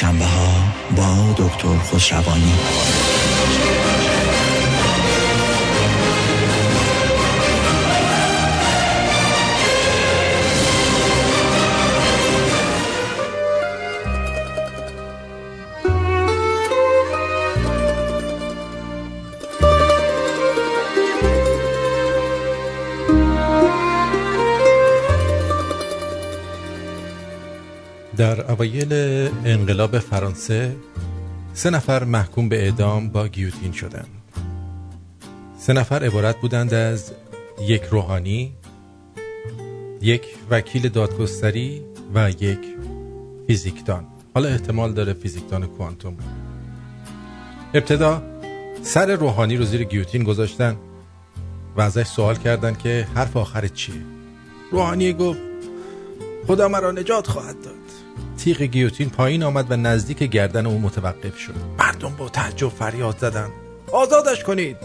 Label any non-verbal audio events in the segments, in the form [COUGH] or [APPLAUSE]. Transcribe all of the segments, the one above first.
شنبه ها با دکتر خسروانی اوایل انقلاب فرانسه سه نفر محکوم به اعدام با گیوتین شدند سه نفر عبارت بودند از یک روحانی یک وکیل دادگستری و یک فیزیکدان. حالا احتمال داره فیزیکدان کوانتوم. ابتدا سر روحانی رو زیر گیوتین گذاشتن و ازش سوال کردند که حرف آخر چیه. روحانی گفت خدا مرا نجات خواهد داد. تیغ گیوتین پایین آمد و نزدیک گردن او متوقف شد. مردم با تعجب فریاد زدند. آزادش کنید.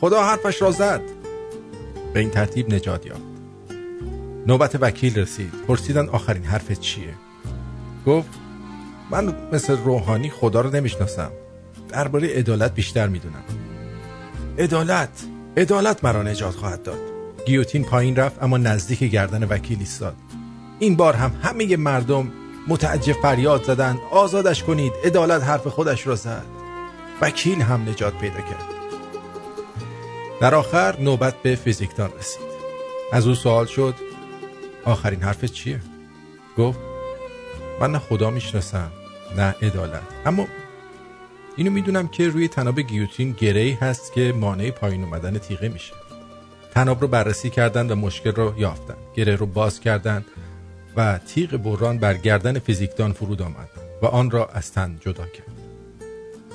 خدا حرفش را زد. به این ترتیب نجات یافت. نوبت وکیل رسید. پرسیدن آخرین حرف چیه؟ گفت من مثل روحانی خدا رو نمی‌شناسم. درباره عدالت بیشتر می‌دونم. عدالت؟ عدالت مرا نجات خواهد داد. گیوتین پایین رفت اما نزدیک گردن وکیل ایستاد. این بار هم همه مردم متعجب فریاد زدند. آزادش کنید عدالت حرف خودش را زد. وکیل هم نجات پیدا کرد. در آخر نوبت به فیزیکدان رسید. از او سوال شد آخرین حرف چیه؟ گفت من نه خدا می‌شناسم نه عدالت. اما اینو می‌دونم که روی تناب گیوتین گره هست که مانع پایین اومدن تیغه میشه. تناب رو بررسی کردند و مشکل رو یافتن گره رو باز کردند. و تیغ بران بر گردن فیزیکدان فرود آمد و آن را از تن جدا کرد.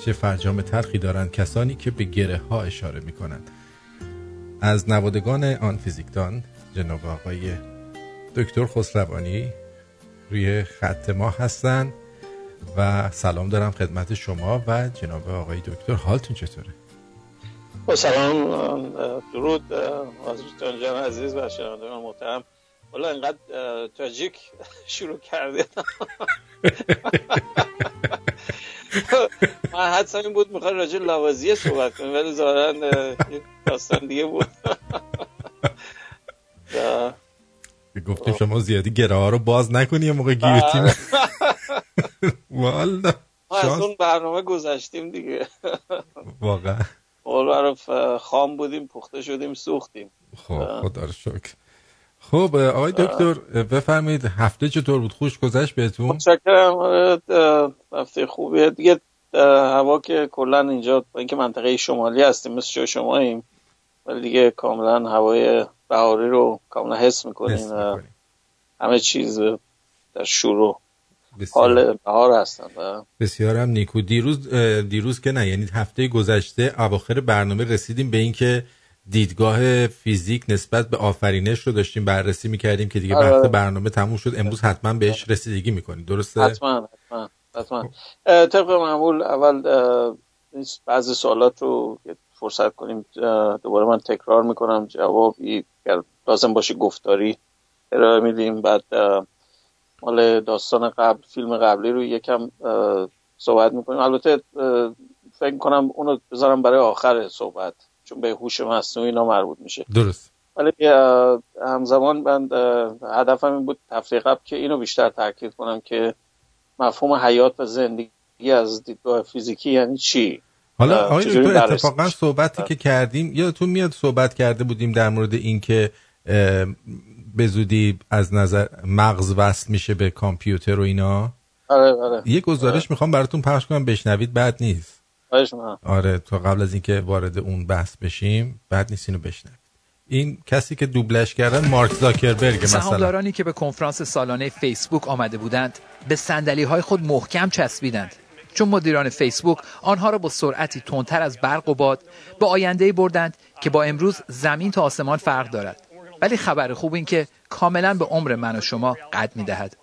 چه فرجام ترخی دارند کسانی که به گره ها اشاره می کنند از نوادگان آن فیزیکدان جناب آقای دکتر خسروانی روی خط ما هستند و سلام دارم خدمت شما و جناب آقای دکتر. حالتون چطوره؟ با سلام درود. حضرت جان عزیز و شنوندگان محترم. والا اینقدر تاجیک [LAUGHS] شروع کرده. [LAUGHS] من حدثم این بود می‌خوای راجع لوازیه صحبت کنیم ولی ظاهرا داستان دیگه بود. [LAUGHS] گفتیم شما زیادی گره ها رو باز نکنی یه موقع گیوتیم والا ما از اون برنامه گذشتیم دیگه. واقعا. اول خام بودیم پخته شدیم سوختیم. خب خدا رو شکر. خب آقای دکتر بفرمایید هفته چطور بود؟ خوش گذشت بهتون؟ متشکرم هفته خوبیه. دیگه هوا که کلا اینجا با اینکه منطقه شمالی هستیم مثل شما شماییم ولی دیگه کاملا هوای بهاری رو کاملا حس می‌کنیم همه چیز در شروع حال بهار هستن بسیار هم نیکو. دیروز دیروز که نه یعنی هفته گذشته اواخر برنامه رسیدیم به اینکه دیدگاه فیزیک نسبت به آفرینش رو داشتیم بررسی می‌کردیم که دیگه وقت برنامه تموم شد. امروز حتما بهش رسیدگی می‌کنیم. درسته؟ حتما حتما حتما. طبق معمول اول بعضی سوالات رو فرصت کنیم دوباره من تکرار می‌کنم. جوابی لازم باشه گفتاری ارائه میدیم. بعد مال داستان قبل فیلم قبلی رو یکم صحبت می‌کنیم. البته فکر کنم اونو بذارم برای آخر صحبت. چون به هوش مصنوعی اینا مربوط میشه. درست. ولی همزمان من هدفم این بود قبل که اینو بیشتر تاکید کنم که مفهوم حیات و زندگی از دیدگاه فیزیکی یعنی چی؟ حالا آقای تو اتفاقا صحبتی که کردیم یادتون میاد صحبت کرده بودیم در مورد اینکه به زودی از نظر مغز وصل میشه به کامپیوتر و اینا؟ آره آره. یه گزارش آره. می‌خوام براتون پخش کنم بشنوید بعد نیست. آره تا قبل از اینکه وارد اون بحث بشیم بعد نیست اینو بشنوید. این کسی که دوبلش کردن مارک زاکربرگ مثلا. سهامدارانی که به کنفرانس سالانه فیسبوک آمده بودند به صندلی های خود محکم چسبیدند. چون مدیران فیسبوک آنها را با سرعتی تندتر از برق و باد به آینده بردند که با امروز زمین تا آسمان فرق دارد. ولی خبر خوب این که کاملا به عمر من و شما قد می دهد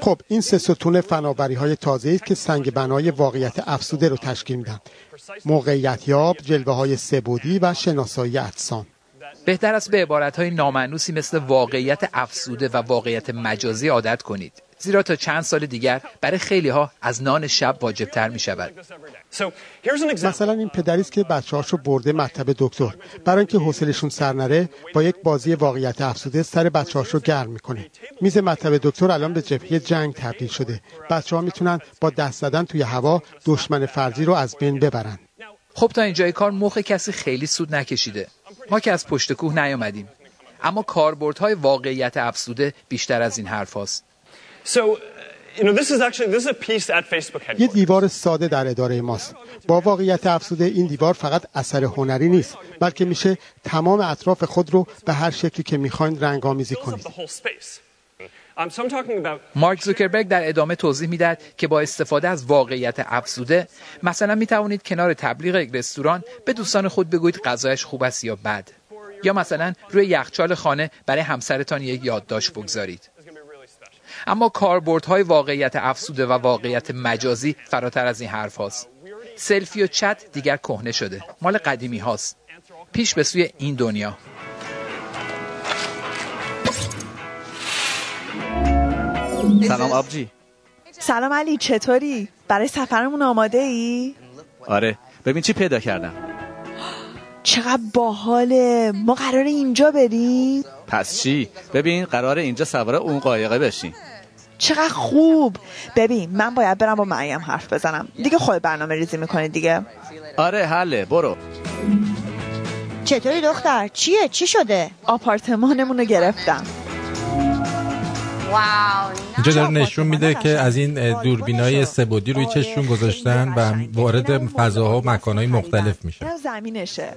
خب این سه ستون فناوری های تازه است که سنگ بنای واقعیت افسوده رو تشکیل میدن. موقعیت یاب جلوه های سبودی و شناسایی اجسام. بهتر است به عبارت های نامعنوسی مثل واقعیت افسوده و واقعیت مجازی عادت کنید. زیرا تا چند سال دیگر برای خیلی ها از نان شب واجب تر می شود مثلا این پدری است که بچه رو برده مطب دکتر. برای اینکه حوصلشون سر نره با یک بازی واقعیت افسوده سر بچه رو گرم می‌کنه. میز مطب دکتر الان به جبهه جنگ تبدیل شده. بچه ها می‌تونن با دست زدن توی هوا دشمن فرضی رو از بین ببرن. خب تا اینجای کار مخ کسی خیلی سود نکشیده. ما که از پشت کوه نیامدیم اما کاربردهای واقعیت افسوده بیشتر از این حرف هاست. یه دیوار ساده در اداره ماست. با واقعیت افسوده این دیوار فقط اثر هنری نیست بلکه میشه تمام اطراف خود رو به هر شکلی که می‌خواین رنگ آمیزی کنید. مارک زوکربرگ در ادامه توضیح می‌داد که با استفاده از واقعیت افزوده مثلا می توانید کنار تبلیغ یک رستوران به دوستان خود بگویید غذایش خوب است یا بد یا مثلا روی یخچال خانه برای همسرتان یک یادداشت بگذارید. اما کاربردهای واقعیت افسوده و واقعیت مجازی فراتر از این حرف هاست. سلفی و چت دیگر کهنه شده مال قدیمی هاست پیش به سوی این دنیا سلام آبجی سلام علی چطوری؟ برای سفرمون آماده ای؟ آره ببین چی پیدا کردم چقدر باحاله ما قرار اینجا بریم؟ پس چی؟ ببین قرار اینجا سوار اون قایقه بشین چقدر خوب. ببین من باید برم با مریم حرف بزنم. دیگه خود برنامه ریزی می‌کنی دیگه. آره حله. برو. چطوری دختر؟ چیه؟ چی شده؟ آپارتمانمون رو گرفتم اینجا داره نشون میده که از این دوربینای سبودی روی چششون گذاشتن و وارد فضاها و مکانهای مختلف میشه. زمینشه.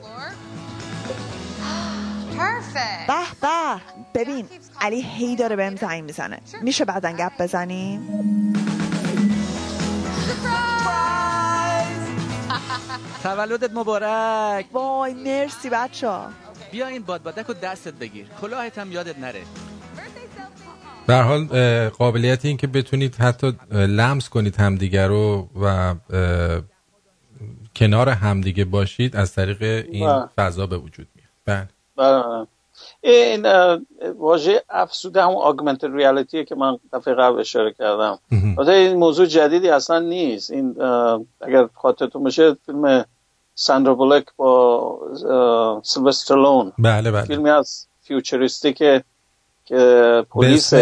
به به. ببین علی هی داره بهم زنگ می‌زنه. میشه بعدا گپ بزنیم تولدت مبارک. وای مرسی بچه بیا این بادبادک رو دستت بگیر. کلاهت هم یادت نره. در حال قابلیت این که بتونید حتی لمس کنید همدیگه رو و کنار همدیگه باشید از طریق این بله. فضا به وجود میاد. بله. این واژه افسوده هم آگمنتد ریالیتیه که من دفعه قبل اشاره کردم. این موضوع جدیدی اصلا نیست. این اگر خاطرتون باشه فیلم ساندرا بولک با سیلوستر لون. بله بله. فیلمی از فیوچریستی که که پلیس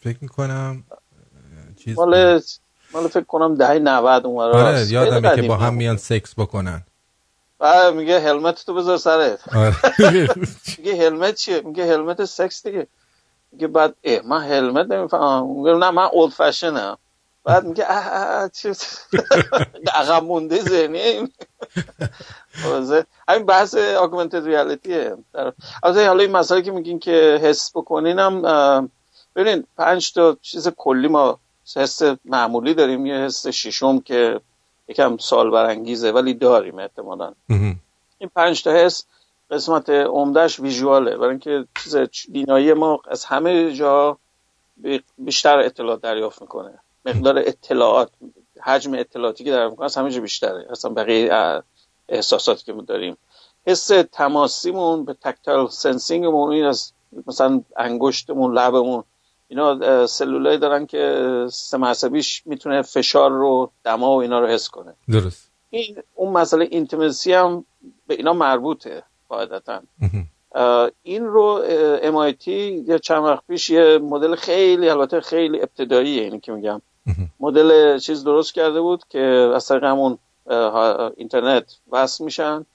فکر می‌کنم چیز مال مال فکر کنم دهه 90 اون آره یادمه که با هم میان سکس بکنن. بعد میگه هلمت تو بذار سرت. آره. میگه هلمت چیه؟ میگه هلمت سکس دیگه. میگه بعد اه من هلمت نمی‌فهمم. میگه نه من اولد فشنم بعد میگه چه [LAUGHS] عقب مونده ذهنی همین بحث آگمنتد ریالیتیه البته حالا این مسئله که میگین که حس بکنینم ببینین پنج تا چیز کلی ما حس معمولی داریم. یه حس ششم که یکم سال برانگیزه ولی داریم احتمالا. این پنج تا حس قسمت عمدهش ویژواله. برای اینکه چیز بینایی ما از همه جا بیشتر اطلاعات دریافت می‌کنه. مقدار اطلاعات حجم اطلاعاتی که دریافت می‌کنه از همه جا بیشتره. اصلا بقیه احساساتی که ما داریم. حس تماسیمون به tactile sensing مون این از مثلا انگشتمون لبمون اینا سلولایی دارن که سیستم عصبیش می‌تونه فشار رو دما و اینا رو حس کنه. درست. این اون مسئله intimacy هم به اینا مربوطه قاعدتا. این رو MIT یا چند وقت پیش یه مدل خیلی البته خیلی ابتداییه اینی که میگم. مدل چیز درست کرده بود که از طریق همون اینترنت وصل میشن.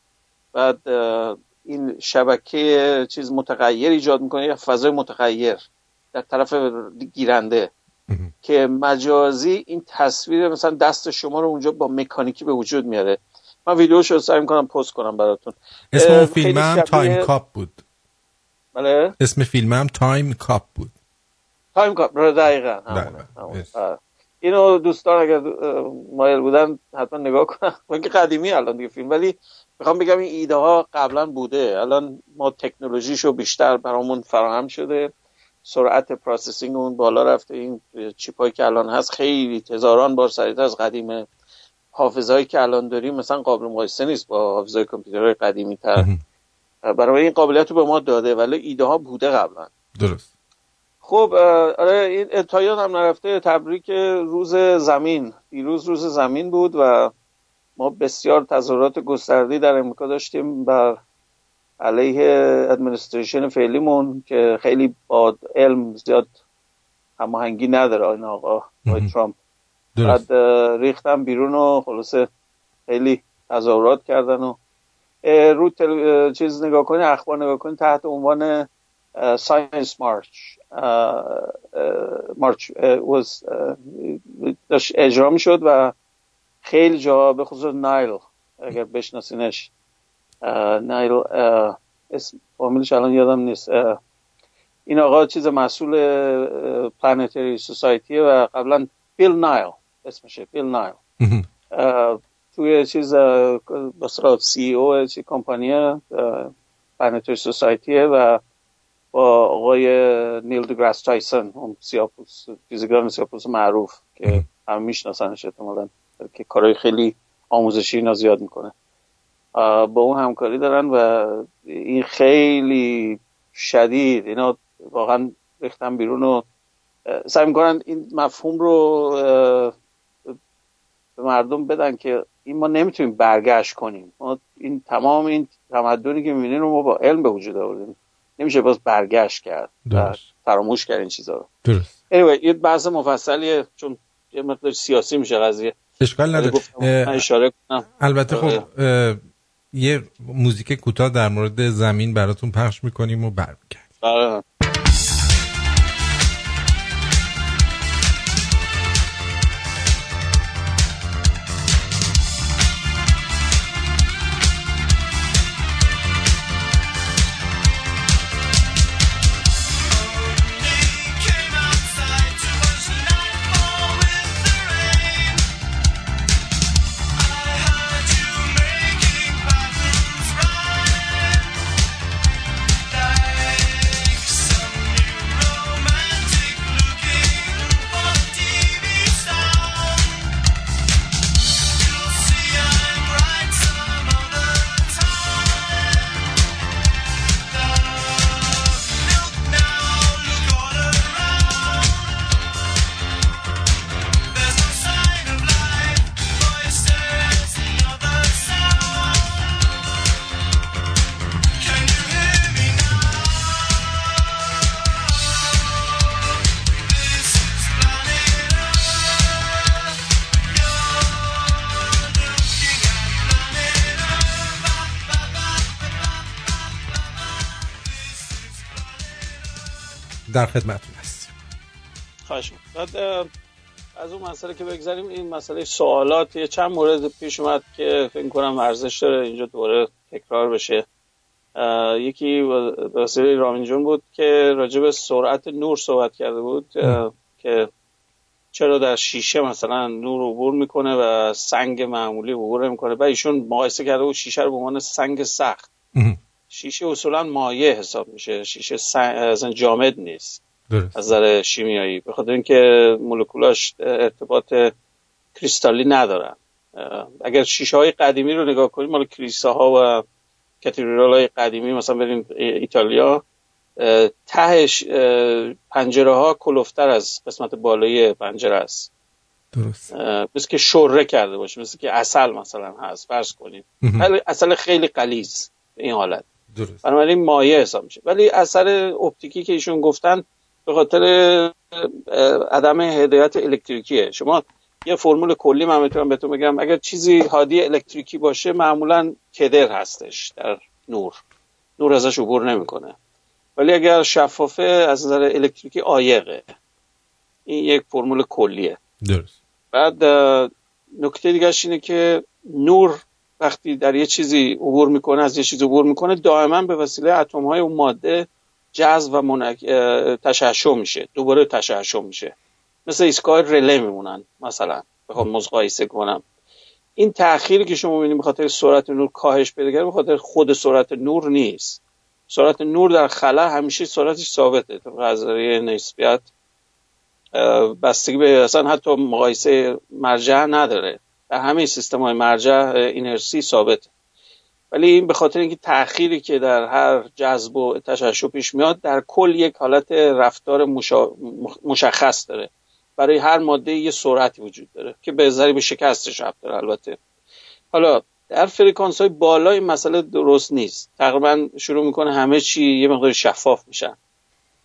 بعد این شبکه چیز متغیر ایجاد می‌کنه یا فضای متغیر. در طرف گیرنده. که مجازی این تصویر مثلا دست شما رو اونجا با مکانیکی به وجود میاره. من ویدیوش رو سعی می‌کنم پست کنم براتون. اسم فیلم هم Timecop بود. بله. اسم فیلم هم Timecop بود Timecop دقیقا بله. اینو دوستان اگر مایل بودن حتما نگاه کنن. [LAUGHS] من که قدیمی الان دیگه فیلم ولی می‌خوام بگم این ایده ها قبلا بوده. الان ما تکنولوژیشو بیشتر برامون فراهم شده. سرعت processing اون بالا رفته. این chip که الان هست خیلی هزاران بار سریعتر از قدیم حافظه‌هایی که الان داریم مثلا قابل مقایسه نیست با حافظه کامپیوترهای قدیمی تر برای این قابلیت رو به ما داده ولی ایده ها بوده قبلا. درست. خب آره این تایان هم نرفته. تبریک روز زمین. دیروز روز زمین بود و ما بسیار تظاهرات گستردی در امریکا داشتیم بر علیه ادمنستریشن فعلیمون که خیلی با علم زیاد هماهنگی نداره این آقا ترامپ. بعد ریختم بیرون و خلاصه خیلی تظاهرات کردن و رو تل... چیز نگاه کنی اخبار نگاه کنی تحت عنوان ساینس مارچ مارچ داشت اجرا می شد و خیلی جا به خصوص نایل اگر بشناسینش نایل اسم فامیلش الان یادم نیست. این آقا چیز مسئول پلانتری سوسایتی و قبلا بیل نایل اسمشه بیل نایل توی چیز بسرا سی او چی کمپانی پلانتری سوسایتیه و با آقای نیل دگراس تایسون اون سیاپوس فیزیکدان سیاپوس معروف که هم میشناسنش احتمالا که کارهای خیلی آموزشی اینا زیاد می‌کنه. با اون همکاری دارن و این خیلی شدید. اینا واقعا ریختن بیرون و سعی می‌کنن این مفهوم رو به مردم بدن که این ما نمی‌تونیم برگشت کنیم. ما این تمام این تمدنی که می‌بینیم رو ما با علم به وجود آوردیم. نمیشه باز برگشت کرد فراموش کرد این چیزا رو. درست. Anyway, یه بحث مفصلیه چون یه مقدار سیاسی میشه قضیه. اشکال نداره. اشاره کنم. البته خب یه موزیک کوتاه در مورد زمین براتون پخش می‌کنیم و برمیگردیم. در خدمتتون هستیم. خواهش از اون مسئله که بگذاریم این مسئله سوالات یه چند مورد پیش اومد که فکر کنم ارزش داره اینجا دوره تکرار بشه. یکی وسیله رامین جون بود که راجع به سرعت نور صحبت کرده بود که چرا در شیشه مثلا نور عبور می‌کنه و سنگ معمولی عبور می‌کنه و ایشون مقایسه کرده بود شیشه رو به عنوان سنگ سخت شیشه اصولا مایع حساب میشه. شیشه سن... جامد نیست. درست. از نظر شیمیایی. به خاطر اینکه مولکولاش ارتباط کریستالی ندارن. اگر شیشه های قدیمی رو نگاه کنیم مال کلیسا ها و کاتدرال های قدیمی مثلا بریم ایتالیا تهش پنجره ها کلوفتر از قسمت بالایی پنجره است. درست. مثل که شره کرده باشه مثل که اصل مثلا هست فرض کنیم. اصل خیلی قلیز این حالت. درست. بنابراین مایع حساب میشه. ولی اثر اپتیکی که ایشون گفتن به خاطر عدم هدایت الکتریکیه. شما یه فرمول کلی من می‌تونم بهتون بگم. اگر چیزی هادی الکتریکی باشه معمولا کدر هستش در نور. نور ازش عبور نمی‌کنه. ولی اگر شفافه از نظر الکتریکی عایقه. این یک فرمول کلیه. درست. بعد نکته دیگه اینه که نور وقتی در یه چیزی عبور می‌کنه از یه چیزی عبور می‌کنه دائما به وسیله اتم های اون ماده جذب و منک... تشعشع میشه دوباره تشعشع میشه. مثل ایستگاه رله میمونن مثلا. بخوام مقایسه کنم. این تأخیری که شما می‌بینید به خاطر سرعت نور کاهش پیدا کرده به خاطر خود سرعت نور نیست. سرعت نور در خلا همیشه سرعتش ثابته. طبق نظریه نسبیت بستگی به اصلا حتی مقایسه مرجع نداره. در همه سیستم های مرجع اینرسی ثابته. ولی این به خاطر اینکه تأخیری که در هر جذب و تشعشع پیش میاد در کل یک حالت رفتار مشخص داره. برای هر ماده یه سرعتی وجود داره که به ذریب شکستش رفت داره البته. حالا در فرکانس های بالا مسئله درست نیست. تقریبا شروع می‌کنه همه چی یه مقدار شفاف میشن.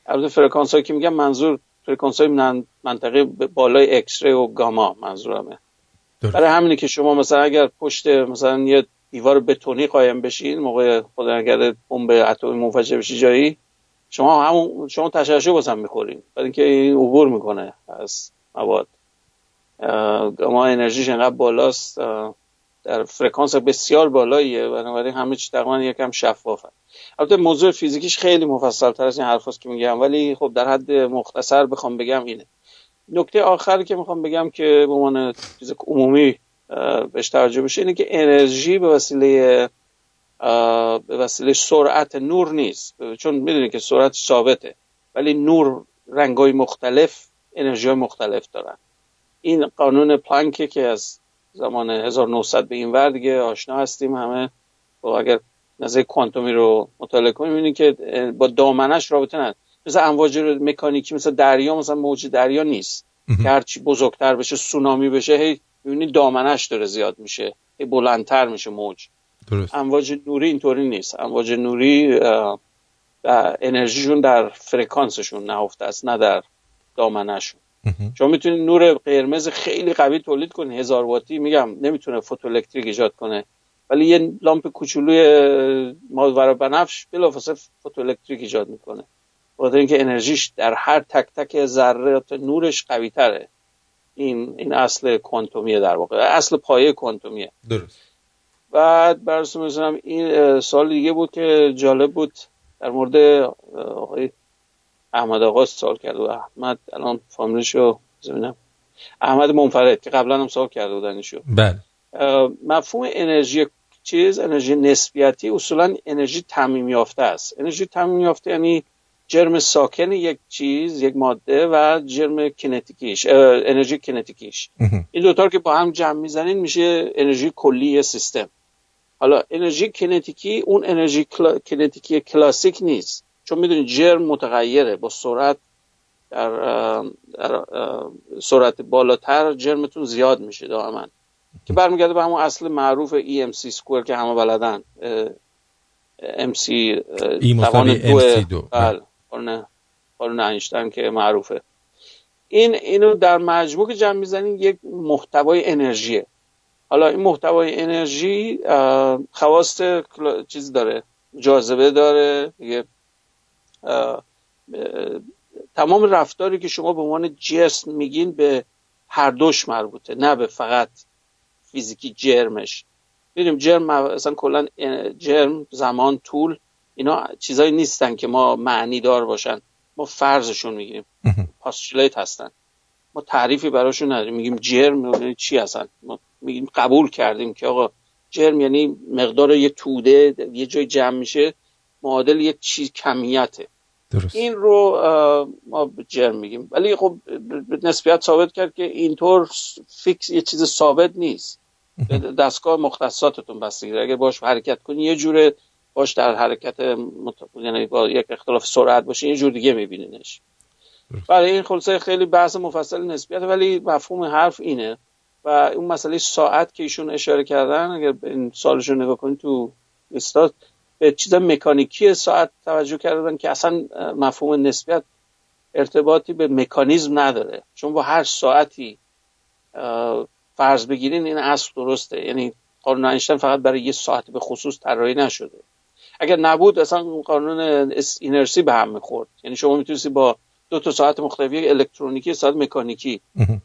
البته فرکانس هایی که میگم منظور فرکانس های منطقه بالای X و گاما منظورمه. برای همینه که شما مثلا اگر پشت مثلا یه دیوار بتونی قایم بشین موقع خدا نکرده بمب اتمی منفجر بشه جایی شما همون شما تشعشع بازم می‌خورین. برای اینکه این عبور می‌کنه از مواد. گاما انرژیش انقدر بالاست در فرکانس بسیار بالاییه. بنابراین همه چی تقریبا یکم شفافه البته موضوع فیزیکیش خیلی مفصل تر از این حرفاست که میگم. ولی خب در حد مختصر بخوام بگم اینه. نکته آخری که می‌خوام بگم که به عنوان چیز عمومی بهش توجه بشه اینه که انرژی به وسیله به وسیله سرعت نور نیست. چون می‌دونید که سرعت ثابته ولی نور رنگای مختلف انرژی های مختلف دارن. این قانون پلانکه که از زمان 1900 به این ور دیگه آشنا هستیم همه. با اگر نظر کوانتومی رو مطالعه کنیم که با دامنش رابطه نداره. مثل امواج مکانیکی مثل دریا مثلا موج دریا نیست. که هرچی بزرگتر بشه سونامی بشه هی می‌بینید دامنش داره زیاد میشه. هی بلندتر میشه موج. درست. امواج نوری اینطوری نیست. امواج نوری انرژیشون در فرکانسشون نهفته است نه در دامنشون شما می‌تونید نور قرمز خیلی قوی تولید کنید هزار واتی میگم نمی‌تونه فوتوالکتریک ایجاد کنه. ولی یه لامپ کوچولوی مادور بنفش بلافاصله فوتوالکتریک ایجاد می‌کنه. بخاطر اینکه انرژیش در هر تک تک ذرات نورش قوی تره این این اصل کوانتومیه در واقع. اصل پایه کوانتومیه. درست. بعد برسون می‌زنم این سال دیگه بود که جالب بود در مورد آقای احمد آقا سوال کرد و احمد الان فامیلشو ببینم. احمد منفرد که قبلا هم سوال کرده بودنشو بله. مفهوم انرژی چیز انرژی نسبیتی اصولا انرژی تعمیم یافته است. انرژی تعمیم یافته یعنی جرم ساکن یک چیز یک ماده و جرم کنتیکیش انرژی کنتیکیش این دوتا که با هم جمع می‌زنین میشه انرژی کلی سیستم. حالا انرژی کنتیکی اون انرژی کلا... کنتیکی کلاسیک نیست. چون می‌دونید جرم متغیره. با سرعت در, در سرعت بالاتر جرمتون زیاد میشه دائما. که برمیگرده به همون اصل معروف EMC سکوئر که همه بلدن. MC ای مساوی دو. بله. قانون قانون اینشتین که معروفه. این اینو در مجموع که جمع می‌زنیم یک محتوای انرژیه. حالا این محتوای انرژی خواست چیز داره جاذبه داره دیگه تمام رفتاری که شما به عنوان جسم میگین به هر دوش مربوطه نه به فقط فیزیکی جرمش. می‌دونیم جرم اصلا کلا جرم زمان طول اینا چیزایی نیستن که ما معنی دار باشن. ما فرضشون می‌گیریم. پاستولیت هستن. ما تعریفی براشون نداریم. میگیم جرم یعنی چی هستن؟ ما میگیم قبول کردیم که آقا جرم یعنی مقدار یه توده یه جای جمع میشه معادل یک چیز کمیته. درست. این رو ما جرم میگیم. ولی خب نسبیت ثابت کرد که اینطور فیکس یه چیز ثابت نیست. دستگاه مختصاتتون بستگی اگر باش حرکت کنی یه جوره باش در حرکت مت... یعنی با یک اختلاف سرعت باشه یه جور دیگه میبینینش. برای این خلاصه خیلی بحث مفصل نسبیت ولی مفهوم حرف اینه. و اون مسئله ساعت که ایشون اشاره کردن اگر این سالشون نگاه کنید تو استاد به چیز مکانیکی ساعت توجه کردن که اصلا مفهوم نسبیت ارتباطی به مکانیزم نداره. چون با هر ساعتی فرض بگیرین این اصل درسته. یعنی قانون اینشتین فقط برای یه ساعت به خصوص طراحی نشده. اگر نبود اصلا قانون اینرسی به هم می‌خورد. یعنی شما می‌تونستی با دو تا ساعت مختلف یک الکترونیکی ساعت مکانیکی.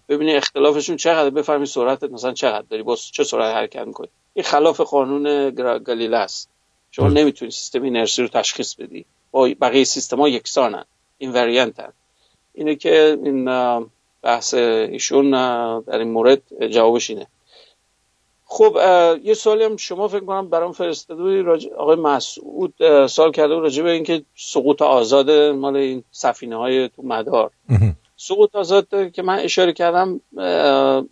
ببینی اختلافشون چقدر بفهمی سرعت مثلا چقدر داری با چه سرعت حرکت می‌کنی. این خلاف قانون گالیله است. شما نمی‌تونی سیستم اینرسی رو تشخیص بدی. با بقیه سیستم ها یکسانن این وریانت اینه که این بحث ایشون در این مورد جوابش اینه. خب یه سوالی هم شما فکر کنم برام فرستاده بودی راج... آقای مسعود سوال کرده بود راجع به اینکه سقوط آزاد مال این سفینه های تو مدار. سقوط آزاد که من اشاره کردم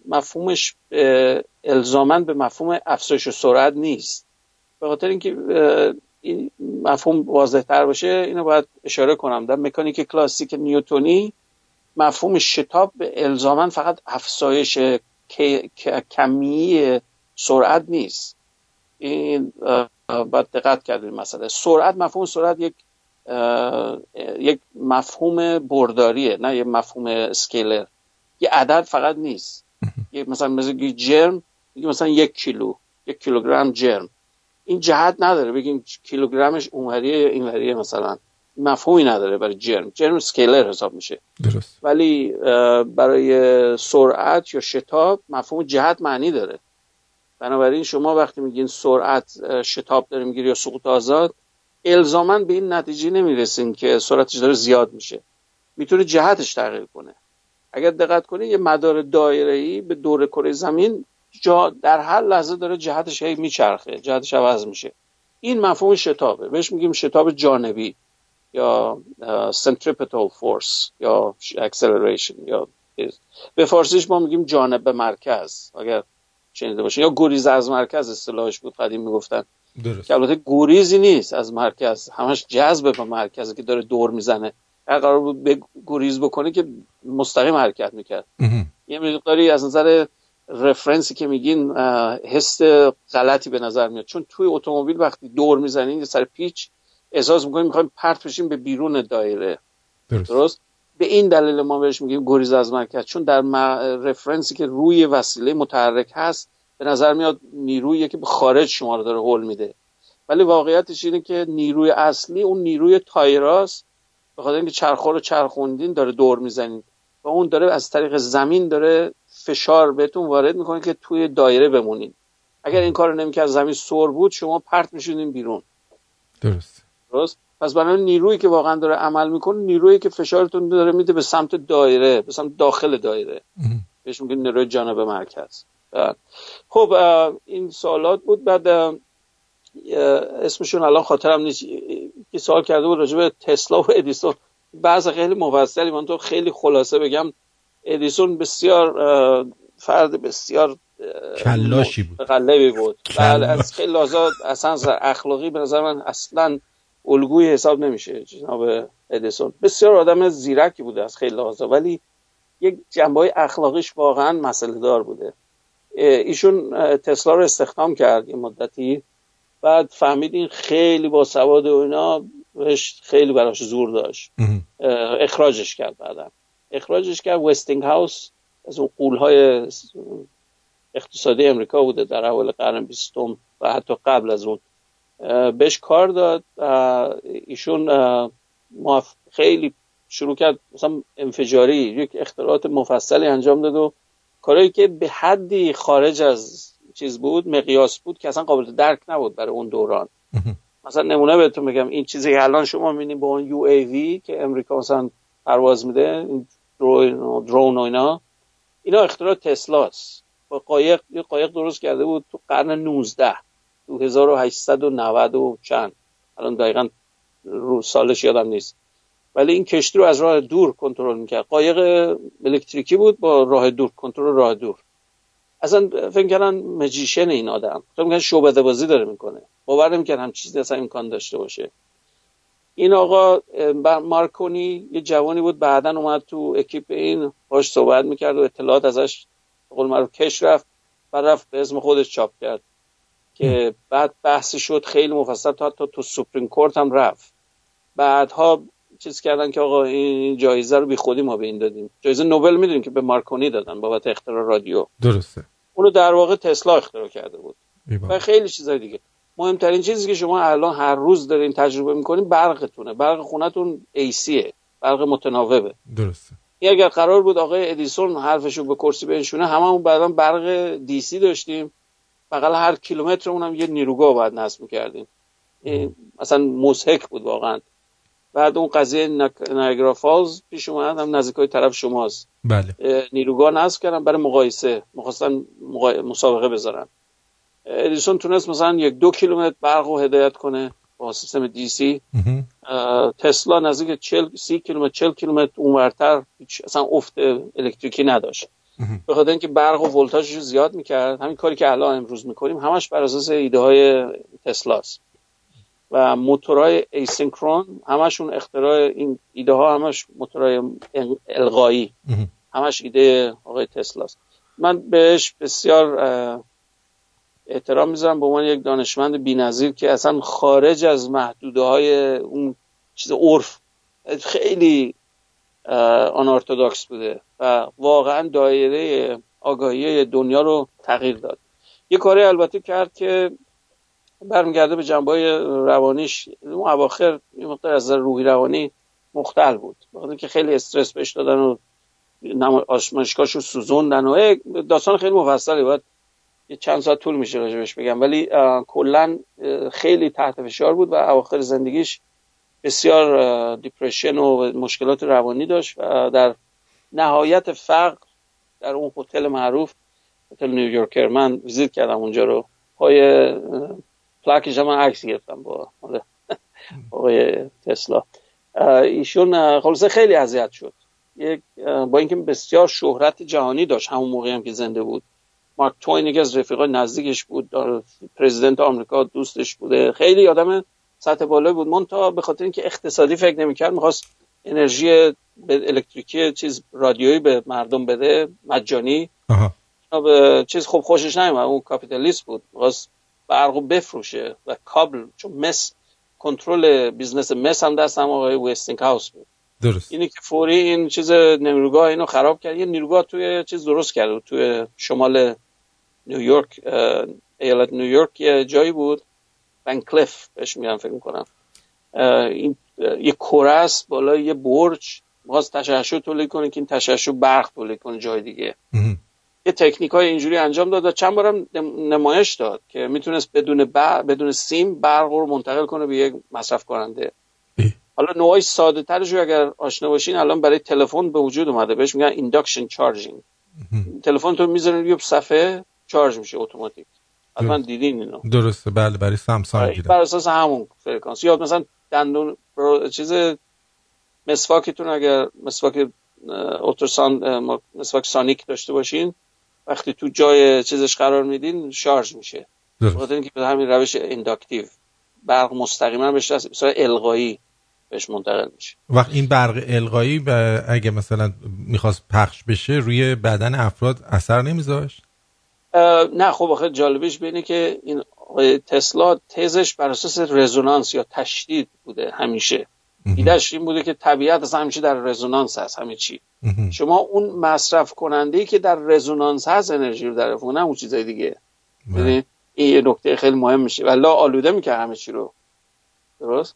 مفهومش الزامن به مفهوم افزایش سرعت نیست. به خاطر اینکه این مفهوم واضح تر باشه اینو باید اشاره کنم. در مکانیک کلاسیک نیوتونی مفهوم شتاب به الزامن فقط افزایش کمی سرعت نیست. این باید دقت کرد این مسئله. سرعت مفهوم سرعت یک یک مفهوم برداریه نه یک مفهوم scalar. یه عدد فقط نیست. یک مثلا مثل جرم مثلا یک کیلو یک کیلوگرم جرم. این جهت نداره. بگیم کیلوگرمش اونوریه اینوریه مثلا. مفهومی نداره برای جرم. جرم scalar حساب میشه. درست. ولی برای سرعت یا شتاب مفهوم جهت معنی داره. بنابراین شما وقتی میگین سرعت شتاب داره می‌گیری یا سقوط آزاد الزاما به این نتیجه نمی‌رسین که سرعتش داره زیاد میشه. می‌تونه جهتش تغییر کنه. اگر دقت کنید یه مدار دایره به دور کره زمین جا در هر لحظه داره جهتش هی میچرخه جهتش عوض میشه. این مفهوم شتابه. بهش میگیم شتاب جانبی یا centripetal فورس یا acceleration یا به فارسیش ما میگیم جانب به مرکز. اگر شنیده باشین یا گریز از مرکز اصطلاحش بود قدیم می‌گفتن. درست. که البته گریزی نیست از مرکز. همش جذب به مرکزه که داره دور می‌زنه. اگر قرار بود به گریز بکنه که مستقیم حرکت می‌کرد. یه مقداری از نظر رفرنسی که میگین حس غلطی به نظر میاد. چون توی اتومبیل وقتی دور می‌زنین یه سر پیچ احساس می‌کنیم می‌خوایم پرت بشیم به بیرون دایره. درست, درست؟ به این دلیل ما بهش میگیم گریز از مرکز چون در رفرنسی که روی وسیله متحرک هست به نظر میاد نیرویی که به خارج شما رو داره هول میده. ولی واقعیتش اینه که نیروی اصلی اون نیروی تایراست به خاطر اینکه چرخا رو چرخوندین داره دور می‌زنین و اون داره از طریق زمین داره فشار بهتون وارد می‌کنه که توی دایره بمونین. اگر این کار نمی‌کرد زمین سر بود شما پرت میشونین بیرون. درست. درست؟ پس برای نیرویی که واقعا داره عمل می‌کنه نیرویی که فشارتون داره میده به سمت دایره به سمت داخل دایره. بهش میگن نیروی جانب مرکز. خب این سوالات بود. بعد اسمشون الان خاطرم نیست. که سوال کرده بود راجع به تسلا و ادیسون. بعض خیلی مفصلی من تو خیلی خلاصه بگم. ادیسون بسیار فرد بسیار کلاشی بود. قلبی بود. بله از خیلی لحاظات اصلا اخلاقی به نظر من اصلا الگوی حساب نمیشه جناب ادیسون. بسیار آدم زیرکی بوده از خیلی لحاظات ولی یک جنبه های اخلاقیش واقعا مسئله دار بوده ایشون تسلا رو استخدام کرد یه مدتی بعد فهمید این خیلی با سواد و اینا خیلی براش زور داشت. اخراجش کرد بعدا. اخراجش کرد. وستینگ هاوس از اون قولهای اقتصادی امریکا بوده در اول قرن بیستم و حتی قبل از اون. بهش کار داد. ایشون خیلی شروع کرد مثلا انفجاری یک اختراعات مفصلی انجام داد و کارهایی که به حدی خارج از چیز بود مقیاس بود که اصلا قابل درک نبود برای اون دوران. مثلا نمونه بهتون بگم این چیزی که الان شما می‌بینید با اون یو ای وی که امریکا مثلا پرواز میده این درون و اینا اینا اختراع تسلاست. با قایق یه قایق درست کرده بود تو قرن 19 تو 1890 و چند. الان دقیقا رو سالش یادم نیست. ولی این کشتی رو از راه دور کنترل می‌کرد. قایق الکتریکی بود با راه دور کنترل راه دور. اصلا فکر کردن مجیشن این آدم. فکر می‌کنن شعبده بازی داره می‌کنه. باور نمی‌کرد هم چیزی اصلا امکان داشته باشه. این آقا مارکونی یه جوانی بود بعدا اومد تو اکیپ این باش صحبت می‌کرد و اطلاعات ازش قول معروف کش رفت. و رفت به اسم خودش چاپ کرد. که بعد بحثی شد خیلی مفصل تا حتی تو سوپریم کورت هم رفت. بعدها چیز کردن که آقا این جایزه رو بی خودی ما به این دادیم. جایزه نوبل می‌دونیم که به مارکونی دادن بابت اختراع رادیو. درسته. اونو در واقع تسلا اختراع کرده بود. و خیلی چیزای دیگه. مهمترین چیزی که شما الان هر روز دارین تجربه می‌کنین برقتونه. برق خونتون ایسیه برق متناوبه. درسته. این اگر قرار بود آقای ادیسون حرفشو به کرسی بنشونه هممون بعدا برق دیسی داشتیم. بغل هر کیلومتر اونم یه نیروگاه باید نصب می‌کردیم. مثلا مسحک بود واقعا. بعد اون قضیه نایگرا فالز پیش اومد هم نزدیکای طرف شماست. بله. نیروگاه نصب کردن برای مقایسه می‌خواستن مسابقه بذارن. ادیسون تونست مثلا یک دو کیلومتر برق رو هدایت کنه با سیستم DC. تسلا نزدیک 40 30 کیلومتر 40 کیلومتر اونورتر اصلا افت الکتریکی نداشت. به خاطر اینکه برق و ولتاژش رو زیاد می‌کرد همین کاری که الان امروز می‌کنیم همش بر اساس ایده های تسلاست و موتورهای آسنکرون همشون اختراع این ایده ها همش موتورهای القایی همش ایده آقای تسلاست من بهش بسیار احترام می‌ذارم. به عنوان یک دانشمند بی‌نظیر که اصلا خارج از محدوده های اون چیز عرف خیلی آن ارتودکس بوده و واقعا دایره آگاهی دنیا رو تغییر داد. یه کاری البته کرد که برمیگرده به جنبه روانیش. اون اواخر یه مقدار از روحی روانی مختل بود. بخاطر که خیلی استرس بهش دادن و آشمشکاش رو سوزوندن و داستان خیلی مفصلی باید یه چند ساعت طول میشه راجبش بگم. ولی کلا خیلی تحت فشار بود و اواخر زندگیش بسیار دیپرشن و مشکلات روانی داشت و در نهایت فقر در اون هتل معروف هتل نیویورکر من ویزیت کردم اونجا رو. پای پلاکش من عکس گرفتم با آقای تسلا. ایشون خلاصه خیلی اذیت شد. یک با اینکه بسیار شهرت جهانی داشت همون موقعی هم که زنده بود. مارک توین یکی از رفیقای نزدیکش بود. پرزیدنت آمریکا دوستش بوده. خیلی آدم سطح بالا بود. مونتا به خاطر اینکه اقتصادی فکر نمی‌کرد می‌خواست انرژی به الکتریکی چیز رادیویی به مردم بده مجانی. به چیز خوب خوشش نمیاد اون کاپیتالیست بود. می‌خواست برقو بفروشه و کابل چون مس کنترل business مس هم دست هم آقای وستینگ هاوس بود. درست. اینی که فوری این چیز نیروگاه اینو خراب کرد. یه نیروگاه توی چیز درست کرد. توی شمال نیویورک ایالت نیویورک یه جایی بود. واردنکلیف بهش میگن فکر می‌کنم. این یه کوره بالا یه برج. باز تشعشع تولید کنه که این تشعشع برق تولید کنه جای دیگه. یه تکنیک های اینجوری انجام داد و چند بارم نمایش داد که می‌تونست بدون بدون سیم برق رو منتقل کنه به یک مصرف کننده حالا نوعی ساده ترش رو اگر آشنا باشین الان برای تلفن به وجود اومده. بهش میگن induction charging تلفن تو می‌ذارین روی صفحه charge میشه اتوماتیک حتما دیدین اینو. درسته. بله برای سامسونگ دیدم. بر اساس همون فرکانس یا مثلا دندون چیز مسواکتون اگر مسواک اولتراسان مسواک sonic داشته باشین وقتی تو جای چیزش قرار میدین شارژ میشه. بخاطر اینکه به همین روش inductive. برق مستقیما بهش مثلا القایی بهش منتقل میشه. وقت این برق القایی اگه مثلا می‌خواست پخش بشه روی بدن افراد اثر نمیذاشت؟ نه خب آخه جالبش اینه که این تسلا تزش بر اساس رزونانس یا تشدید بوده همیشه. ایدهش این بوده که طبیعت از همیشه در رزونانس هست همه چی. شما اون مصرف کننده که در رزونانس هست انرژی رو در نه اون چیزای دیگه. یعنی این یه نکته خیلی مهم میشه. و لا آلوده می‌کنه همه چی رو. درست؟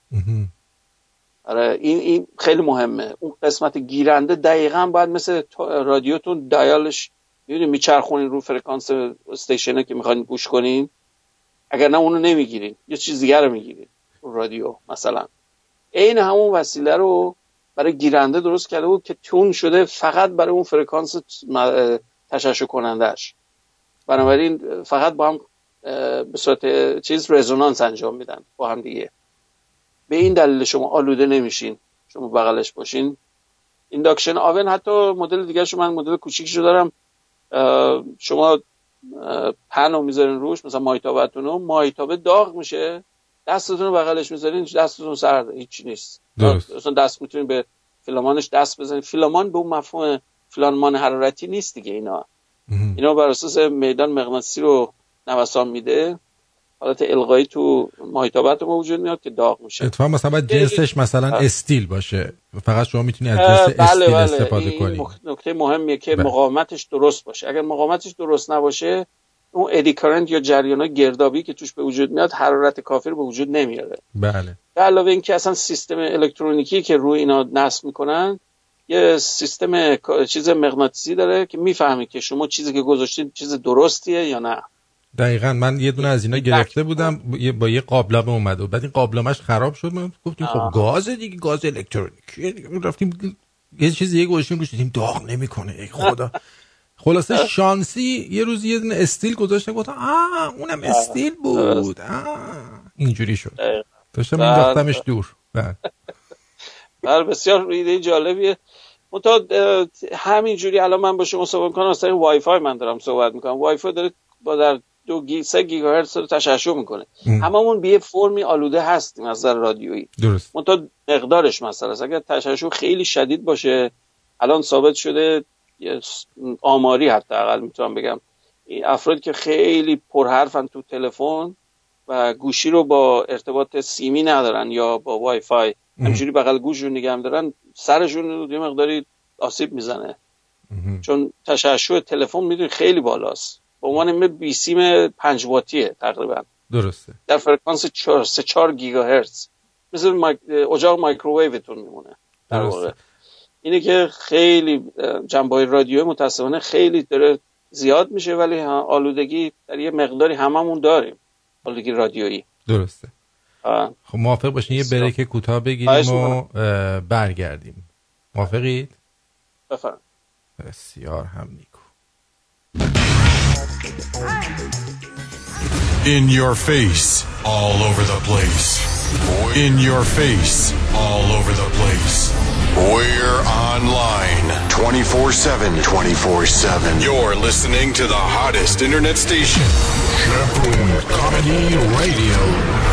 آره این این خیلی مهمه. اون قسمت گیرنده دقیقا باید مثل رادیوتون دایالش می‌دونی میچرخونین رو فرکانس استیشنه که می‌خواین گوش کنین؟ اگر نه اونو نمی‌گیرین. یه چیز دیگر رو می‌گیرین. رادیو مثلا. عین همون وسیله رو برای گیرنده درست کرده بود که tune شده فقط برای اون فرکانس تشعشع کنندهش بنابراین فقط با هم به صورت چیز رزونانس انجام میدن. با هم دیگه. به این دلیل شما آلوده نمیشین. شما بغلش باشین. induction oven حتی مدل دیگه من مدل کوچیکشو دارم. شما پن رو می‌ذارین روش مثلا مایتابتون رو مایتابه داغ میشه. دستتون رو بغلش می‌ذارین دستتون سرده هیچی نیست. درست. دست می‌تونین به فیلامانش دست بزنین فیلامان به اون مفهوم فیلامان حرارتی نیست دیگه اینا. اینا بر اساس میدان مغناطیسی رو نوسان میده. حالت القایی تو مایتابت رو وجود میاد که داغ میشه. اتفاقا مثلا باید جنسش مثلا استیل باشه. فقط شما می‌تونی از جنس بله استیل بله. استفاده کنی. نکته مهمیه که بله. مقاومتش درست باشه. اگر مقاومتش درست نباشه اون ادی کرنت یا جریان گردابی که توش به وجود میاد حرارت کافی رو به وجود نمیاره. بله. به علاوه اینکه اصلا سیستم الکترونیکی که روی اینا نصب می‌کنن یه سیستم چیز مغناطیسی داره که می‌فهمی که شما چیزی که گذاشتید چیز درستیه یا نه. دقیقا من یه دونه از اینا گرفته بودم با یه- یه قابلمه اومد. و بعد این قابلمش خراب شد ما گفتیم خب. گاز دیگه گاز الکترونیکی. رفتیم یه چیز دیگه گذاشتیم روش دیدیم داغ نمی‌کنه. ای خدا. [LAUGHS] خلاصه شانسی یه روز یه دونه استیل گذاشته گفتم آه اونم استیل بود. آه اینجوری شد. داشتم. مینداختمش دور. [LAUGHS] بله. بله بسیار ایده جالبیه. منتها همینجوری الان من با شما صحبت می‌کنم از طریق وای فای من دارم صحبت می‌کنم. وای فای داره با در دو گی سه گیگاهرتز رو تشعشع می‌کنه. هممون به یه فرمی آلوده هستیم از نظر رادیویی. درست. منتها مقدارش مثلا است. اگر تشعشع خیلی شدید باشه الان ثابت شده آماری حتی اقل می‌تونم بگم. این افرادی که خیلی پرحرفن تو تلفن و گوشی رو با ارتباط سیمی ندارن یا با وای فای همجوری بغل گوش رو نگه دارن سرشون رو یه مقداری آسیب می‌زنه. چون تشعشع تلفن می‌دونی خیلی بالاست. به عنوان یه بیسیم پنج واتیه تقریبا. درسته. در فرکانس 4 3 4 گیگاهرتز. مثل مایک... اجاق مایکروویوتون میمونه. در درسته. واقع. اینه که خیلی جنبه رادیو متاسفانه خیلی داره زیاد میشه ولی ها- آلودگی در یه مقداری هممون داریم. آلودگی رادیویی. درسته. آه. خب موافق باشین یه. break کوتاه بگیریم و برگردیم. موافقید؟ بفرمایید. بسیار هم نیکو. In your face, all over the place. In your face, all over the place. We're online 24 7. 24 7. You're listening to the hottest internet station. Shaboom Comedy Radio.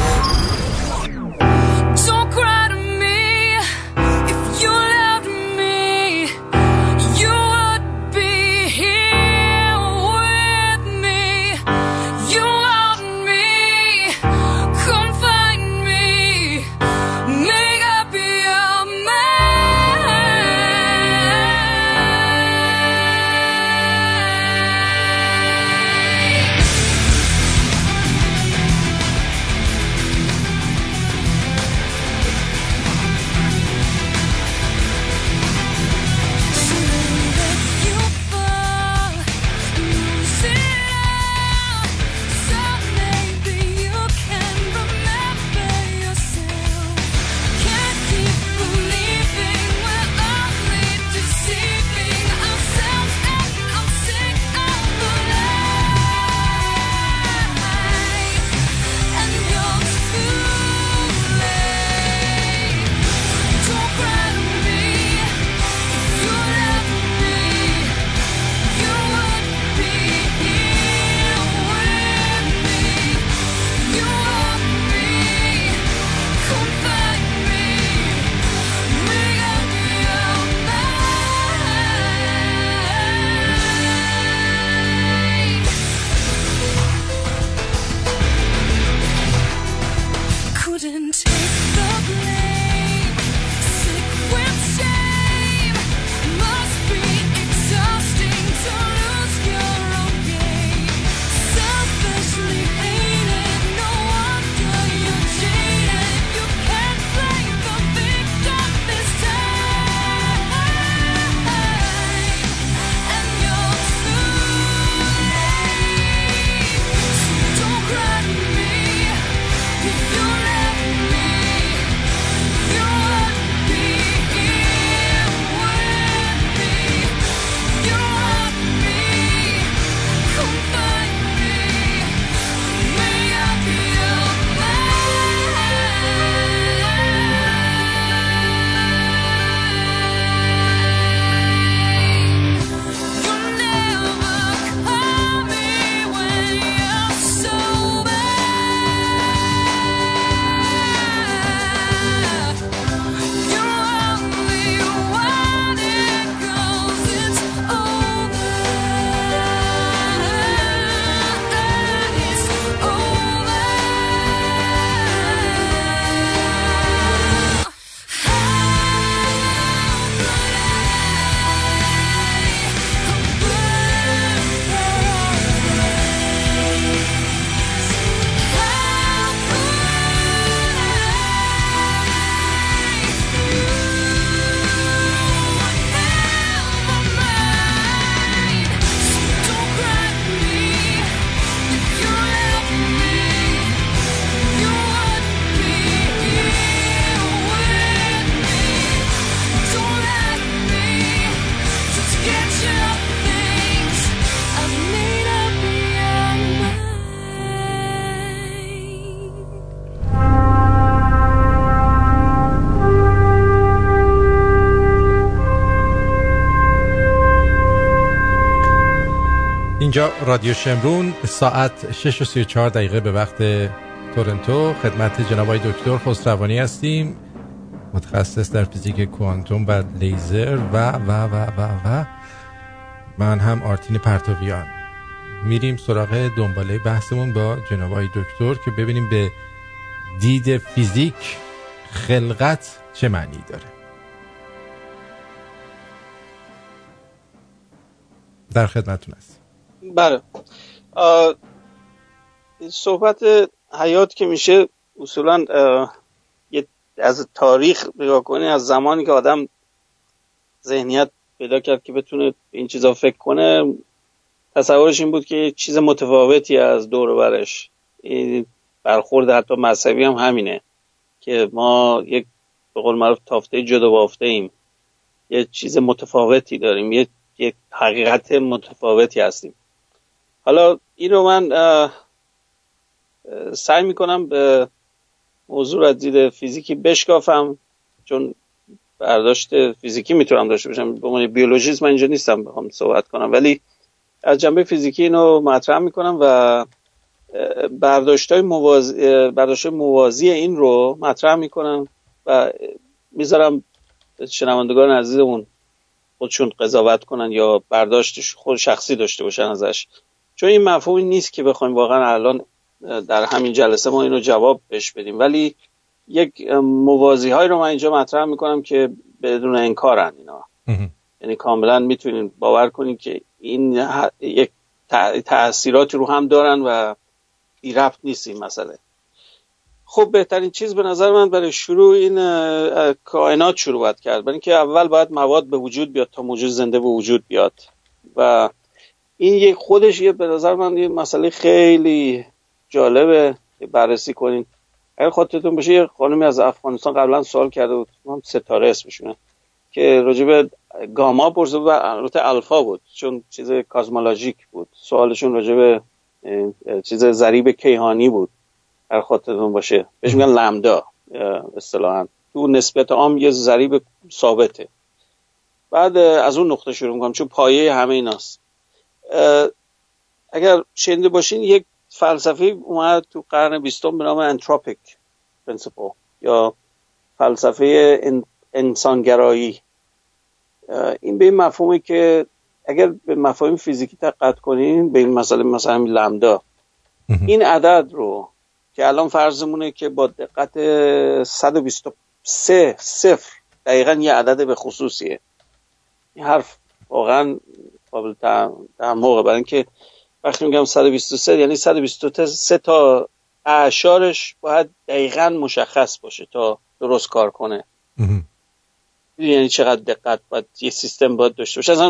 رادیو شمرون ساعت 6 و 34 دقیقه به وقت تورنتو. خدمت جناب دکتر خسروانی هستیم. متخصص در فیزیک کوانتوم و لیزر و و و و و. من هم آرتین پرتویان. میریم سراغ دنباله بحثمون با جناب دکتر که ببینیم به دید فیزیک خلقت چه معنی داره. در خدمتون هست بله. صحبت حیات که میشه اصولا از تاریخ نگاه کنی از زمانی که آدم ذهنیت پیدا کرد که بتونه این چیزا فکر کنه تصورش این بود که چیز متفاوتی از دور برش. این برخورد حتی مذهبی هم همینه که ما یک به قول معروف تافته جدا بافته ایم. یه چیز متفاوتی داریم یه یک حقیقت متفاوتی هستیم. حالا این رو من سعی می‌کنم به موضوع از دید فیزیکی بشکافم چون برداشت فیزیکی می‌تونم داشته باشم. به عنوان بیولوژیست من اینجا نیستم بخوام صحبت کنم. ولی از جنبه فیزیکی اینو مطرح می‌کنم و برداشت های موازی, برداشت موازی این رو مطرح می‌کنم و می‌ذارم شنوندگان عزیزمون خودشون قضاوت کنن یا برداشتش خود شخصی داشته باشن ازش. چون این مفهومی نیست که بخوایم واقعا الان در همین جلسه ما اینو جواب بهش بدیم. ولی یک موازی های رو من اینجا مطرح می‌کنم که بدون انکارن اینا. یعنی کاملا می‌تونین باور کنین که این یک تأثیراتی رو هم دارن و بی رفت نیست این مسئله. خب بهترین چیز به نظر من برای شروع این کائنات شروع باید کرد. برای اینکه اول باید مواد به وجود بیاد تا موجود زنده به وجود بیاد. و این یک خودش یه به نظر من یه مسئله خیلی جالبه که بررسی کنین. اگر خاطرتون باشه یه خانمی از افغانستان قبلا سوال کرده بود هم ستاره اسمشونه که راجب گاما پرسید و البته الفا بود چون چیز کازمولوژیک بود. سوالشون راجب چیز ضریب کیهانی بود اگر خاطرتون باشه. بهش میگن لامبدا اصطلاحا. تو نسبت عام یه ضریب ثابته. بعد از اون نقطه شروع می‌کنم چون پایه همه ایناست. اگر شنیده باشین یک فلسفه اومد تو قرن بیستم به نام anthropic principle یا فلسفه ان- انسانگرایی. این به این مفهومه که اگر به مفاهیم فیزیکی دقت کنین به این مسئله مثلا لمدا. این عدد رو که الان فرضمونه که با دقت 123 صفر دقیقا یه عدد به خصوصیه. این حرف واقعا قابل تحمقه برای اینکه وقتی میگم 123 یعنی 123 تا اعشارش باید دقیقا مشخص باشه تا درست کار کنه. یعنی چقدر دقت باید یه سیستم باید داشته باشه. اصلا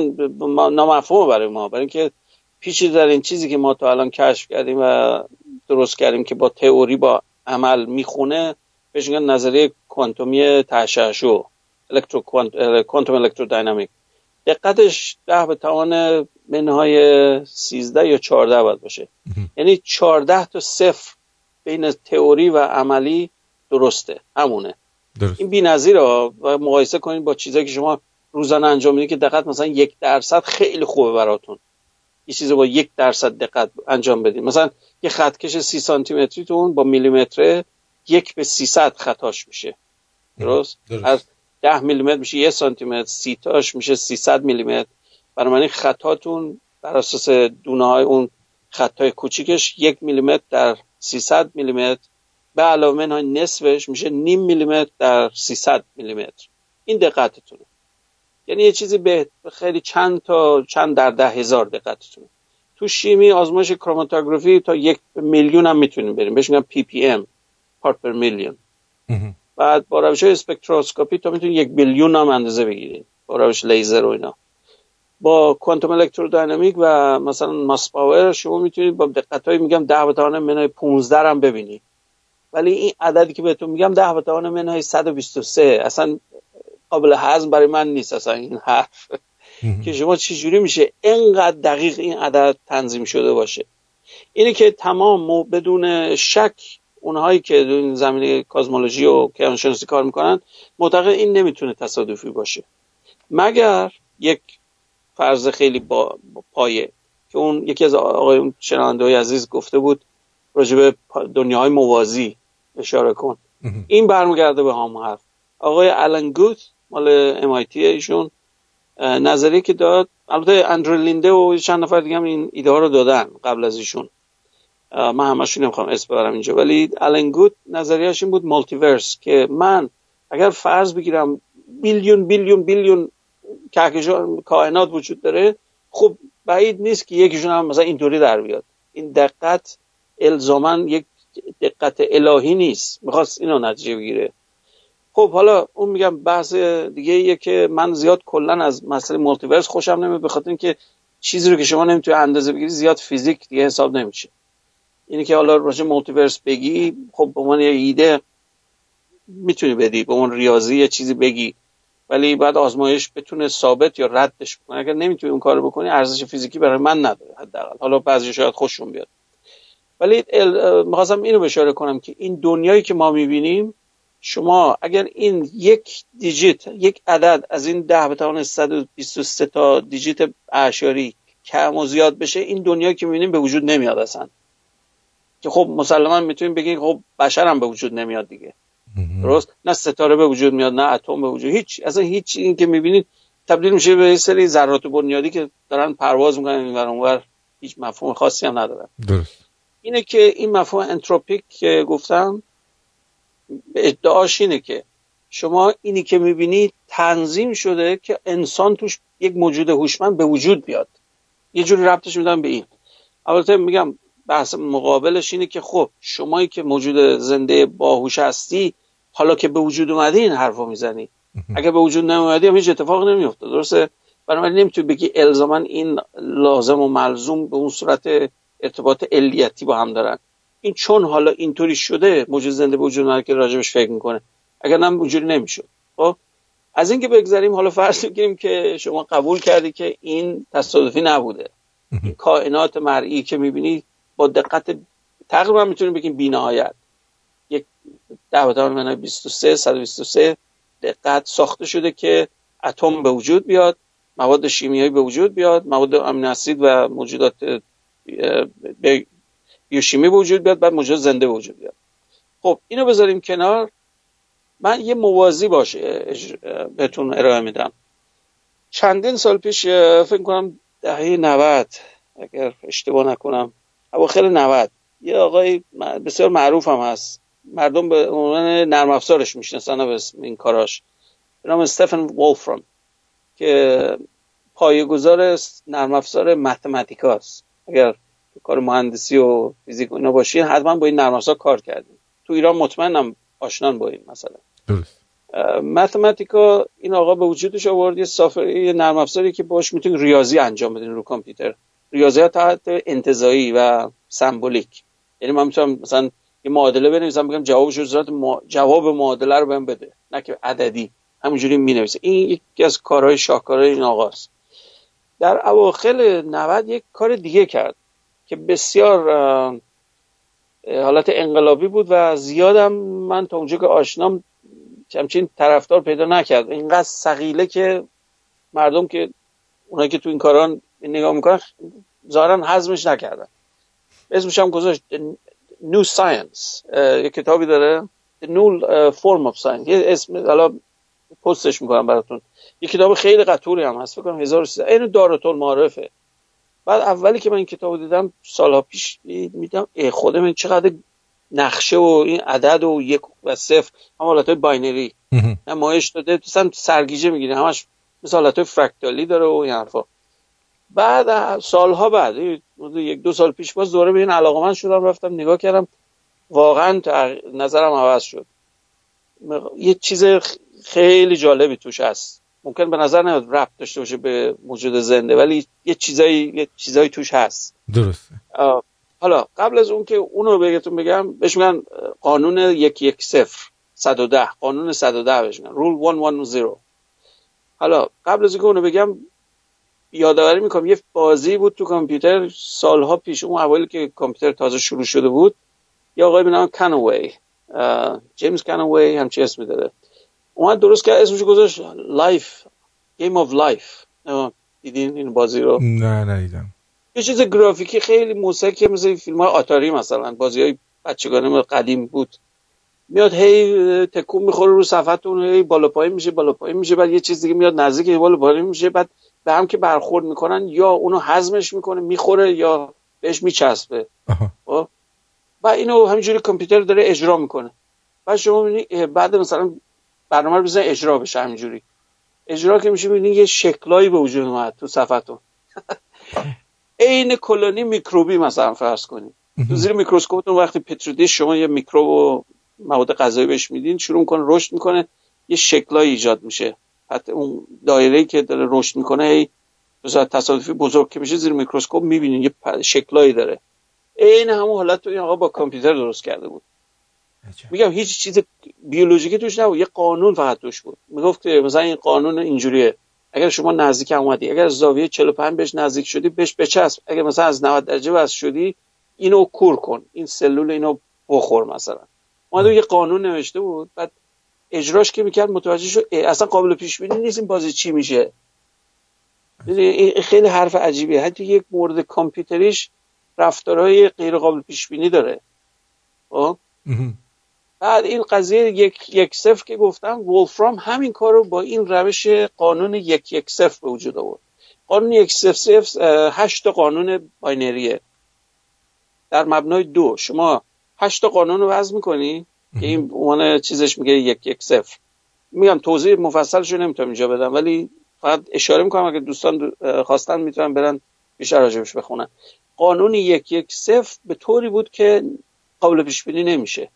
نامفهومه برای ما. برای اینکه پیچی در این چیزی که ما تا الان کشف کردیم و درست کردیم که با تئوری با عمل می‌خونه بهش میگن نظریه کوانتومی تشعشع الکترو کوانتوم الکترودینامیک. دقتش ده به توان منهای 13 یا 14 باید باشه. یعنی 14 تا صفر بین تئوری و عملی درسته. همونه. درست. این بی‌نظیره. و مقایسه کنید با چیزایی که شما روزانه انجام می‌دید که دقت مثلا یک درصد خیلی خوبه براتون. یه چیز رو با یک درصد دقت انجام بدید. مثلا یه خطکش سی سانتی متریتون با میلیمتره یک به 300 خطاش میشه. درست؟ درست. از 10 میلیمتر میشه یه سانتی متر سی تاش میشه 300 میلیمتر. بنابراین خطاتون بر اساس دونه های اون خطای کوچیکش یک میلیمتر در 300 میلیمتر. به علاوه منهای نصفش میشه نیم میلیمتر در 300 میلیمتر. این دقتتونه. یعنی یه چیزی به خیلی چند تا چند در ده هزار دقتتونه. تو شیمی آزمایش کروماتوگرافی تا یک میلیون هم می‌تونیم بریم. بهش میگن ppm part per million. بعد با روش های اسپکتروسکوپی تا می‌تونید یک بیلیون هم اندازه بگیرید با روش لیزر و اینا. با کوانتوم الکترودینامیک و مثلا Mössbauer شما می‌تونید با دقت های میگم 10 به توان منهای 15 هم ببینید ولی این عددی که بهتون میگم 10 به توان منهای 123 اصلا قابل هضم برای من نیست اصلا این حرف. که شما چجوری میشه اینقدر دقیق این عدد تنظیم شده باشه. اینه که تمام مو- بدون شک اونهایی که در این زمینه کازمولوژی و کیهانشناسی کار می‌کنن معتقد این نمی‌تونه تصادفی باشه. مگر یک فرض خیلی با با پایه که اون یکی از آقای شنونده های عزیز گفته بود راجع به پا- دنیاهای موازی اشاره کن. این برمیگرده به هم حرف. آقای الان گوت مال MIT ایشون نظریه که داد البته اندرو لینده و چند نفر دیگه هم این ایده ها رو دادن قبل از ایشون. من همشون نمی‌خوام اسم ببرم اینجا. ولی الان گوت نظریهش این بود مالتیورس که من اگر فرض بگیرم بیلیون بیلیون بیلیون کهکشان کائنات وجود داره خب بعید نیست که یکیشون هم مثلا اینطوری در بیاد. این دقت الزاما یک دقت الهی نیست. می‌خواست اینو نتیجه بگیره. خب حالا اون میگم بحث دیگه ایه که من زیاد کلا از مسئله multiverse خوشم نمیاد به خاطر اینکه چیزی رو که شما نمی‌تونی اندازه بگیری زیاد فیزیک دیگه حساب نمیشه. اینی که حالا راجع multiverse بگی خب به عنوان یه ایده می‌تونی بدی به عنوان ریاضی یه چیزی بگی. ولی بعد آزمایش بتونه ثابت یا ردش بکنه اگر نمی‌تونی اون کارو بکنی ارزش فیزیکی برای من نداره حداقل. حالا بعضی شاید خوششون بیاد. ولی می‌خواستم اینو اشاره کنم که این دنیایی که ما می‌بینیم شما اگر این یک دیجیت یک عدد از این ده به توان 123 تا دیجیت اعشاری کم و زیاد بشه این دنیایی که می‌بینیم به وجود نمیاد اصلا. که خب مسلما می‌تونیم بگیم خب بشر هم به وجود نمیاد دیگه. درست؟ نه ستاره به وجود میاد نه اتم به وجود هیچ اصلا هیچ این که می‌بینید تبدیل میشه به یه سری ذرات بنیادی که دارن پرواز می‌کنن اینور اونور هیچ مفهوم خاصی هم ندارن. درست. اینه که این مفهوم انتروپیک که گفتم ادعاش اینه که شما اینی که می‌بینید تنظیم شده که انسان توش یک موجود هوشمند به وجود بیاد. یه جوری ربطش میدم به این. البته میگم بحث مقابلش اینه که خب شمایی که موجود زنده باهوش هستی حالا که به وجود اومدی این حرفو می‌زنی. اگه به وجود نمیومدی هم هیچ اتفاق نمیفته درسته؟ بنابراین نمی‌تونی بگی الزاما این لازم و ملزوم به اون صورت ارتباط علیتی با هم دارن. این چون حالا اینطوری شده موجود زنده به وجود اومده که راجبش فکر می‌کنه. اگر نه اونجوری نمی‌شد. خب؟ از اینکه بگذریم حالا فرض بگیریم که شما قبول کردی که این تصادفی نبوده. این کائنات مرئی که می‌بینی با دقت تقریبا می‌تونیم بگیم بینهایت. یک ده توان منهای 23 123 دقت ساخته شده که اتم به وجود بیاد مواد شیمیایی به وجود بیاد مواد امینو اسید و موجودات بیوشیمی به وجود بیاد بعد موجود زنده به وجود بیاد. خب اینو بذاریم کنار. من یه موازی باشه بهتون ارائه میدم. چندین سال پیش فکر کنم دهه 90 اگر اشتباه نکنم اواخر 90 یه آقای بسیار معروف هم هست. مردم به عنوان نرم افزارش می‌شناسن به اسم این کاراش. به نام استفن وولفرام که پایه‌گذار نرم افزار متمتیکاست اگر تو کار مهندسی و فیزیک و اینا باشین حتما با این نرم افزار کار کردین تو ایران مطمئنم آشنان با این مثلا درست. متمتیکا این آقا به وجودش آورد یه سافر یه نرم افزاری که باش می‌تونید ریاضی انجام بدین رو کامپیوتر. ریاضیات تحت انتزاعی و سمبولیک. یعنی من می‌تونم مثلا یه معادله بنویسم بگم جوابش رو ما... جواب معادله رو بهم بده نه که عددی. همونجوری می‌نویسه. این یکی از کارهای شاهکارهای این آقاست در اواخر 90 یک کار دیگه کرد که بسیار حالت انقلابی بود و زیادم من تا اونجا که آشنام همچین طرفدار پیدا نکرد. اینقدر سقیله که مردم که اونایی که تو این کاران نگاه می‌کنن ظاهرا هضمش نکردن. اسمش هم گذاشت New Science. اه، یه کتابی داره The New اه، Form of Science. یه اسم حالا پستش می‌کنم براتون. یه کتاب خیلی قطوری هم هست فکر کنم 1300 اینو دارت المعارفه بعد اولی که من این کتاب دیدم سالها پیش میدم خودم این چقدر نقشه و این عدد و یک و صفر. هم حالت های binary نمایش داده تو سرگیجه می‌گیره. همش مثل حالت های فرکتالی داره و این حرفا. بعد سالها بعد یک دو سال پیش باز دوره به این علاقه من شدم رفتم نگاه کردم. واقعا نظرم عوض شد. یه چیز خیلی جالبی توش هست. ممکن به نظر نمیاد ربط داشته باشه به موجود زنده ولی یه چیزایی یه چیزایی توش هست. درسته. حالا قبل از اون که اونو بهتون بگم بهش میگن قانون یک یک صفر 110 قانون 110 بهش میگن rule 110 حالا قبل از اینکه اونو بگم یادآوری می‌کنم یه بازی بود تو کامپیوتر سالها پیش اون اوایل که کامپیوتر تازه شروع شده بود یه آقای به نام کانوی جیمز کانوی همچی اسمی داره. اومد درست کرد اسمش گذاشت life game of life دیدین این بازی رو؟ نه ندیدم. یه چیز گرافیکی خیلی موسیقی مثل فیلم های آتاری مثلا بازی های بچگانه قدیم بود. میاد هی تکون می‌خوره رو صفحتون هی بالا پایین میشه بالا پایین میشه بعد یه چیز دیگه میاد نزدیک بالا پایین میشه بعد به هم که برخورد می‌کنن یا اونو هضمش می‌کنه می‌خوره یا بهش میچسبه. خب؟ و اینو همینجوری کامپیوتر داره اجرا می‌کنه. بعد شما بعد مثلا برنامه رو بزن اجرا بشه همینجوری. اجرا که میشه می‌بینی یه شکلایی به وجود اومد تو صفحتون. [LAUGHS] عین کلونی میکروبی مثلا فرض کنید. تو زیر میکروسکوپتون وقتی petri dish شما یه میکروب و مواد غذایی بهش میدین شروع می‌کنه رشد می‌کنه یه شکلایی ایجاد میشه. حتی اون دایره که داره رشد می‌کنه هی تصادفی بزرگ که میشه زیر میکروسکوپ می‌بینین یه شکلایی داره. عین همون حالت رو این آقا با کامپیوتر درست کرده بود. میگم هیچ چیز بیولوژیکی توش نبود یه قانون فقط توش بود. می‌گفت که مثلا این قانون اینجوریه. اگر شما نزدیک اومدی اگر زاویه 45 بهش نزدیک شدی بهش بچسب. اگر مثلا از 90 درجه واسه شدی اینو کور کن. این سلول اینو بخور مثلا. اومده یه قانون نوشته بود بعد اجراش که می‌کرد متوجه شد اصلا قابل پیش بینی نیست این بازی چی میشه. این خیلی حرف عجیبیه. حتی یک مورد کامپیوتریش رفتارهای غیر قابل پیش بینی داره. خب؟ بعد این قضیه یک یک صفر که گفتم ولفرام همین کار رو با این روش قانون یک یک صفر به وجود آورد. قانون یک صفر صفر هشت قانون باینریه در مبنای دو. شما هشت قانون رو وضع می‌کنی؟ که این عنوان چیزش میگه یک یک صفر. میگم توضیح مفصلش رو نمی‌تونم اینجا بدم ولی فقط اشاره می‌کنم اگه دوستان خواستن می‌تونن برن بیشتر راجبش بخونن. قانون یک یک صفر به طوری بود که قابل پیش بینی نمیشه.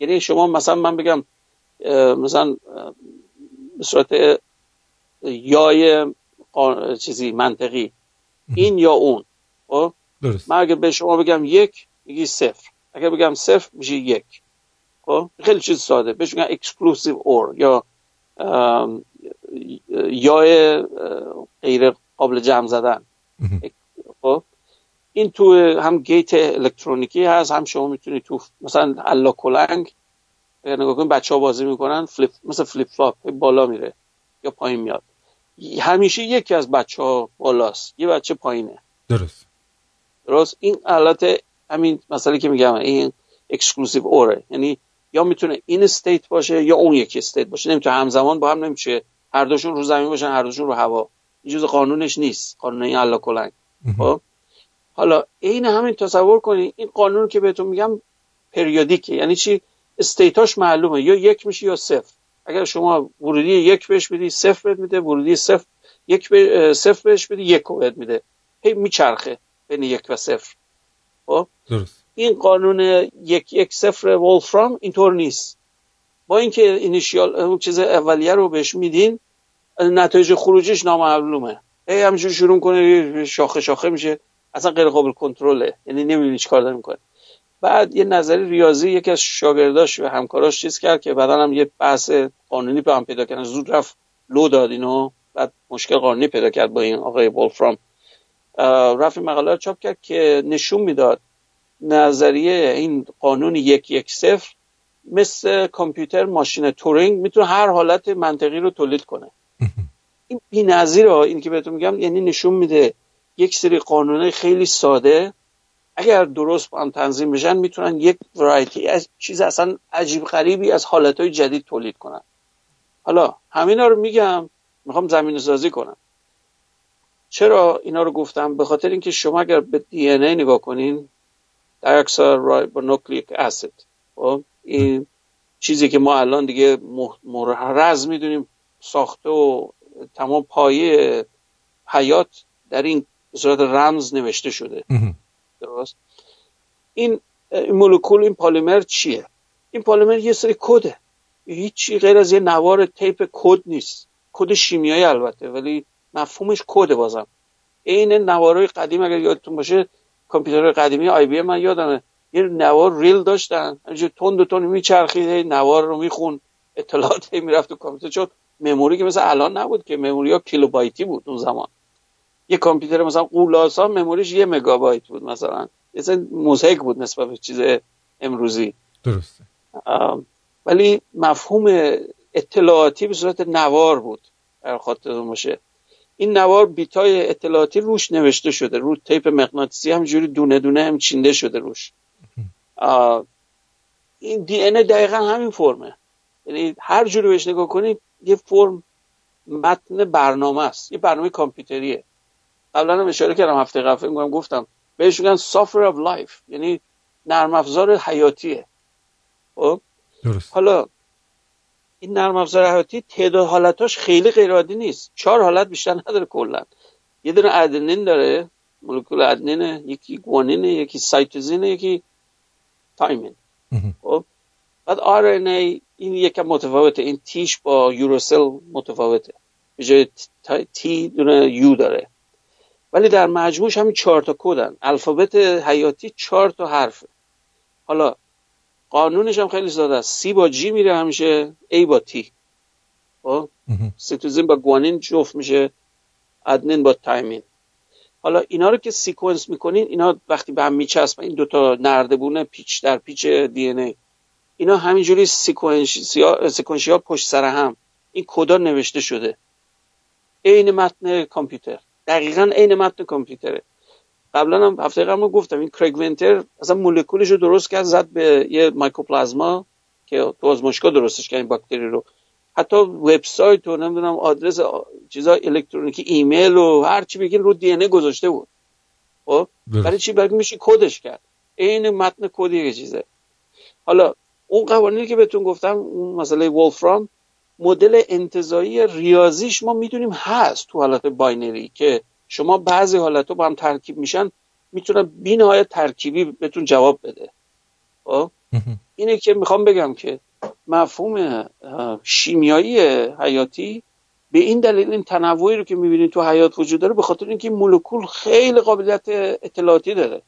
یعنی شما مثلا من بگم مثلا به صورت یای چیزی منطقی. این یا اون. خب؟ درست. من اگه به شما بگم یک میگی صفر. اگه بگم صفر میشه یک. خب خیلی چیز ساده. بهش میگن exclusive or یا یا غیر قابل جمع زدن. خب این تو هم gate الکترونیکی هست هم شما می‌تونی تو مثلا الاکلنگ اگر نگاه کنید بچه ها بازی می‌کنن flip مثل flip flop بالا میره یا پایین میاد. همیشه یکی از بچه ها بالاست. یه بچه پایینه. درست. درست؟ این حالت همین مسئله که میگم این exclusive or ه یعنی یا می‌تونه این state باشه یا اون یکی state باشه نمی‌تونه همزمان با هم نمیشه. هر دوشون رو زمین باشن هر دوشون رو هوا. این جز قانونش نیست. قانون این الاکلنگ. خب؟ حالا عین همین تصور کنید این قانون که بهتون میگم periodic ه. یعنی چی؟ state اش معلومه. یا یک میشه یا صفر. اگر شما ورودی یک بهش بدی صفر بهت میده. ورودی صفر یک به صفر بهش بدی یک بهت میده. هی میچرخه بین یک و صفر. خب؟ درست. این قانون یک یک صفر ولفرام اینطور نیست. با اینکه اینیشیال اون چیز اولیه رو بهش میدین نتایج خروجیش نامعلومه. هی همینجوری شروع کنه شاخه شاخه میشه. اصلا غیر قابل کنترله یعنی نمی‌دونی چیکار داره می‌کنه. بعد یه نظری ریاضی یکی از شاگرداش و همکاراش چیز کرد که بعدا هم یه بحث قانونی به هم پیدا کردن. زود رفت لو داد اینو. بعد مشکل قانونی پیدا کرد با این آقای ولفرام رفت این مقاله رو چاپ کرد که نشون می‌داد نظریه این قانون یک یک صفر مثل کامپیوتر ماشین تورینگ می‌تونه هر حالت منطقی رو تولید کنه. [LAUGHS] این بی نظیر این که بهتون میگم یعنی نشون میده یک سری قانون خیلی ساده اگر درست با هم تنظیم بشن می‌تونن یک ورایتی از چیز اصلا عجیب غریبی از حالتهای جدید تولید کنن. حالا همینا رو میگم می‌خوام زمین سازی کنم. چرا اینا رو گفتم؟ به خاطر اینکه شما اگر به دی ان ای نگاه کنین دیاکساریبونوکلیک اسید خب این چیزی که ما الان دیگه مرز می‌دونیم ساخته و تمام پایه حیات در این به صورت رمز نوشته شده. درست؟ این مولکول این پلیمر چیه؟ این پلیمر یه سری کده. هیچی غیر از یه نوار tape کد نیست. کد شیمیایی البته ولی مفهومش کده بازم. عین نوارای قدیم اگر یادتون باشه کامپیوتر قدیمی IBM من یادمه. یه نوار reel داشتن. همینجور تند و تند میچرخید نوار رو میخوند. اطلاعات می‌رفت تو کامپیوتر. چون memory که مثل الان نبود که memory ها کیلوبایتی بود اون زمان. یه کامپیوتر مثلا غول‌آسا memory ش یه مگابایت بود مثلا. یه مضحک بود نسبت به چیز امروزی. درسته. ولی مفهوم اطلاعاتی به صورت نوار بود. در خاطرتون باشه. این نوار بیتای اطلاعاتی روش نوشته شده. رو تیپ مغناطیسی همجوری دونه دونه هم چینده شده روش. این دی ان دقیقا همین فرمه. یعنی هر جوری بهش نگاه کنید یه فرم متن برنامه است. یه برنامه کامپیوتریه. قبلا هم اشاره کردم هفته قبل می‌کنم گفتم. بهش میگن software of life. یعنی نرم افزار حیاتیه. خب؟ درست. حالا این نرم افزار حیاتی تعداد حالتاش خیلی غیر عادی نیست. چهار حالت بیشتر نداره کلا. یه دونه آدنین داره مولکول آدنینه یکی گوانینه یکی cytosine ه یکی thymine. خب؟ بعد RNA یکم متفاوته. این T ش با uracil متفاوته. به جای T دونه U داره. ولی در مجموعش همین چهار تا کدن. alphabet حیاتی چهار تا حرفه. حالا قانونش هم خیلی ساده است. C با G میره همیشه A با T. خب. سیتوزین با گوانین جفت میشه آدنین با thymine. حالا اینا رو که sequence می‌کنین اینا وقتی به هم میچسبن این دوتا نردبونه پیچ در پیچ DNA. اینا همینجوری sequentia sequential پشت سر هم. این کدا نوشته شده. عین متن کامپیوتر. دقیقا عین متن کامپیوتره. قبلا هم هفته قبل گفتم این کریگ ونتر اصلا مولکولش رو درست کرد زد به یه مایکوپلازما که تو آزمایشگاه درستش کرد این باکتری رو. حتی وبسایت و نمی‌دونم آدرس چیزا الکترونیکی ایمیل و هر چی بگین رو DNA گذاشته بود. خب. برای چی؟ برای میشه کدش کرد. عین متن کد یه چیزه. حالا اون قوانینی که بهتون گفتم اون مسئله ولفرام مدل انتزاعی ریاضیش ما می‌دونیم هست تو حالت binary که شما بعضی حالت با هم ترکیب میشن می‌تونه بی نهایت ترکیبی بهتون جواب بده. خب. اینه که می‌خوام بگم که مفهوم شیمیایی حیاتی به این دلیل این تنوعی رو که می‌بینید تو حیات وجود داره به خاطر اینکه این مولکول خیلی قابلیت اطلاعاتی داره.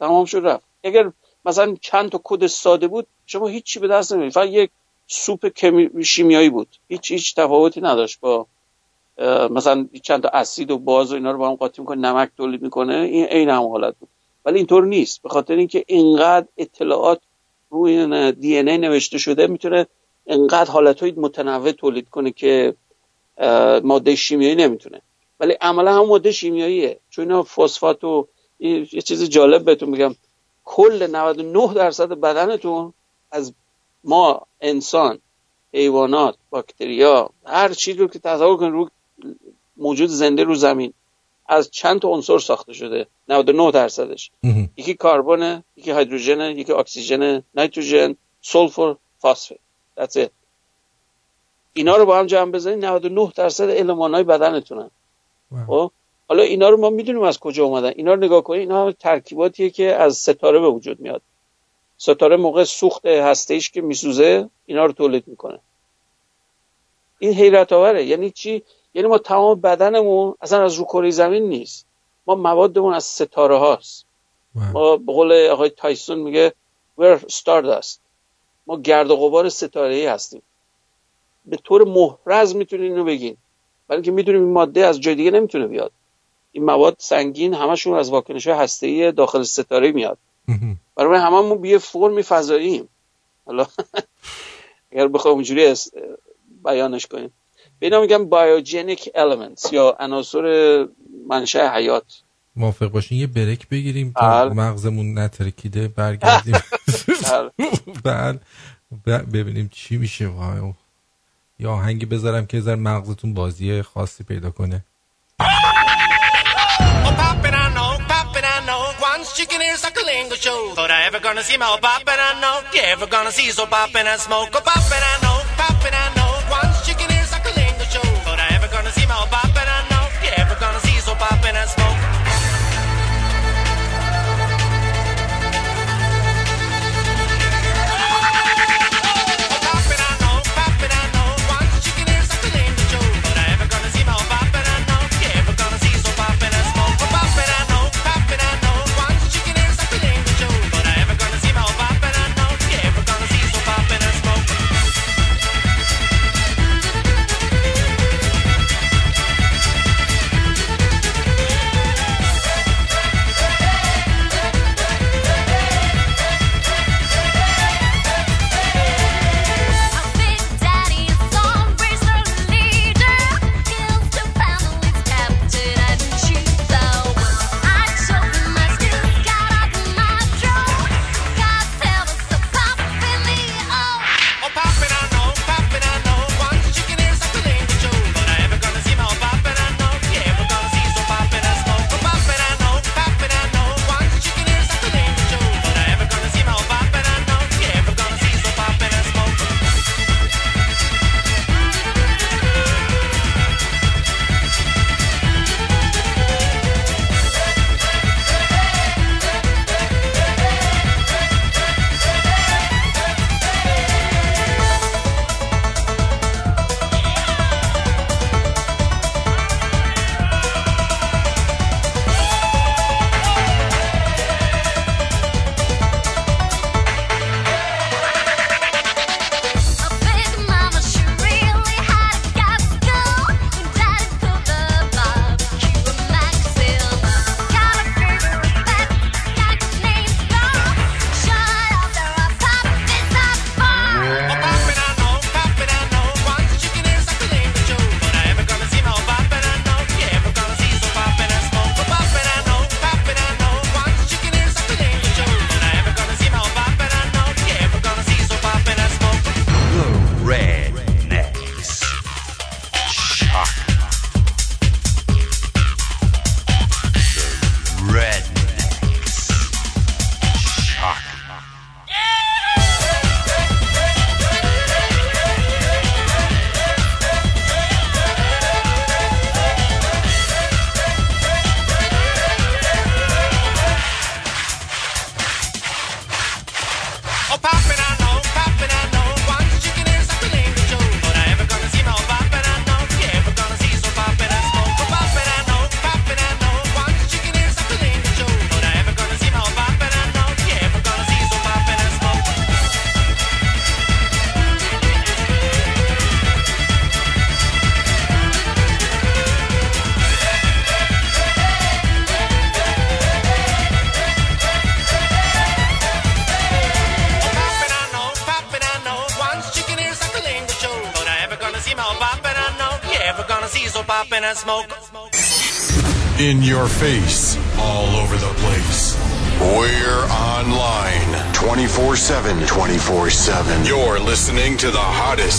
تمام شد رفت. اگر مثلا چند تا کد ساده بود شما هیچی به دست نمیارید فقط یک سوپ شیمیایی بود. هیچ هیچ تفاوتی نداشت با مثلا چند تا اسید و باز و اینا رو با هم قاطی می‌کنه نمک تولید می‌کنه این عین هم حالت بود. ولی اینطور نیست. به خاطر اینکه اینقدر اطلاعات روی دی ای نوشته شده می‌تونه اینقدر حالتهای متنوع تولید کنه که ماده شیمیایی نمی‌تونه. ولی عملا هم ماده شیمیاییه. چون اینا فسفات و یه چیز جالب بهتون بگم. کل 99 درصد بدنتون از ما انسان حیوانات باکتریا هر چیزی رو که تصور کنید رو موجود زنده رو زمین از چند تا عنصر ساخته شده. 99 درصدش. یکی کربونه یکی هیدروژن یکی اکسیژن نیتروژن سولفور فاسفید That's it. اینا رو با هم جمع بزنید 99 درصد المانهای بدنتونن. واو. خب؟ حالا اینا رو ما می‌دونیم از کجا اومدن. اینا رو نگاه کنید اینا ترکیباتیه که از ستاره به وجود میاد. ستاره موقع سوخت هسته که میسوزه اینا رو تولید می‌کنه. این حیرت آوره یعنی چی؟ یعنی ما تمام بدنمون اصلا از رو کره زمین نیست. ما موادمون از ستاره هاست. واو. ما به قول آقای تایسون میگه we're stardust. ما گرد و غبار ستاره ای هستیم. به طور محرز می‌تونین اینو بگین. برای اینکه می‌دونیم این ماده از جای دیگه نمی‌تونه بیاد. این مواد سنگین همشون از واکنش هسته داخل ستاره میاد. [LAUGHS] برای هممون به یه فرمی فضاییم. حالا [LAUGHS] اگر بخوام اونجوری بیانش کنیم. به اینا میگم بایوجنیک elements یا عناصر منشأ حیات موافق باشین یه بریک بگیریم تا بله. مغزمون نترکیده برگردیم بله. بعد ببینیم چی میشه وای. یا آهنگی بذارم که زر مغزتون بازی خاصی پیدا کنه Oh, poppin', I know, poppin', I know. Once chicken ears like a lingo show. Thought I ever gonna see my oh, poppin', I know. You ever gonna see so poppin' and smoke? Oh, poppin', I know, poppin', I know.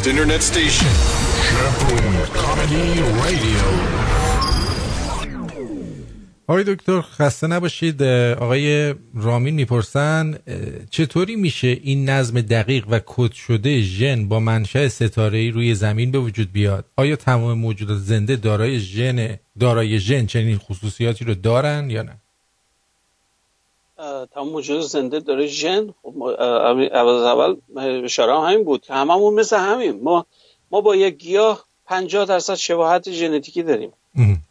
Hottest internet station. Comedy Radio. آقای دکتر خسته نباشید آقای رامین می‌پرسن چطوری میشه این نظم دقیق و کد شده ژن با منشأ ستاره روی زمین به وجود بیاد آیا تمام موجودات زنده دارای ژن دارای ژن چنین خصوصیاتی رو دارن یا نه تمام موجود زنده داره ژن. خب اول از اول اشاره هم همین بود که هممون مثل همین ما ما با یک گیاه 50 درصد شباهت ژنتیکی داریم.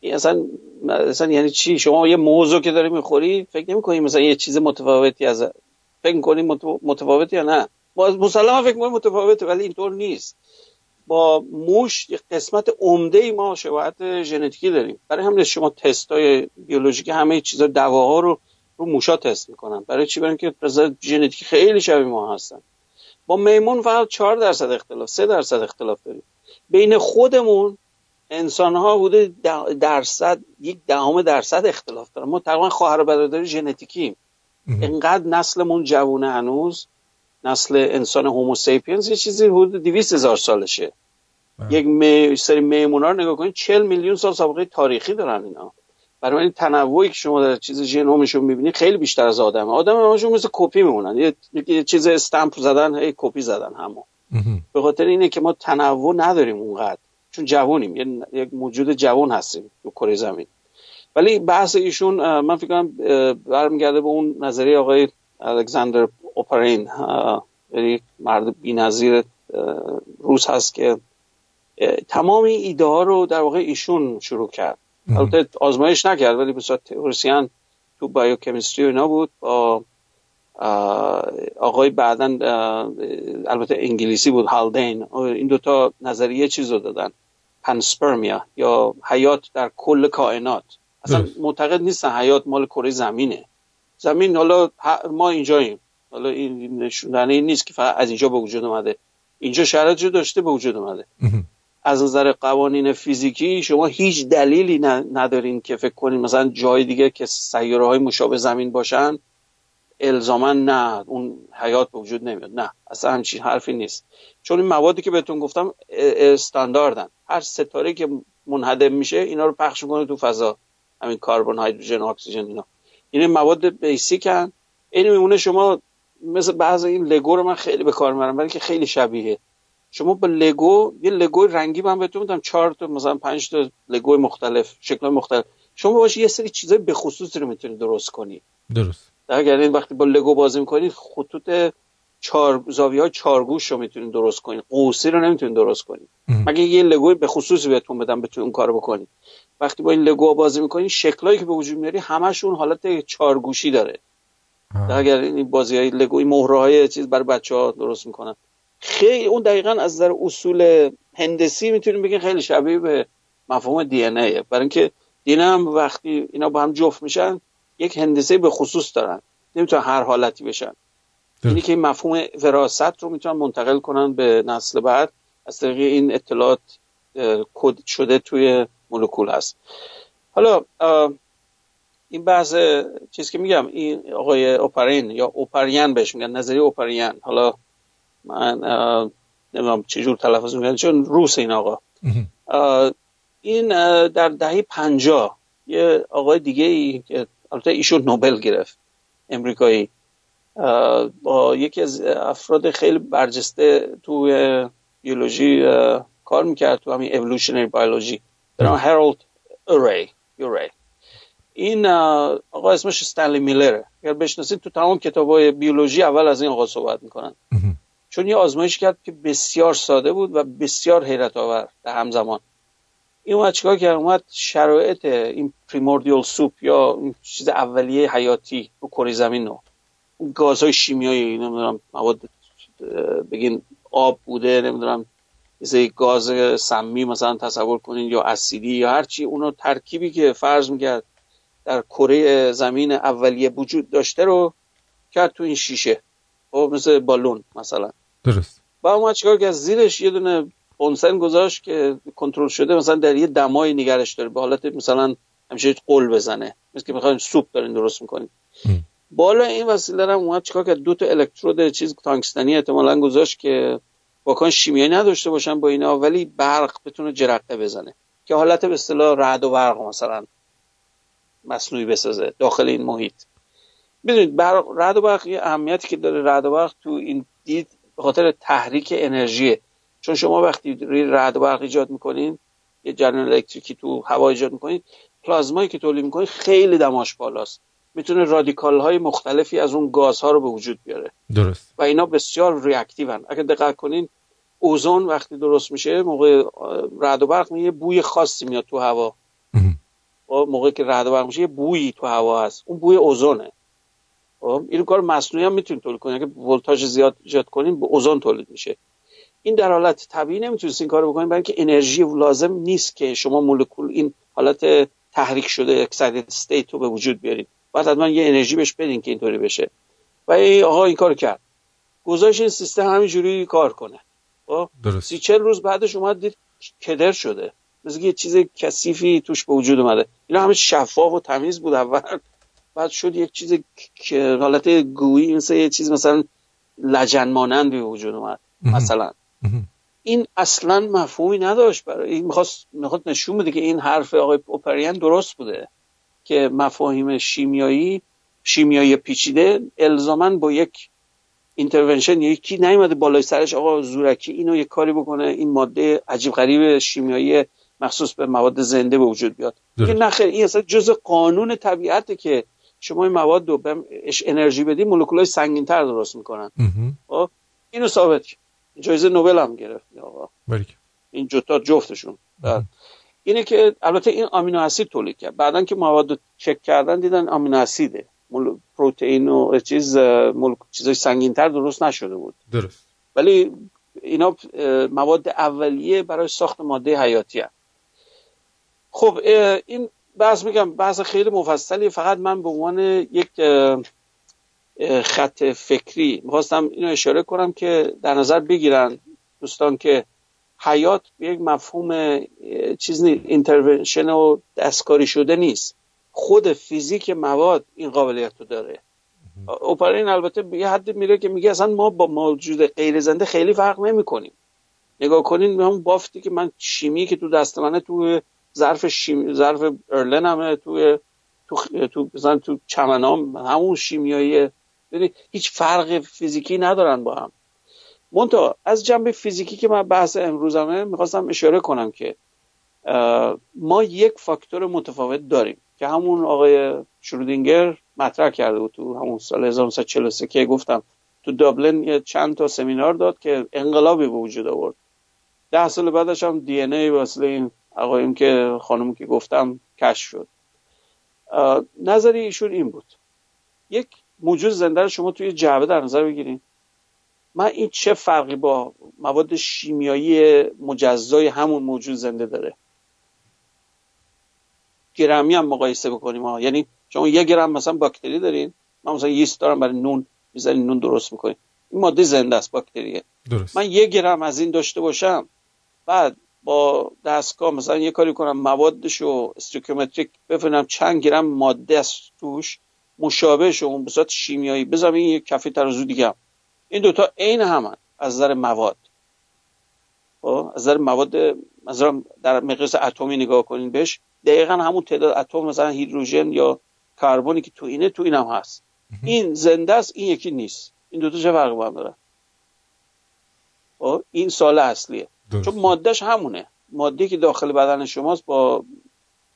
این اصلا اصلا یعنی چی؟ شما یه موزو که داری می‌خوری فکر نمی‌کنی مثلا یه چیز متفاوتی از فکر می‌کنی مت- متفاوت یا نه؟ ما مسلما فکر می‌کنیم متفاوته ولی اینطور نیست. با موش قسمت عمده ای ما شباهت ژنتیکی داریم. برای همین شما تست های بیولوژیکی همه چیزا دواها رو رو موشا تست می‌کنن. برای چی؟ برای اینکه رضا ژنتیکی خیلی شبیه ما هستن. با میمون فقط 4 درصد اختلاف 3 درصد اختلاف داریم. بین خودمون انسان ها حدود ده- درصد یک دهم درصد اختلاف دارن. ما تقریبا خواهر و برادر ژنتیکیم. انقدر نسلمون جوونه هنوز. نسل انسان هوموسیپینز یه چیزی حدود 200 هزار سالشه. یک می... سری میمونا رو نگاه کنید 40 میلیون سال سابقه تاریخی دارن اینا. برای این تنوعی که شما در چیز ژنومشون می‌بینید خیلی بیشتر از آدمه آدم همشون مثل کپی میمونن. یه... چیز استمپ زدن هی کپی زدن همون. به خاطر اینه که ما تنوع نداریم اونقدر. چون جوونیم. یه- یک موجود جوان هستیم تو کره زمین. ولی بحث ایشون من فکر کنم برمیگرده به اون نظریه آقای الکساندر اوپرین. یعنی مرد بی‌نظیر روس هست که تمام ایده ها رو در واقع ایشون شروع کرد. البته آزمایش نکرد ولی به صورت تئوریسین تو بایوکمیستری و اینا بود با آقای بعدا البته انگلیسی بود هالدین. این دوتا نظریه چیز رو دادن پنسپرمیا یا حیات در کل کائنات. اصلا معتقد نیستن حیات مال کره زمینه. زمین حالا ما اینجاییم. حالا این نشوندنه این نیست که فقط از اینجا به وجود اومده. اینجا شرایط رو داشته به وجود اومده. از نظر قوانین فیزیکی شما هیچ دلیلی ندارین که فکر کنین مثلا جای دیگه که سیاره های مشابه زمین باشن الزاما نه اون حیات به وجود نمیاد. نه اصلا همچین حرفی نیست. چون این موادی که بهتون گفتم استانداردن. هر ستاره که منهدم میشه اینا رو پخش می‌کنه تو فضا. همین کربن هیدروژن اکسیژن اینا. این مواد بیسیکن این میمونه شما مثل بعض این لگو رو من خیلی به کار می‌برم برای که خیلی شبیه شما با لگو یه لگو رنگی من بهتون میدم چهار تا مثلا پنج تا لگو مختلف شکل مختلف. شما باش یه سری چیزای به خصوص رو می‌تونید درست کنی. درست. اگر این وقتی با لگو بازی می‌کنید خطوط چهار زاویه های چارگوش رو می‌تونید درست کنید قوسی رو نمی‌تونید درست کنید مگه یه لگو به خصوصی بهتون بدم بتونید اون کارو بکنید وقتی با این لگو بازی می‌کنید شکلایی که به وجود میاری همشون حالت چارگوشی داره. اگر این بازی های لگو این مهره های چیز برای بچه ها درست می‌کنن. خیلی اون دقیقا از نظر اصول هندسی می‌تونیم بگیم خیلی شبیه به مفهوم دی ان برای اینکه دی هم وقتی اینا با هم جفت میشن یک هندسه به خصوص دارن. نمی‌تونن هر حالتی بشن. اینی که این مفهوم وراثت رو می‌تونن منتقل کنن به نسل بعد از طریق این اطلاعات کد شده توی مولکول هست. حالا این بحث چیز که میگم این آقای اوپرین یا اوپریان بهش میگن نظریه اوپریان حالا من نمی‌دونم چجور تلفظ میگن چون روس این آقا. این در دهه پنجاه یه آقای دیگه ای که البته ایشون نوبل گرفت امریکایی. با یکی از افراد خیلی برجسته تو بیولوژی کار می‌کرد تو همین اولوشنری بیولوژی به نام هرالد اوری اوری این آقا اسمش استنلی میلره اگر بشناسید تو تمام کتابای بیولوژی اول از این آقا صحبت می‌کنن. چون یه آزمایش کرد که بسیار ساده بود و بسیار حیرت آور در همزمان. این اومد چیکار کرد؟ اومد شرایط این پریموردیال سوپ یا این چیز اولیه حیاتی رو کره زمین رو. گازهای شیمیایی نمی‌دونم مواد بگین آب بوده نمی‌دونم یه گاز سمی مثلا تصور کنین یا اسیدی یا هر چی اونو ترکیبی که فرض می‌کرد در کره زمین اولیه وجود داشته رو کرد تو این شیشه. خب مثل بالون مثلا. درست. و اومد چیکار کرد زیرش یه دونه اونسن گذاشت که کنترل شده مثلا در یه دمای نگرش داره به حالت مثلا همیشه قل بزنه. مثل که می‌خواین سوپ دارین درست می‌کنین. بالا این وسیله رو هم اومد چیکار کرد؟ دو تا الکترود چیز تانکستنی احتمالاً گذاشت که واکن شیمیایی نداشته باشن با اینا ولی برق بتونه جرقه بزنه. که حالت به اصطلاح رعد و برق مثلا مصنوعی بسازه داخل این محیط. ببینید برق رعد و برق یه اهمیتی که داره. رعد و برق تو این دید به خاطر تحریک انرژیه چون شما وقتی روی رعد و برق ایجاد می‌کنین یه جریان الکتریکی تو هوا ایجاد می‌کنین پلازمایی که تولید می‌کنین خیلی دماش بالاست. می‌تونه رادیکال های مختلفی از اون گازها رو به وجود بیاره. درست. و اینا بسیار reactive ن. اگه دقت کنین اوزون وقتی درست میشه موقع رعد و برق یه بوی خاصی میاد تو هوا. خب، موقعی که رعد و برق میشه یه بویی تو هوا هست. اون بوی اوزونه. این کار مصنوعی هم می‌تونید تولید کنید اگه ولتاژ زیاد ایجاد کنین به اوزون تولید میشه. این در حالت طبیعی نمی‌تونید این کارو بکنید برای اینکه انرژی لازم نیست که شما مولکول این حالت تحریک شده excited state رو به وجود بیارید. باید حتما یه انرژی بهش بدین که اینطوری بشه. و این آقا این کارو کرد. گذاشت این سیستم همینجوری کار کنه. خب درست. سی چل روز بعدش اومد دید کدر شده. مثل یه چیز کثیفی توش به وجود اومده. اینا همه شفاف و تمیز بود اول. بعد شد یک چیز که حالت گویی مثل یه چیز مثلا لجن مانند به وجود اومد مثلا. این اصلا مفهومی نداشت برای این می‌خواست می‌خواد نشون بده که این حرف آقای اوپریان درست بوده که مفاهیم شیمیایی شیمیایی پیچیده الزاما با یک intervention یکی نیومده بالای سرش آقا زورکی اینو یک کاری بکنه این ماده عجیب غریب شیمیایی مخصوص به مواد زنده به وجود بیاد. که نخیر این اصلا جز قانون طبیعته که شما این مواد رو بهش انرژی بدی مولکولای سنگین‌تر درست می‌کنن. خب اینو ثابت کرد. جایزه نوبل هم گرفت. این آقا. باریک این جتا جفتشون. بعد. اینه که البته این آمینو اسید تولید کرد. بعدا که مواد رو چک کردن دیدن آمینو اسیده. مول- پروتئین و چیز مول... چیزای سنگین‌تر درست نشده بود. درست. ولی اینا مواد اولیه برای ساخت ماده حیاتی هست. خب این بحث میگم بحث خیلی مفصلی. فقط من به عنوان یک خط فکری می‌خواستم اینو اشاره کنم که در نظر بگیرن دوستان که حیات یک مفهوم چیز نیست اینترونشن و دستکاری شده نیست. خود فیزیک مواد این قابلیت رو داره. اوپرین البته یه حد میره که میگه اصلا ما با موجود غیر زنده خیلی فرق نمی کنیم نگاه کنین همون بافتی که من شیمی که تو دست منه تو ظرف شیم ظرف ارلن همه تو تو تو مثلا تو چمنام همون شیمیایی ببین هیچ فرق فیزیکی ندارن با هم. منتها از جنبه فیزیکی که من بحث امروزمه می‌خواستم اشاره کنم که ما یک فاکتور متفاوت داریم که همون آقای شرودینگر مطرح کرده بود تو همون سال 1943 که گفتم تو دابلن یه چند تا سمینار داد که انقلابی به وجود آورد. ده سال بعدش هم دی ان ای واسه این آقایون که خانم که گفتم کشف شد. نظر ایشون این بود. یک موجود زنده رو شما توی جعبه در نظر بگیرید من این چه فرقی با مواد شیمیایی مجزای همون موجود زنده داره؟ گرمی هم مقایسه بکنیم ها. یعنی شما یک گرم مثلا باکتری دارین من مثلا یست دارم برای نون می‌ذارین نون درست می‌کنین. این ماده زنده است باکتریه. درست. من یک گرم از این داشته باشم بعد با دستگاه مثلا یه کاری کنم موادش رو استریکومتریک بفهمم چند گرم ماده است توش مشابهش اون به صورت شیمیایی بذارم این یک کفه ترازو دیگه هم. این دوتا عین همن از نظر مواد. خب، از نظر مواد مثلا در مقیاس اتمی نگاه کنین بهش. دقیقا همون تعداد اتم مثلا هیدروژن یا کربنی که تو اینه تو اینم هست. این زنده است این یکی نیست. این دوتا چه فرقی با هم دارن؟ خب، این سال اصلیه. درست. چون مادهش همونه. ماده که داخل بدن شماست با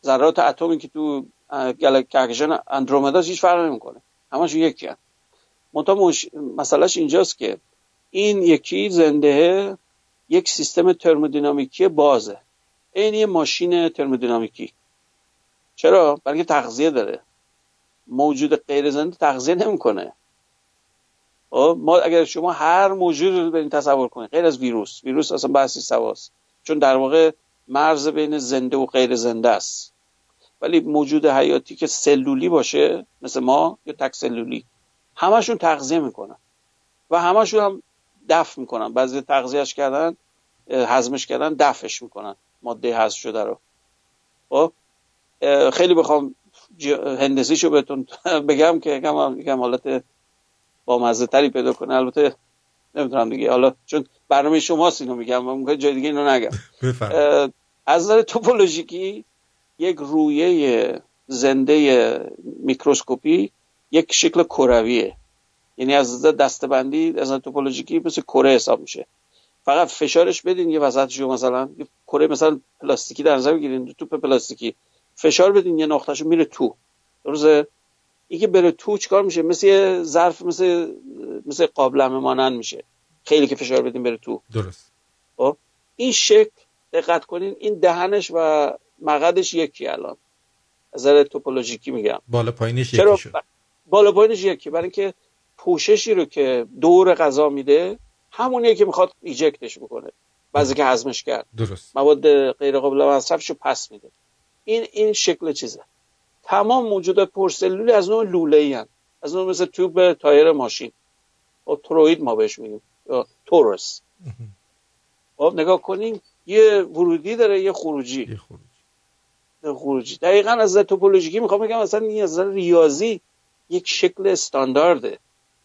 ذرات اتمی که تو اه، گل- کهکشان اندرومدا هیچ فرقی نمی‌کنه. همشون یکی هم. منتها مش... مسئلهش اینجاست که این یکی زنده یک سیستم ترمودینامیکی بازه. این یه ماشین ترمودینامیکی. چرا؟ برای تغذیه داره. موجود غیر زنده تغذیه نمی‌کنه. ما اگر شما هر موجود رو برین تصور کنید غیر از ویروس. ویروس اصلا بحثی سواست. چون در واقع مرز بین زنده و غیر زنده است. ولی موجود حیاتی که سلولی باشه مثل ما یا تک سلولی همشون تغذیه می‌کنن. و همشون هم دفع می‌کنن. بعضی تغذیهش کردن هضمش کردن دفعش می‌کنن. ماده حذف شده رو. خب خیلی بخوام هندسیشو بهتون [LAUGHS] بگم که یکم حالت با مزه تری پیدا کنه. البته نمی‌تونم دیگه. حالا چون برنامه شماست اینو میگم. من جای دیگه اینو نگم. از نظر توپولوژیکی یک رویه زنده میکروسکوپی یک شکل کرویه. یعنی از نظر دستبندی از نظر توپولوژیکی مثل کره حساب میشه. فقط فشارش بدین یه وسطش رو مثلا یه کره مثلا پلاستیکی در نظر بگیرین توپ پلاستیکی. فشار بدین یه نقطهشو میره تو. درسته؟ این که بره تو چیکار میشه؟ مثل یه ظرف مثل مثل قابلمه مانند میشه. خیلی که فشار بدین بره تو. درست. خب؟ این شکل دقت کنین این دهنش و مقدش یکی الان. از نظر توپولوژیکی میگم. بالا پایینش چرا؟ یکی شد. بالا پایینش یکی. برای اینکه پوششی رو که دور غذا میده همونیه که می‌خواد ایجکتش بکنه. بعضی که هضمش کرد. درست. مواد غیر قابل مصرفش رو پس میده. این این شکل چیزه. تمام موجودات پرسلولی از نوع لوله ای از نوع مثل توب تایر ماشین. و تروید ما بهش میگیم. یا تورس. خب نگاه کنیم یه ورودی داره یه خروجی. یه خروج یه خروجی. دقیقا از نظر توپولوژیکی می‌خوام بگم مثلا این از ریاضی یک شکل استاندارده.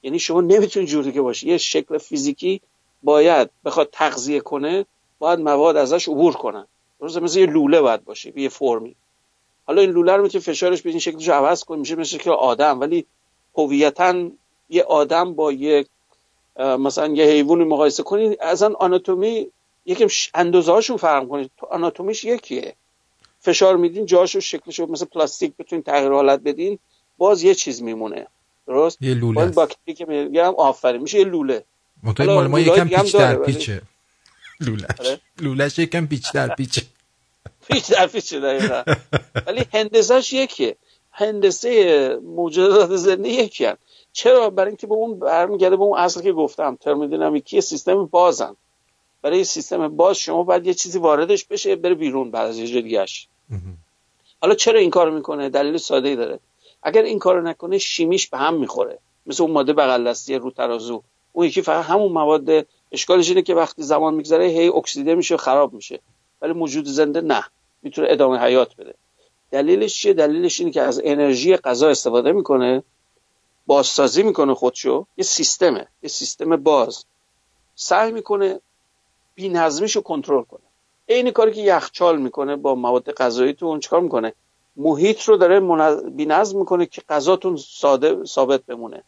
یعنی شما نمی‌تونید جوری که باشه یه شکل فیزیکی باید بخواد تغذیه کنه باید مواد ازش عبور کنن. درسته؟ مثل یه لوله باید باشه یه فرمی. حالا این لوله رو می‌تونی فشارش بدین شکلش عوض کنی میشه مثل شکل آدم. ولی هویتا یه آدم با یک مثلا یه حیوانی مقایسه کنید اصلا آناتومی یکم اندازه هاشون فرق کنید تو آناتومیش یکیه. فشار میدین جاشو شکلشو مثل پلاستیک بتونین تغییر حالت بدین باز یه چیز میمونه. درست؟ یه لوله باکتری که میگم آفرین میشه یه لوله. حالا مال ما یکم پیچ در پیچه. [LAUGHS] لولش آره. لولش یکم پیچ در پیچه. پیچ در پیچ دقیقا؟ ولی هندسهش یکیه. هندسه موجودات زنده یکی. چرا؟ برای اینکه به اون برمیگرده به اون اصل که گفتم. ترمودینامیکی سیستم بازن. برای سیستم باز شما باید یه چیزی واردش بشه بره بیرون بعد از یه جای دیگه‌اش. حالا چرا این کارو می‌کنه؟ دلیل ساده ای داره. اگر این کارو نکنه شیمیش به هم می‌خوره. مثل اون ماده بغل دستی رو ترازو. اون یکی فقط همون مواد. اشکالش اینه که وقتی زمان میگذره هی اکسیده میشه و خراب میشه. ولی موجود زنده نه. می‌تونه ادامه حیات بده. دلیلش چیه؟ دلیلش اینه که از انرژی غذا استفاده می‌کنه بازسازی می‌کنه خودشو یه سیستمه یه سیستم باز. سعی می‌کنه بی‌نظمیش رو کنترل کنه. عین کاری که یخچال می‌کنه با مواد غذاییتون چیکار می‌کنه؟ محیط رو داره منظ... بی‌نظم می‌کنه که غذاتون ساده ثابت بمونه.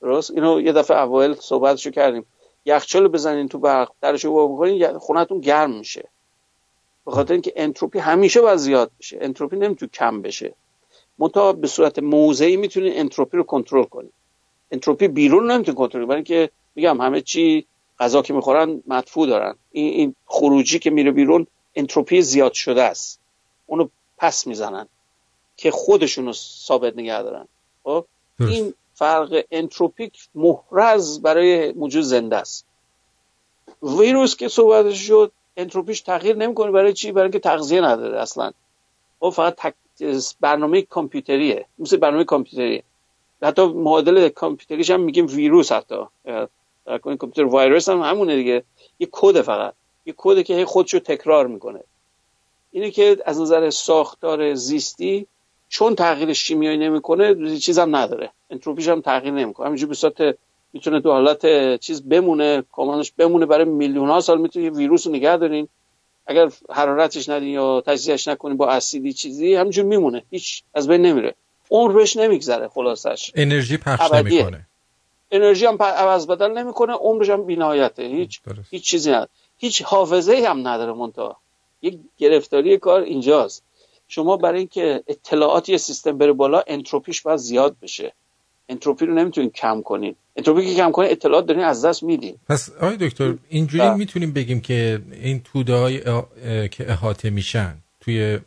درست؟ اینو یه دفعه اوایل صحبتشو کردیم. یخچال بزنین تو برق درش رو باز بکنین خونتون گرم میشه. به خاطر اینکه انتروپی همیشه باید زیاد بشه. انتروپی نمی‌تونه کم بشه. منتها به صورت موضعی می‌تونین انتروپی رو کنترل کنین. انتروپی بیرون رو نمی‌تونه کنترل کنی برای اینکه میگم همه چی غذا که می‌خورن مدفوع دارن. این, این خروجی که میره بیرون انتروپی زیاد شده است. اونو پس می‌زنن که خودشون رو ثابت نگه دارن. خب. این فرق انتروپیک محرز برای موجود زنده است. ویروس که صحبتش شد انتروپیش تغییر نمی‌کنه برای چی؟ برای اینکه تغذیه نداره اصلا. او فقط تک... برنامه کامپیوتریه. مثل برنامه کامپیوتریه. حتی معادل کامپیوتریش هم میگیم ویروس حتی. کامپیوتر ویروس هم همونه دیگه. یه کد فقط. یه کده که هی خودشو تکرار می‌کنه. اینه که از نظر ساختار زیستی چون تغییر شیمیایی نمی‌کنه چیز هم نداره. انتروپیش هم تغییر نمی‌کنه. همینجور به صورت می‌تونه تو حالت چیز بمونه کامانش بمونه برای میلیون ها سال می‌تونه ویروس رو نگه دارین. اگر حرارتش ندین یا تجزیهش نکنین با اسیدی چیزی همینجور میمونه. هیچ از بین نمیره. عمر بهش نمیگذره خلاصش. انرژی پخش. نمی‌کنه. انرژی هم عوض بدل نمی‌کنه عمرش هم بی‌نهایته. هیچ درست. هیچ چیزی نداره. هیچ حافظه هم نداره منتها. یک گرفتاری کار اینجاست. شما برای اینکه اطلاعات یه سیستم بره بالا انتروپیش باید زیاد بشه. انتروپی رو نمی‌تونین کم کنین. انتروپی که کم کنین اطلاعات دارین از دست میدین. پس آقای دکتر اینجوری بله. می‌تونیم بگیم که این توده های که احاطه میشن توی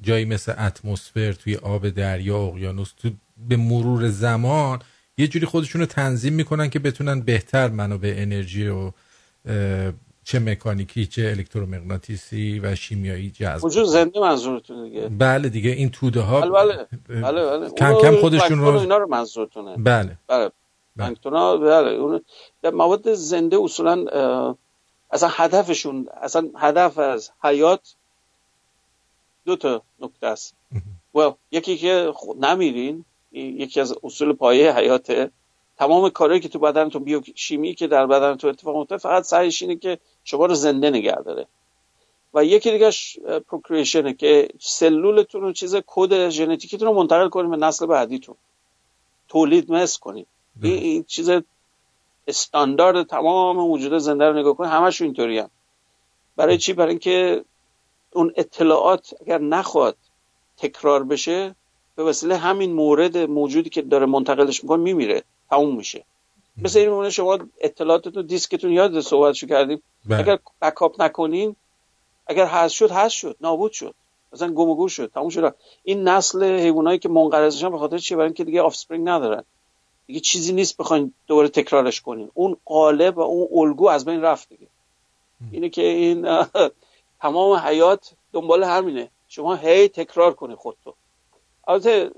جایی مثل اتمسفر توی آب دریا اقیانوس تو به مرور زمان یه جوری خودشون رو تنظیم می‌کنن که بتونن بهتر منابع انرژی رو اه، چه مکانیکی چه الکترومغناطیسی و شیمیایی جذب وجود زنده منظورتون دیگه. بله دیگه این توده ها بله بله بله بله. کم کم خودشون و رو اینا رو منظورتونه. بله. بله. پلانکتون ها بله اون در مواد زنده اصولا اصلا هدفشون اصلا هدف از حیات دو تا نکته است. well, یکی که نمیرین یکی از اصول پایه حیاته. تمام کارهایی که تو بدنتون بیوشیمی که در بدنتون اتفاق میفته فقط سعیش اینه که شما رو زنده نگه داره. و یکی دیگهش پروکریشنه که سلولتون رو چیز کد ژنتیکیتون رو منتقل کنیم به نسل بعدیتون. تولید مثل کنیم این, این چیز استاندارد تمام موجود زنده رو نگاه کنیم همش اینطوری هم. برای چی؟ برای اینکه اون اطلاعات اگر نخواد تکرار بشه به وسیله همین مورد موجودی که داره منتقلش می‌کنه میمیره تموم میشه. مثل این شما اطلاعاتتون دیسکتون یاد صحبتشو کردیم. بله. اگر بکاپ نکنین اگر حذف شد حذف شد. نابود شد. مثلا گم و گور شد. تموم شد. این نسل حیوانایی که منقرض شدن به خاطر چیه؟ برای اینکه دیگه offspring ندارن. دیگه چیزی نیست بخواین دوباره تکرارش کنین. اون قالب و اون الگو از بین رفت دیگه. اینه که این تمام حیات دنبال همینه. شما هی تکرار کنی خودتو. البته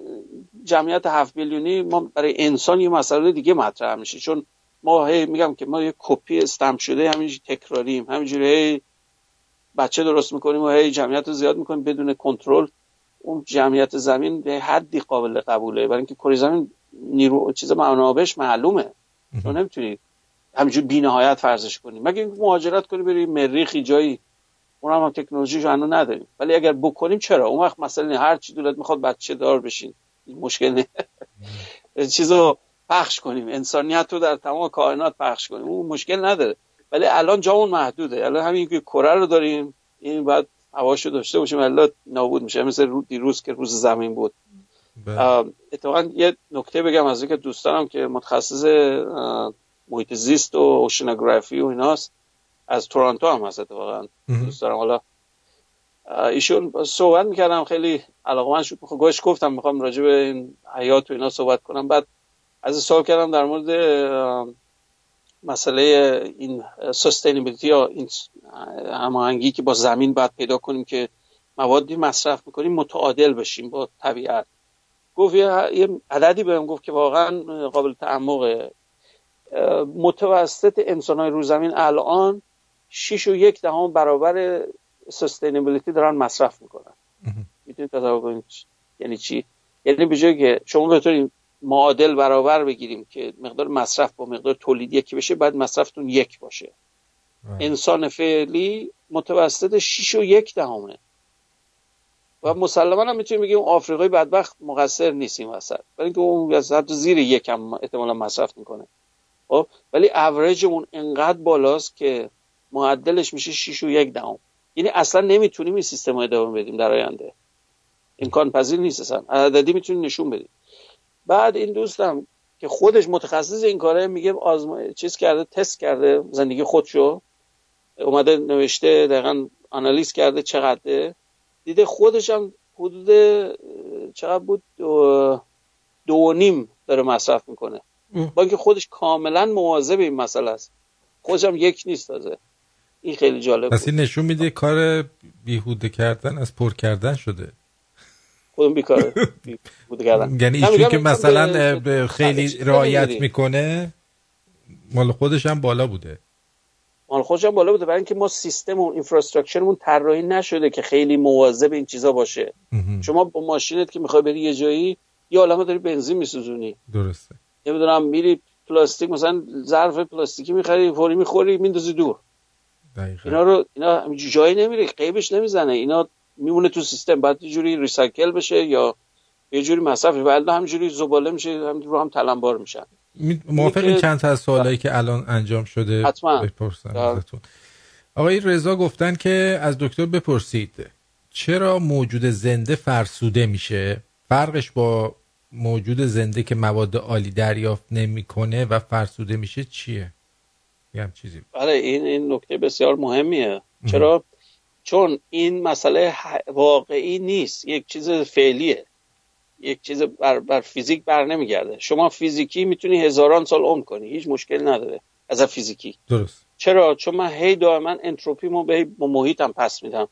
جمعیت هفت میلیونی ما برای انسان یه مسئله دیگه مطرح میشه. چون ما هی میگم که ما یه کپی stamp شده همینجوری تکراریم. همینجوری هی بچه درست می‌کنیم و هی جمعیت رو زیاد می‌کنیم بدون کنترل. اون جمعیت زمین به حدی قابل قبوله. برای اینکه کره زمین نیرو چیز منابعش معلومه. تو نمی‌تونی همینجور بینهایت فرضش کنی. مگه اینکه مهاجرت کنی بری مریخی جایی اون هم, هم تکنولوژیش هنوز نداریم. ولی اگر بکنیم چرا؟ اون وقت مثلا هر چی دولت می‌خواد بچه دار بشین. این مشکل نه. [LAUGHS] چیزو پخش کنیم. انسانیت رو در تمام کائنات پخش کنیم. اون مشکل نداره. ولی الان جامون محدوده. الان همین که کره رو داریم این باید هواشو داشته باشیم. الا نابود میشه. مثل رو- دیروز که روز زمین بود. اتفاقا یه نکته بگم از اینکه دوستانم که متخصص محیط زیست و اوشنوگرافی و ایناست از تورنتو هم هست اتفاقا. دوست دارم. حالا ایشون صحبت می‌کردم خیلی علاقه شد. خب گوش گفتم می‌خوام راجع به این حیات و اینا صحبت کنم. بعد از سوال کردم در مورد مسئله این سستینبیلیتی یا این هماهنگی که با زمین باید پیدا کنیم که موادی مصرف می‌کنیم متعادل بشیم با طبیعت. گفت یه عددی بهم گفت که واقعا قابل تعمقه. متوسط انسان های رو زمین الان 6 و یک دهم برابر سستینبیلیتی دارن مصرف می‌کنن. می‌تونید تصور کنید یعنی چی؟ یعنی به جای که شما بتونید معادل برابر بگیریم که مقدار مصرف با مقدار تولید یکی بشه باید مصرفتون یک باشه. انسان فعلی متوسط 6 و یک دهمه. و مسلما هم می‌تونیم بگیم آفریقای بدبخت مقصر نیست این وسط برای اینکه اون حد زیر یکم احتمالا مصرف می‌کنه. خب؟ ولی اوریجمون انقدر بالاست که معدلش میشه 6 و یک دهم. یعنی اصلا نمی‌تونیم این سیستم رو ادامه بدیم در آینده. امکان پذیر نیست اصلا. عددی می‌تونیم نشون بدیم. بعد این دوستم که خودش متخصص این کاره میگه آزما چیز کرده تست کرده زندگی خودشو. اومده نوشته دقیقا آنالیز کرده چقدره. دیده خودش هم حدود چقدر بود؟ دو, دو و نیم داره مصرف می‌کنه. با اینکه خودش کاملا مواظب این مسئله است. خودش هم یک نیست تازه. این خیلی جالب پس این نشون میده کار بیهوده کردن از پر کردن شده. خودم بیکاره. [LAUGHS] بود کردن. یعنی ایشون که مثلا خیلی رعایت. می‌کنه مال خودش هم بالا بوده. مال خودش هم بالا بوده. برای اینکه ما سیستم و اینفراستراکچرمون طراحی نشده که خیلی مواظب این چیزا باشه. شما با ماشینت که می‌خوای بری یه جایی یه عالمه داری بنزین میسوزونی. درسته. نمی‌دونم میری پلاستیک مثلا ظرف پلاستیکی می‌خری فوری می‌خوری میندازی دور. دقیقا. اینا رو اینا جایی نمیره قیبش نمی‌زنه. اینا میمونه تو سیستم. بعد یه جوری ریسایکل بشه یا یه جوری مصرف بعد همینجوری زباله میشه همینجوری رو هم تلمبار میشن. می- موافق این چند تا از سوالایی که الان انجام شده حتما. بپرسم بله. ازتون. آقای رضا گفتن که از دکتر بپرسید چرا موجود زنده فرسوده میشه؟ فرقش با موجود زنده که مواد عالی دریافت نمی‌کنه و فرسوده میشه چیه؟ یه هم چیزی. بله این این نکته بسیار مهمیه. چرا؟ چون این مسئله واقعی نیست. یک چیز فعلیه. یک چیز بر, بر فیزیک بر نمیگرده. شما فیزیکی می‌تونی هزاران سال عمر کنی. هیچ مشکل نداره از فیزیکی. درست. چرا؟ چون من هی دائما انتروپیمو به با محیطم پس میدم.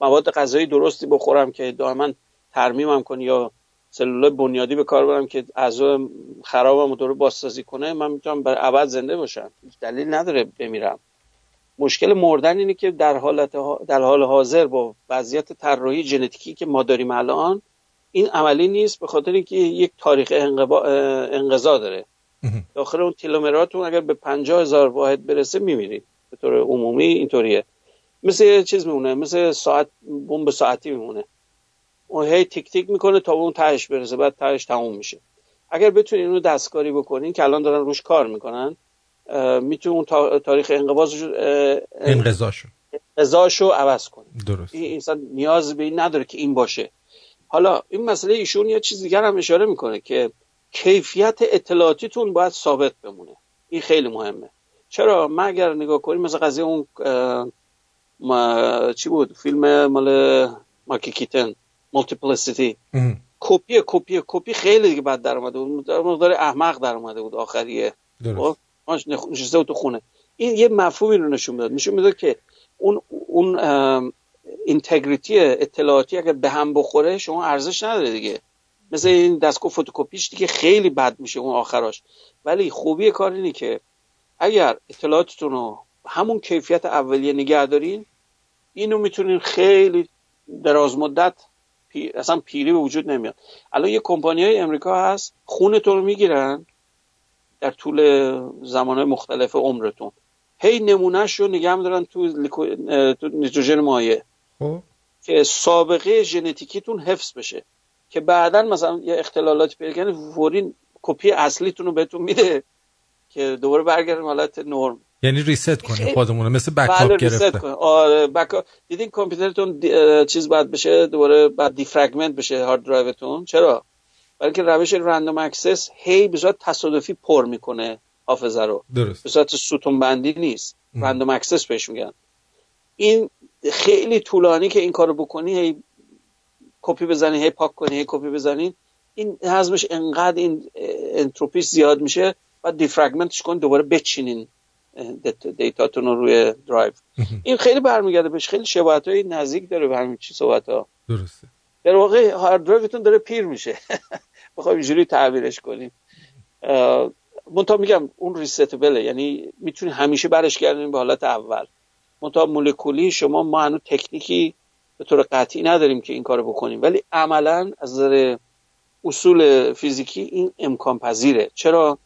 مواد غذایی درستی بخورم که دائما ترمیمم کنه یا سلولای بنیادی به کار برم که اعضای خرابم رو بازسازی کنه من می‌تونم برای ابد زنده باشم. دلیل نداره بمیرم. مشکل مردن اینه که در حالت ها- در حال حاضر با وضعیت طراحی ژنتیکی که ما داریم الان این عملی نیست به خاطر اینکه یک تاریخ انقضا داره. داخل اون تیلومراتون اگر به پنجاه هزار واحد برسه میمیرید. به طور عمومی اینطوریه. مثل چیز میمونه مثل ساعت بمب ساعتی میمونه. اون هی تیک تیک می‌کنه تا اون تهش برسه بعد تهش تموم میشه. اگر بتونین اینو دستکاری بکنین که الان دارن روش کار می‌کنن می‌تونین اون تا- تاریخ انقباضش انقضاشو. قضاشو عوض کنه درست. این انسان نیاز به این نداره که این باشه. حالا این مسئله ایشون یه چیز دیگر هم اشاره می‌کنه که کیفیت اطلاعاتیتون باید ثابت بمونه. این خیلی مهمه. چرا؟ ما اگر نگاه کنیم مثل قضیه اون ما چی بود؟ فیلم مال Michael Keaton Multiplicity کپی کپی کپی خیلی دیگه بد در اومده بود. در مقدار احمق در اومده بود آخریه. خب نشسته بود تو خونه. این یه مفهومی رو نشون می‌داد. نشون می‌داد که اون اون integrity اطلاعاتی اگر به هم بخوره شما ارزش نداره دیگه. مثل این دستگاه فتوکپیش دیگه خیلی بد میشه اون آخراش. ولی خوبی کار اینه که اگر اطلاعاتتون رو همون کیفیت اولیه نگه دارین اینو می‌تونین خیلی دراز مدت پی... اصلا پیری به وجود نمیاد. الان یه کمپانی های امریکا هست خونتون رو می‌گیرن در طول زمان مختلف عمرتون. هی نمونهش رو نگه میدارن تو, لیکو... تو نیتروژن مایع. خب. که سابقه ژنتیکیتون حفظ بشه. که بعدا مثلا یه اختلالاتی پیدا کنه فوری کپی اصلیتون رو بهتون میده که دوباره برگردیم حالت نرم. یعنی reset کنیم خودمون مثل بله بکاپ ریست گرفته. کن. آره بکا... دیدین کامپیوترتون دی... چیز بعد بشه دوباره بعد defragment بشه hard drive تون. چرا؟ برای اینکه روش random access هی به صورت تصادفی پر می‌کنه حافظه رو. درست. به صورت ستون بندی نیست random access بهش میگن. این خیلی طولانی که این کارو بکنی هی کپی بزنی هی پاک کنی هی کپی بزنی. این حجمش انقدر این انتروپیش زیاد میشه بعد defragment ش کن دوباره بچینین data تون رو روی درایو. این خیلی برمیگرده بهش خیلی شباهت های نزدیک داره به همین چی صحبت ها درسته. در واقع hard drive تون داره پیر میشه. [LAUGHS] بخوایم اینجوری تعبیرش کنیم. اه، منتها میگم اون resettable ه یعنی می‌تونی همیشه برش گردونیم به حالت اول. منتها مولکولی شما ما هنوز تکنیکی به طور قطعی نداریم که این کارو بکنیم. ولی عملا از نظر اصول فیزیکی این امکان پذیره. چرا؟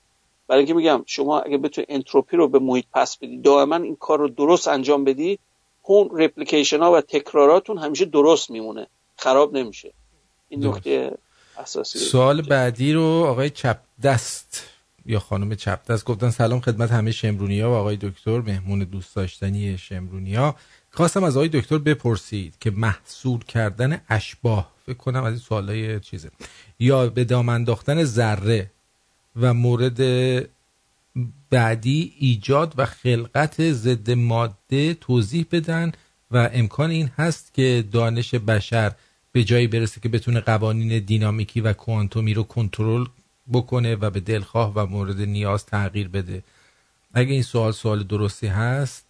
برای اینکه میگم شما اگه بتونی انتروپی رو به محیط پس بدی دائما این کار رو درست انجام بدی اون رپلیکیشن ها و تکراراتون همیشه درست میمونه. خراب نمیشه. این نکته اساسی سوال بعدی رو آقای چپ دست. یا خانم چپ دست گفتن سلام خدمت همه شمرونی ها و آقای دکتر مهمون دوست داشتنی شمرونی ها خواستم از آقای دکتر بپرسید که محصول کردن اشباه فکر کنم از این سوالای چیزه یا به دام انداختن ذره و مورد بعدی ایجاد و خلقت ضد ماده توضیح بدن و امکان این هست که دانش بشر به جایی برسه که بتونه قوانین دینامیکی و کوانتومی رو کنترل بکنه و به دلخواه و مورد نیاز تغییر بده. اگه این سوال سوال درستی هست؟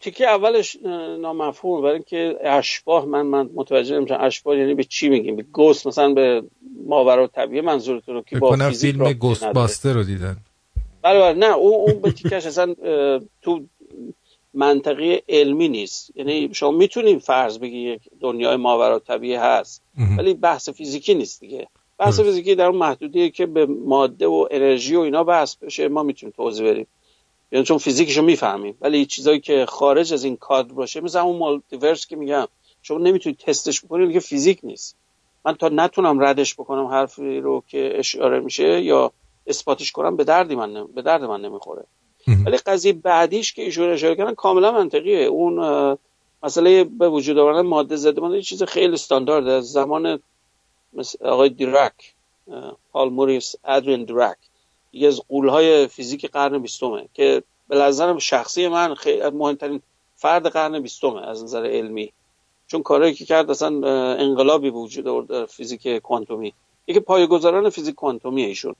تیکه اولش نامفهوم برای اینکه اشباه من من متوجه نمیشم اشباه یعنی به چی میگیم؟ به گوست مثلا به ماورا طبیعه منظورتون رو که با فیلم گوست. باستر رو دیدن. بله بله نه اون اون به تیکش اصلا تو منطقی علمی نیست. یعنی شما می‌تونید فرض بگی یک دنیای ماورا طبیعه هست ولی بحث فیزیکی نیست دیگه. بحث فیزیکی در اون محدودیه که به ماده و انرژی و اینا بحث بشه ما می‌تونیم توضیح بدیم. یعنی چون فیزیکشو می‌فهمیم ولی چیزایی که خارج از این کادر باشه مثل همون مالتیورس که میگم شما نمی‌تونید تستش بکنید که فیزیک نیست. من تا نتونم ردش بکنم حرفی رو که اشاره میشه یا اثباتش کنم به دردی من نم... به درد من نمی‌خوره. ولی قضیه بعدیش که ایشون اشاره کردن کاملا منطقیه. اون مسئله به وجود آوردن ماده ضد ماده چیز خیلی استاندارد. از زمان مثل آقای دیرک پال موریس ادرین دیرک یکی از قولهای فیزیک قرن بیستمه که به نظرم شخصی من خیلی مهمترین فرد قرن بیستمه از نظر علمی. چون کارهایی که کرد اصلا انقلابی به وجود آورد در فیزیک کوانتومی. یکی پایه‌گذاران فیزیک کوانتومی ایشون.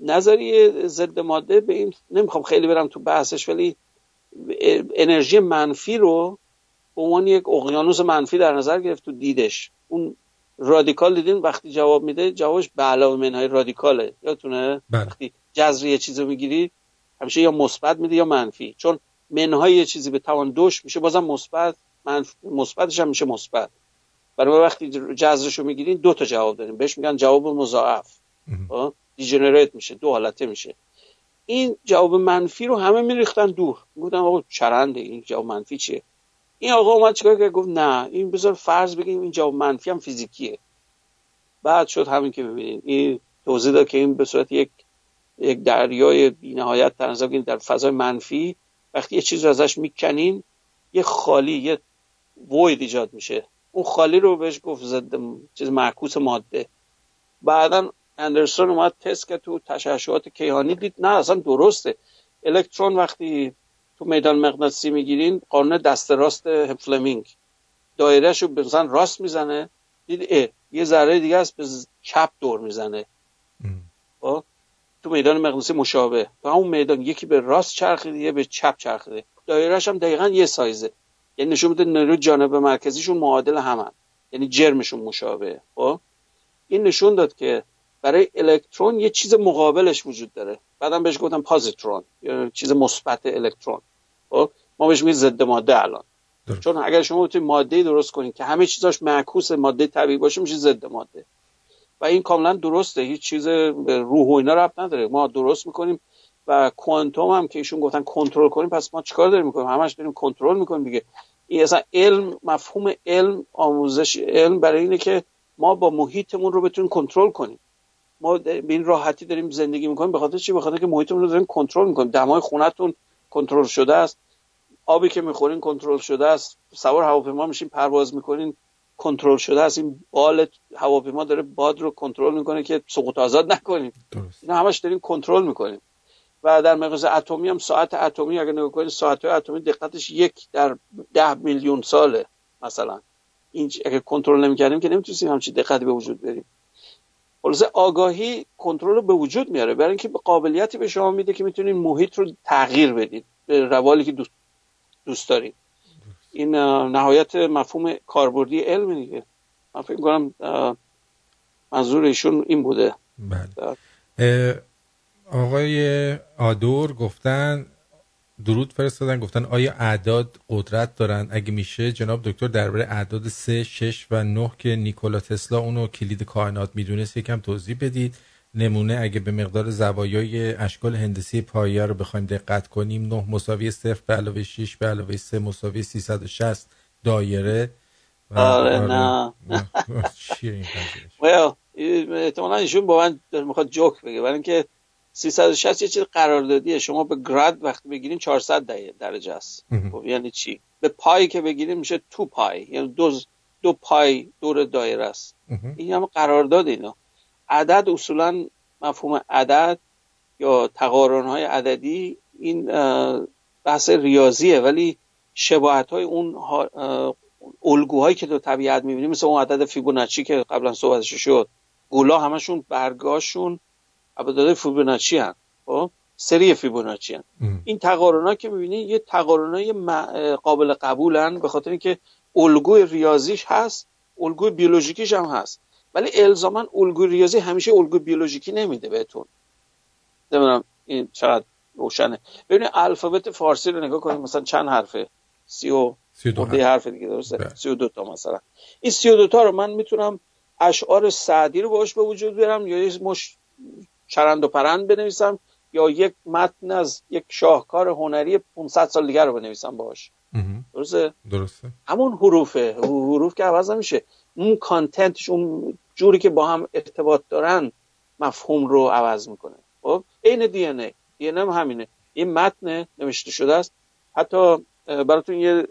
نظریه ضد ماده به این نمی‌خوام خیلی برم تو بحثش ولی انرژی منفی رو به عنوان یک اقیانوس منفی در نظر گرفت تو دیدش. اون رادیکال دیدین؟ وقتی جواب میده جوابش به علاوه منهای رادیکاله. یادتونه؟ وقتی جذر یه چیزو می‌گیری همیشه یا مثبت میده یا منفی. چون منهای یه چیزی به توان دوش میشه بازم مثبت منف... مثبتش هم میشه مثبت. برای وقتی جذرش رو می‌گیرین دو تا جواب داریم بهش میگن جواب مضاعف. خب؟ دیجنریت میشه دو حالته میشه. این جواب منفی رو همه میریختن دور. گفتم آقا چرنده این جواب منفی چیه؟ این آقا اومد چیکار کرد؟ گفت نه این بذار فرض بگیم این جواب منفی هم فیزیکیه. بعد شد همین که ببینید این توضیح داد که این به صورت یک یک دریای بی‌نهایت نظر بگیرید در فضای منفی وقتی یه چیز رو ازش می‌کنین یه خالی یه وید ایجاد میشه. اون خالی رو بهش گفت ضد چیز معکوس ماده. بعدا اندرسون اومد تست که تو تشعشعات کیهانی دید نه اصلا درسته. الکترون وقتی تو میدان مغناطیسی می‌گیرین قانون دست راست فلمینگ دایرهش رو مثلا راست می‌زنه دید اه یه ذره دیگه است به چپ دور می‌زنه. خب؟ تو میدان مغناطیسی مشابه. تو همون میدان یکی به راست چرخیده یه به چپ چرخیده دایرهش هم دقیقا یه سایزه. یعنی نشون میده نیروی جانب مرکزیشون معادل همن. یعنی جرمشون مشابه. خب؟ این نشون داد که برای الکترون یه چیز مقابلش وجود داره. بعدم بهش گفتم پازیترون یا چیز مثبت الکترون. خب ما بهش میگیم ضد ماده الان. درست. چون اگر شما بتونید ماده درست کنید که همه چیزاش معکوس ماده طبیعی باشه میشه ضد ماده. و این کاملا درسته هیچ چیز به روح و اینا ربط نداره. ما درست می‌کنیم و کوانتوم هم که ایشون گفتن کنترل کنیم پس ما چیکار داریم می‌کنیم؟ همش داریم کنترل می‌کنیم دیگه. این اصلا علم مفهوم علم آموزش علم برای اینه که ما با محیطمون رو بتونیم کنترل کنیم. ما به این راحتی داریم زندگی می‌کنیم به خاطر چی؟ به خاطر که محیطمون رو داریم کنترل می‌کنیم. دمای خونتون کنترل شده است. آبی که می‌خورین کنترل شده است. سوار هواپیما میشین پرواز می‌کنین کنترل شده است. این بال هواپیما داره باد رو کنترل می‌کنه که سقوط آزاد نکنیم. اینا همش داریم کنترل می‌کنیم. و در مقیاس اتمی هم ساعت اتمی اگر نگاه کنید ساعت اتمی دقتش یک در ده میلیون ساله مثلا. این اگر کنترل نمی‌کردیم که نمی‌تونستیم همچین دقتی به وجود بریم. خلاصه آگاهی کنترل رو به وجود میاره. برای اینکه به قابلیتی به شما میده که می‌تونید محیط رو تغییر بدید به روالی که دوست, دوست دارید این نهایت مفهوم کاربردی علم دیگه. من فکر کنم منظور ایشون این بوده. بله. آقای آدور گفتن درود فرستادن گفتن آیا اعداد قدرت دارن؟ اگه میشه جناب دکتر درباره اعداد 3 6 و 9 که نیکولا تسلا اونو کلید کائنات می‌دونست یکم توضیح بدید. نمونه اگه به مقدار زوایای اشکال هندسی پایه رو بخوایم دقت کنیم 9 مساوی 0 به علاوه 6 به علاوه 3 مساوی 360 دایره. و- آره، نه. [LAUGHS] چیه این قضیه well, احتمالا ایشون با من می‌خواد جوک بگه برای اینکه 360 یه چیز قراردادیه. شما به گراد وقتی بگیرین 400 در- درجه است. خب یعنی چی؟ به پای که بگیرین میشه تو پای. یعنی دو دو پای دور دایره است. این هم قرارداد اینا. عدد اصولا مفهوم عدد یا تقارن های عددی این بحث ریاضیه ولی شباهت های اون ها- الگوهایی که تو طبیعت می‌بینیم مثل اون عدد فیبوناچی که قبلا صحبتش شد. گولا همشون برگاشون عدد فیبوناچی هن خب؟ سری فیبوناچی هن. مهم. این تقارن که می‌بینی یه تقارن های قابل قبولن به خاطر اینکه الگوی ریاضیش هست الگوی بیولوژیکیش هم هست. ولی الزاما الگوی ریاضی همیشه الگوی بیولوژیکی نمیده بهتون. نمی‌دونم این چقدر روشنه. ببینید الفابت فارسی رو نگاه کنید مثلا چند حرفه؟ سی و 32 خورده حرف. دیگه درسته؟ بله. سی و دو تا مثلا. این سی و دو تا رو من می‌تونم اشعار سعدی رو باش به وجود بیارم یا یه مش چرند و پرند بنویسم یا یک متن از یک شاهکار هنری 500 سال دیگر رو بنویسم باش. درسته؟ درسته. همون حروفه. حروف که عوض نمیشه. اون کانتنتش اون جوری که با هم ارتباط دارن مفهوم رو عوض می‌کنه. خب؟ عین دی ان ای. دی هم همینه. یه متن نوشته شده است. حتی براتون یه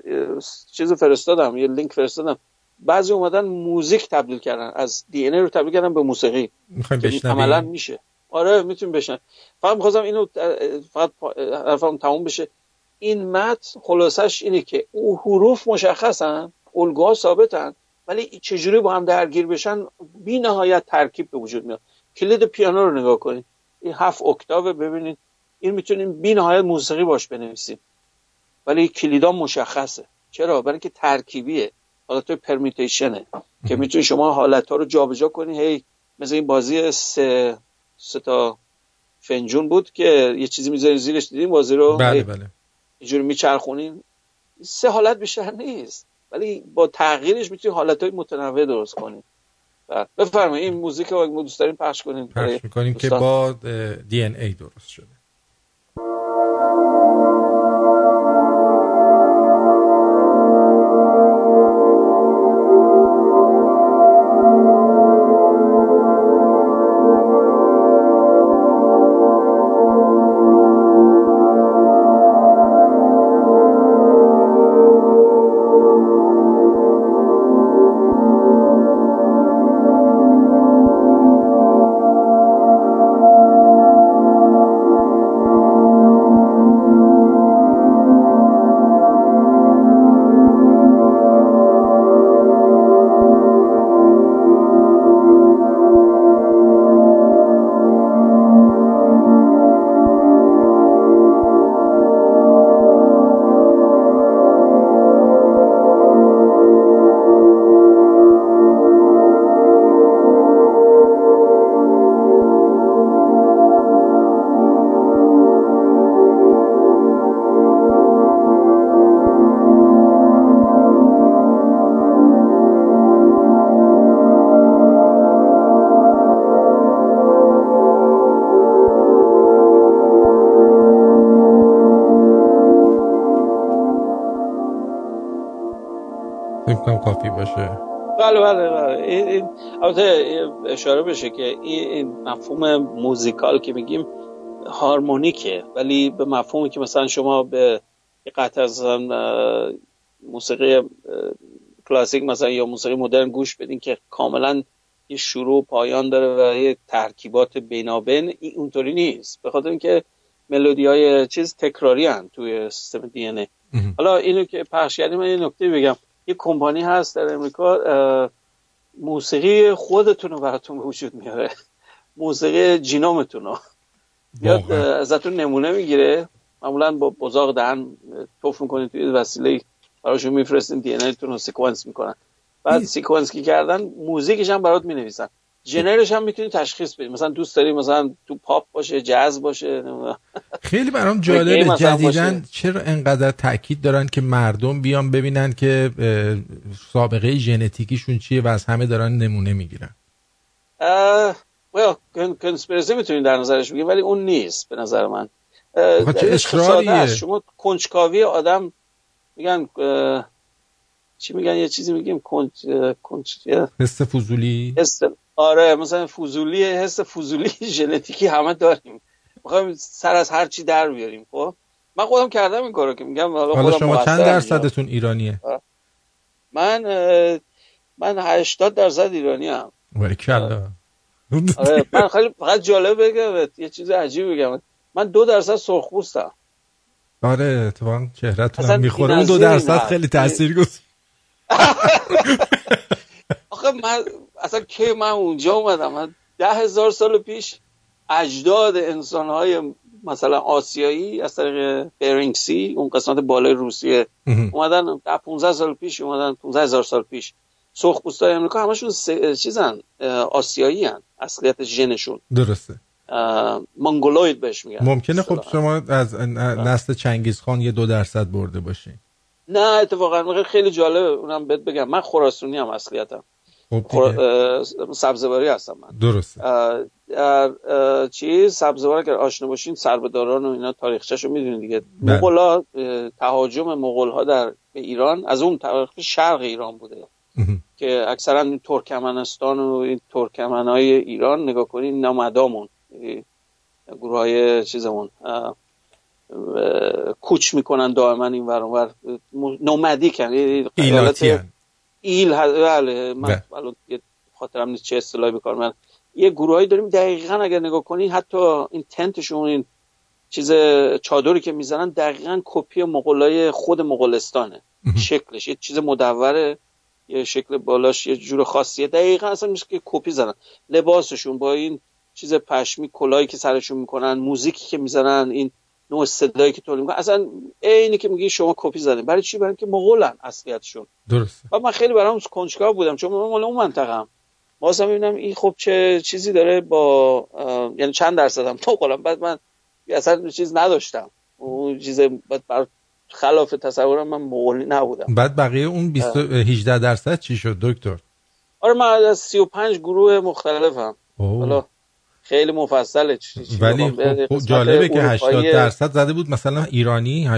چیز فرستادم یه لینک فرستادم. بعضی اومدن موزیک تبدیل کردن. از دی رو تبدیل کردن به موسیقی. می‌خوایم که عملا میشه. آره می‌تونیم بشن فقط می‌خواستم اینو فقط حرفم تموم بشه. این متن خلاصش اینه که او حروف مشخصن الگوها ثابتن ولی چجوری با هم درگیر بشن؟ بی نهایت ترکیب به وجود میاد. کلید پیانو رو نگاه کنید این هفت اکتاو ببینید این می‌تونیم بی نهایت موسیقی باش بنویسیم. ولی کلیدا مشخصه. چرا؟ برای اینکه ترکیبیه. حالت پرمیتیشنه که می‌تونی شما حالت ها رو جابجا کنی. هی مثل این بازی سه سه تا فنجون بود که یه چیزی می‌ذاری زیرش دیدیم بازی رو؟ بله بله. اینجوری میچرخونین. سه حالت بیشتر نیست ولی با تغییرش می‌تونی حالت های متنوع درست کنیم بفرمایید این موزیک رو دوست دارین پخش کنیم پخش می‌کنیم که با دی ان ای درست شده. باشه. بله بله بله. این, البته اشاره بشه که این, مفهوم موزیکال که میگیم هارمونیکه ولی به مفهومی که مثلا شما به قطع از موسیقی کلاسیک مثلا یا موسیقی مدرن گوش بدین که کاملا یه شروع و پایان داره و یه ترکیبات بینابین این اونطوری نیست. به خاطر اینکه ملودی های چیز تکراری هن توی سیستم دی حالا اینو که پخش کردیم من یه نکته بگم. یه کمپانی هست در امریکا موسیقی خودتون رو براتون به وجود میاره. موسیقی genome تون رو بیاد اه، ازتون نمونه می‌گیره. معمولا با بزاق دهن تف می‌کنید توی وسیله براشون میفرستین DNA تون رو sequence می‌کنن. بعد sequence که کردن موزیکش هم برات می‌نویسن. genre ش هم می‌تونی تشخیص بدی مثلا دوست داری مثلا تو پاپ باشه جاز باشه. خیلی برام جالبه جدیدن. چرا انقدر تاکید دارن که مردم بیان ببینن که سابقه ژنتیکیشون چیه و از همه دارن نمونه می‌گیرن well کنسپیرسی می‌تونید در نظرش بگید ولی اون نیست به نظر من چه اصراریه؟ است. شما کنجکاوی آدم میگن چی میگن یه چیزی میگیم کنج کنج یه حس فضولی حس آره مثلا فضولی حس فضولی [LAUGHS] ژنتیکی همه داریم. می‌خوایم سر از هر چی در بیاریم خب؟ من خودم کردم این کارو که میگم حالا شما چند درصدتون ایرانیه؟ من من 80 درصد ایرانی ام. [LAUGHS] آره من خیلی فقط جالب بگم یه چیز عجیب بگم. من دو درصد سرخپوستم آره اتفاقا چهرهتون هم می‌خوره. اون دو درصد. خیلی تاثیر گذار [LAUGHS] آخه من اصلا کی من اونجا اومدم؟ من ده هزار سال پیش اجداد انسانهای مثلا آسیایی از طریق برینگ سی اون قسمت بالای روسیه اومدن ده 15 سال پیش اومدن 15 هزار سال پیش. سرخ پوستای امریکا همشون س- چیزن آسیایی هن اصلیت ژنشون. درسته. منگولوید بهش میگن. ممکنه خب شما از نسل چنگیز خان یه دو درصد برده باشین. نه اتفاقا خیلی جالبه. اونم بهت بگم. من خراسونی هم اصلیتم. خب سبزواری هستم من. درسته. اه، در چیز سبزوار اگر آشنا باشین سربداران و اینا تاریخچه‌شو می‌دونید دیگه. بله. مغولا اه، تهاجم مغول ها در به ایران از اون طرف شرق ایران بوده. که اکثرا این ترکمنستان و این ترکمن های ایران نگاه کنین نامدامون. گروه های چیزمون کوچ می‌کنن دائما این ور اون ور. nomadic یعنی ایلاتی هن. ایل هست. بله من بله. الان خاطرم نیست چه اصطلاحی بکار من یه گروهایی داریم دقیقا اگر نگاه کنین حتی این tent شون این چیز چادری که می‌زنن دقیقا کپی مغولای خود مغولستانه. شکلش یه چیز مدوره یه شکل بالاش یه جور خاصیه. دقیقا اصلا میشه که کپی زنن. لباسشون با این چیز پشمی کلاهی که سرشون می‌کنن موزیکی که می‌زنن این نوع صدایی که تولید می‌کنن اصلا عینی که میگی شما کپی زدین. برای چی؟ برای اینکه مغولن اصلیتشون. درسته. و من خیلی برام کنجکاو بودم. چون من مال اون منطقه بازم ببینم این خب چه چیزی داره با یعنی چند درصدم تو قلم بعد من اصلا چیز نداشتم. اون چیز بعد بر خلاف تصورم من مغولی نبودم. بعد بقیه اون 20 18 درصد چی شد دکتر؟ آره من از 35 گروه مختلفم. حالا خیلی مفصله. چی- چی ولی خب- خب جالبه که 80 اروپایی درصد زده بود مثلا ایرانی.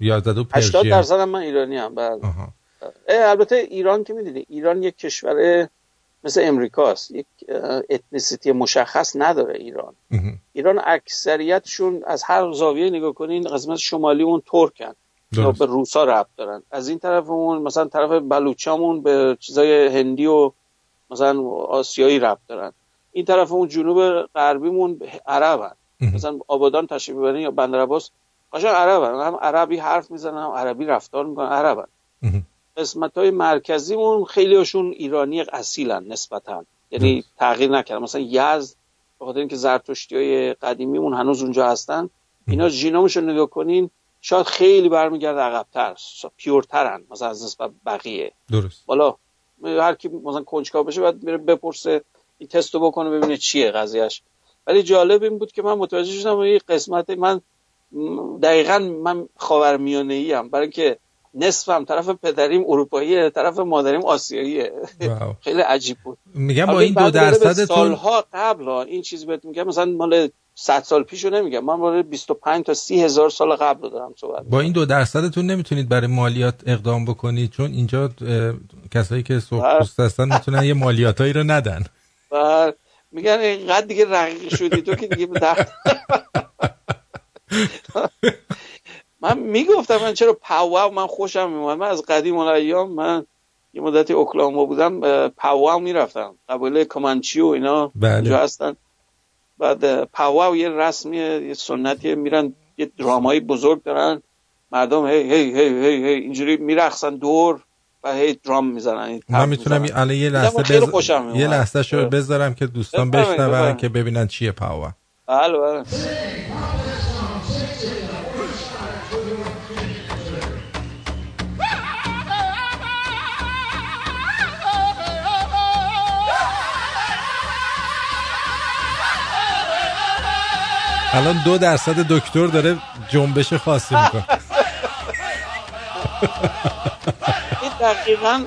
یا زده بود 80 پرژین درصد هم من ایرانی هم بله. البته ایران که می‌دونی ایران یک کشور مثل امریکاست. یک اتنیسیتی مشخص نداره ایران. ایران اکثریتشون از هر زاویه نگاه کنین قسمت شمالی اون ترکن. درست. به روسا ربط دارن. از این طرفمون مثلا طرف بلوچامون به چیزای هندی و مثلا آسیایی ربط دارن. این طرف اون جنوب غربیمون عربن. مثلا آبادان تشریف ببرین یا بندر عباس قشنگ عربن. هم عربی حرف می‌زنن هم عربی رفتار می‌کنن عربن. قسمت های مرکزیمون خیلی هاشون ایرانی اصیلن نسبتا. یعنی تغییر نکردن. مثلا یزد به خاطر اینکه زرتشتی های قدیمیمون هنوز اونجا هستن اینا ژینومش رو نگاه کنین شاید خیلی برمیگرده عقبتر پیورترن مثلا از نسبت بقیه. درست. حالا هر کی مثلا کنجکاو بشه باید بره بپرسه این تستو بکنه ببینه چیه قضیهش ولی جالب این بود که من متوجه شدم این قسمت من دقیقا من خاورمیانه ای ام. برای اینکه نصفم طرف پدریم اروپاییه طرف مادریم آسیاییه. [LAUGHS] خیلی عجیب بود. میگم با این دو درصدتون سالها قبل ها این چیز بهت میگم مثلا مال 100 سال پیشو نمیگم. من مال 25 تا 30 هزار سال قبل رو دارم صحبت با این دو درصدتون نمی‌تونید برای مالیات اقدام بکنید؟ چون اینجا کسایی که سرخ پوست هستن می‌تونن یه مالیاتایی رو ندن. [LAUGHS] و میگن اینقدر دیگه رقیق شدی تو که دیگه درد من می‌گفتم من چرا پاواو من خوشم میومد من از قدیم الایام من یه مدتی اوکلاهوما بودم اه، پاواو می‌رفتم. قبیله کامانچی و اینا بله. اونجا هستن. بعد اه، پاواو یه رسمیه یه سنتیه. میرن یه درامایی بزرگ دارن. مردم هی هی هی هی, هی اینجوری میرقصن دور. هی درام می‌زنن من می‌تونم الان یه لحظه بز... یه لحظه شو بذارم که دوستان بشنون. که ببینن چیه پاوا. بله بله. الان دو درصد دکتر داره جنبش خاصی می‌کنه. [LAUGHS] دقیقا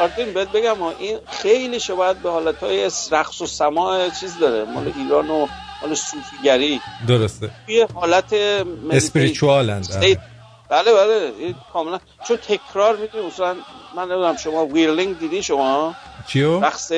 آرتین بهت بگم این خیلی شباهت به حالت های رقص و سماع چیز داره مال ایران و مال صوفیگری. درسته. توی حالت spiritual and state بله بله کاملا. چون تکرار می‌دونی اصلا من نمی‌دونم شما whirling دیدی شما؟ چیو؟ رقص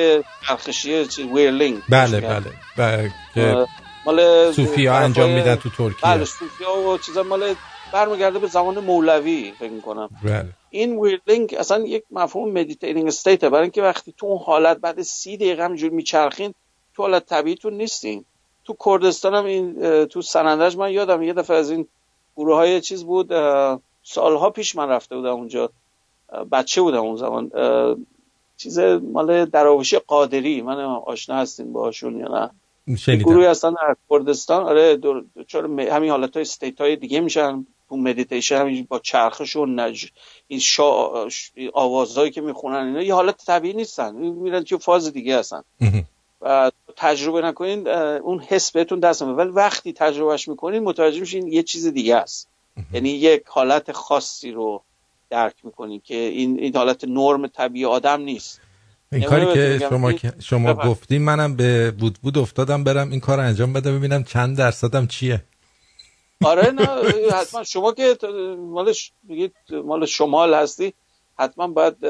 چرخشی چی whirling بله بله. بله مال صوفی ها طرفای- انجام میدن تو ترکیه. بله صوفی ها و چیزا مال برمیگرده به زمان مولوی فکر می‌کنم. بله. این whirling اصلا یک مفهوم meditating state برای اینکه وقتی تو اون حالت بعد سی دقیقه همینجور میچرخین تو حالت طبیعیتون نیستین. تو کردستان هم این تو سنندج من یادم یه دفعه از این گروه های چیز بود سالها پیش من رفته بودم اونجا. بچه بودم اون زمان. چیز مال دراوشی قادری. من آشنا هستین باهاشون یا نه؟ گروهی هستن در کردستان. آره دور همین حالت های state های دیگه میشن. تو مدیتیشن با چرخش و نج این شا... آوازهایی که می‌خونن اینا یه حالت طبیعی نیستن. میرن تو فاز دیگه هستن. و تجربه نکنین اون حس بهتون دست نمیده ولی وقتی تجربهش می‌کنین متوجه میشین یه چیز دیگه است. یعنی یک حالت خاصی رو درک می‌کنین که این این حالت نرم طبیعی آدم نیست. این نمونه کاری که. شما که شما. گفتیم منم به بود بود افتادم برم این کار انجام بده ببینم چند درصدم چیه. آره نه حتما. شما که ت- مال ش- میگید مال شمال هستی حتما باید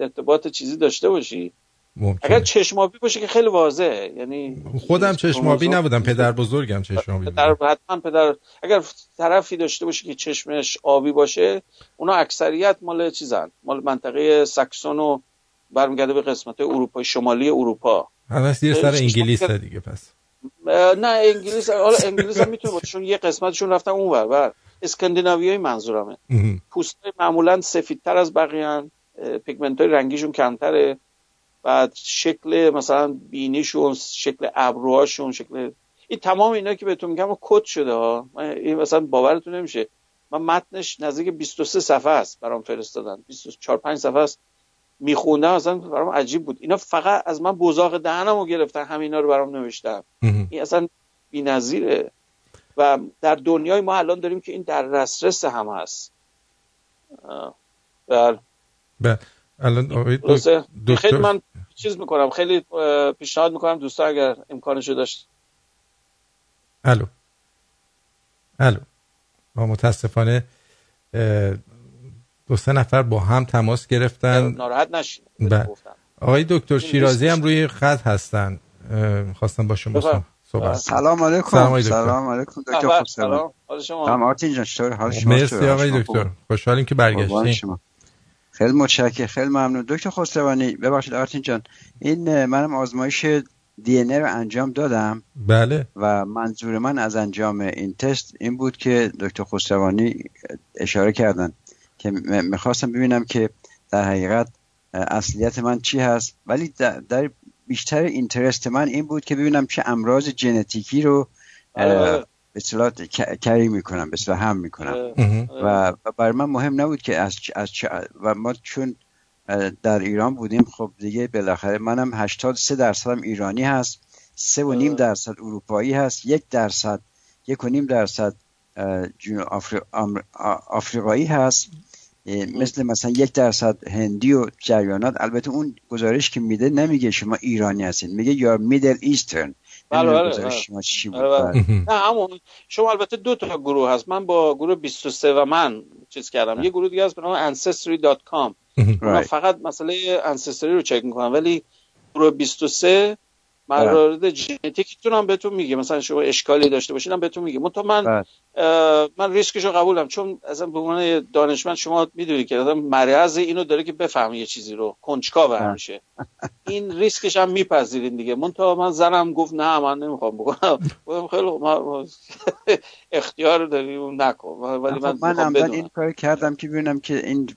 ارتباط چیزی داشته باشی. ممکن اگر چشمابی باشه که خیلی واضحه. یعنی خودم چشمابی نبودم پدر بزرگم چشمابی بود. پدر حتما پدر اگر طرفی داشته باشه که چشمش آبی باشه اونا اکثریت مال چیزن. مال منطقه ساکسون و برمیگرده به قسمت اروپا شمالی اروپا. زیر سر انگلیس دیگه پس. نه انگلیس حالا انگلیس هم می‌تونه چون یه قسمتشون رفتن اونور بر اسکاندیناویایی منظورمه. مهم. پوست معمولا سفیدتر از بقیه پیگمنت های رنگیشون کمتره. بعد شکل مثلا بینیشون شکل ابروهاشون شکل این تمام اینا که بهتون میگم کد شده ها. این مثلا باورتون نمیشه. من متنش نزدیک 23 صفحه است برام فرستادن. 24 5 صفحه است. میخوندم اصلا برام عجیب بود. اینا فقط از من بزاق دهنمو گرفتن همینا رو برام نوشتن. مهم. این اصلا بی‌نظیره. و در دنیای ما الان داریم که این در رسترس هم هست. بله. بله. الان؟ دکتر خیلی من چیز می‌کنم. خیلی پیشنهاد می‌کنم دوستا اگر امکانشو داشت الو. الو. ما متاسفانه دو سه نفر با هم تماس گرفتن. ناراحت نشید بله. آقای دکتر شیرازی هم روی خط هستن. خواستم با شما. صحبت سلام علیکم. سلام دکتر. سلام علیکم. دکتر سلام خسروانی سلام. حال شما؟ سلام آرتین جان چطور حال شما مرسی آقای دکتر؟ خوشحالیم که شما. خیلی متشکرم خیلی ممنون. دکتر خسروانی ببخشید آرتین جان این منم آزمایش دی ان رو انجام دادم بله. و منظور من از انجام این تست این بود که دکتر خسروانی اشاره کردن. که می‌خواستم ببینم که در حقیقت اصلیت من چی هست. ولی در, بیشتر اینترست من این بود که ببینم چه امراض ژنتیکی رو بله. به اصطلاح کری می‌کنم به اصطلاح هم می‌کنم. و برای من مهم نبود که از, چ- از چ- و ما چون در ایران بودیم خب دیگه بالاخره منم 83 درصدم ایرانی هست سه و نیم درصد اروپایی هست یک درصد یک و نیم درصد آفری... آمر- آفریقایی هست. مثل مثلا یک درصد هندی و جریانات البته اون گزارش که میده نمیگه شما ایرانی هستین میگه یا میدل ایسترن بله، بله،. نه همون شما البته دو تا گروه هست. من با گروه 23 و من چیز کردم. یه گروه دیگه هست به نام ancestry.com اونا Right. فقط مسئله انسستری رو چک می‌کنن. ولی گروه 23 موارد ژنتیکتون هم بهتون میگه. مثلا شما اشکالی داشته باشین هم بهتون میگه. منتها من بله. من ریسکش رو قبولم. چون اصلا به عنوان دانشمند شما می‌دونید که آدم مرض اینو داره که بفهمه یه چیزی رو. کنجکاو همیشه. این ریسکش هم میپذیرین دیگه. منتها من زنم گفت نه من نمی‌خوام بکنم. گفتم خیلی ما- اختیار داری اون نکن. ولی من خب من اول بدونم. این کار کردم که ببینم که این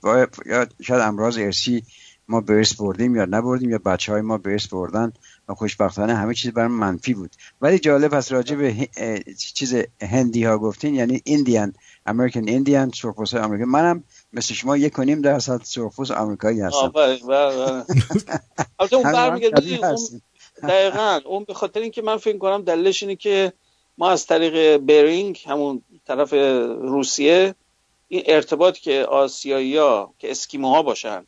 شاید امراض ارسی ما ارث بردیم یا نبردیم یا بچه های ما ارث بردن. و خوشبختانه همه چیز برام منفی بود. ولی جالب هست راجع به چیز هندی ها گفتین یعنی ایندیان امریکن ایندیان سرخپوست آمریکا منم مثل شما یک و نیم درصد سرخپوست آمریکایی هستم. آفرین بله بله البته اون [LAUGHS] برمیگرده. دقیقا. اون به خاطر اینکه من فکر کنم دلیلش اینه که ما از طریق برینگ همون طرف روسیه این ارتباط که آسیایی ها که اسکیموها باشن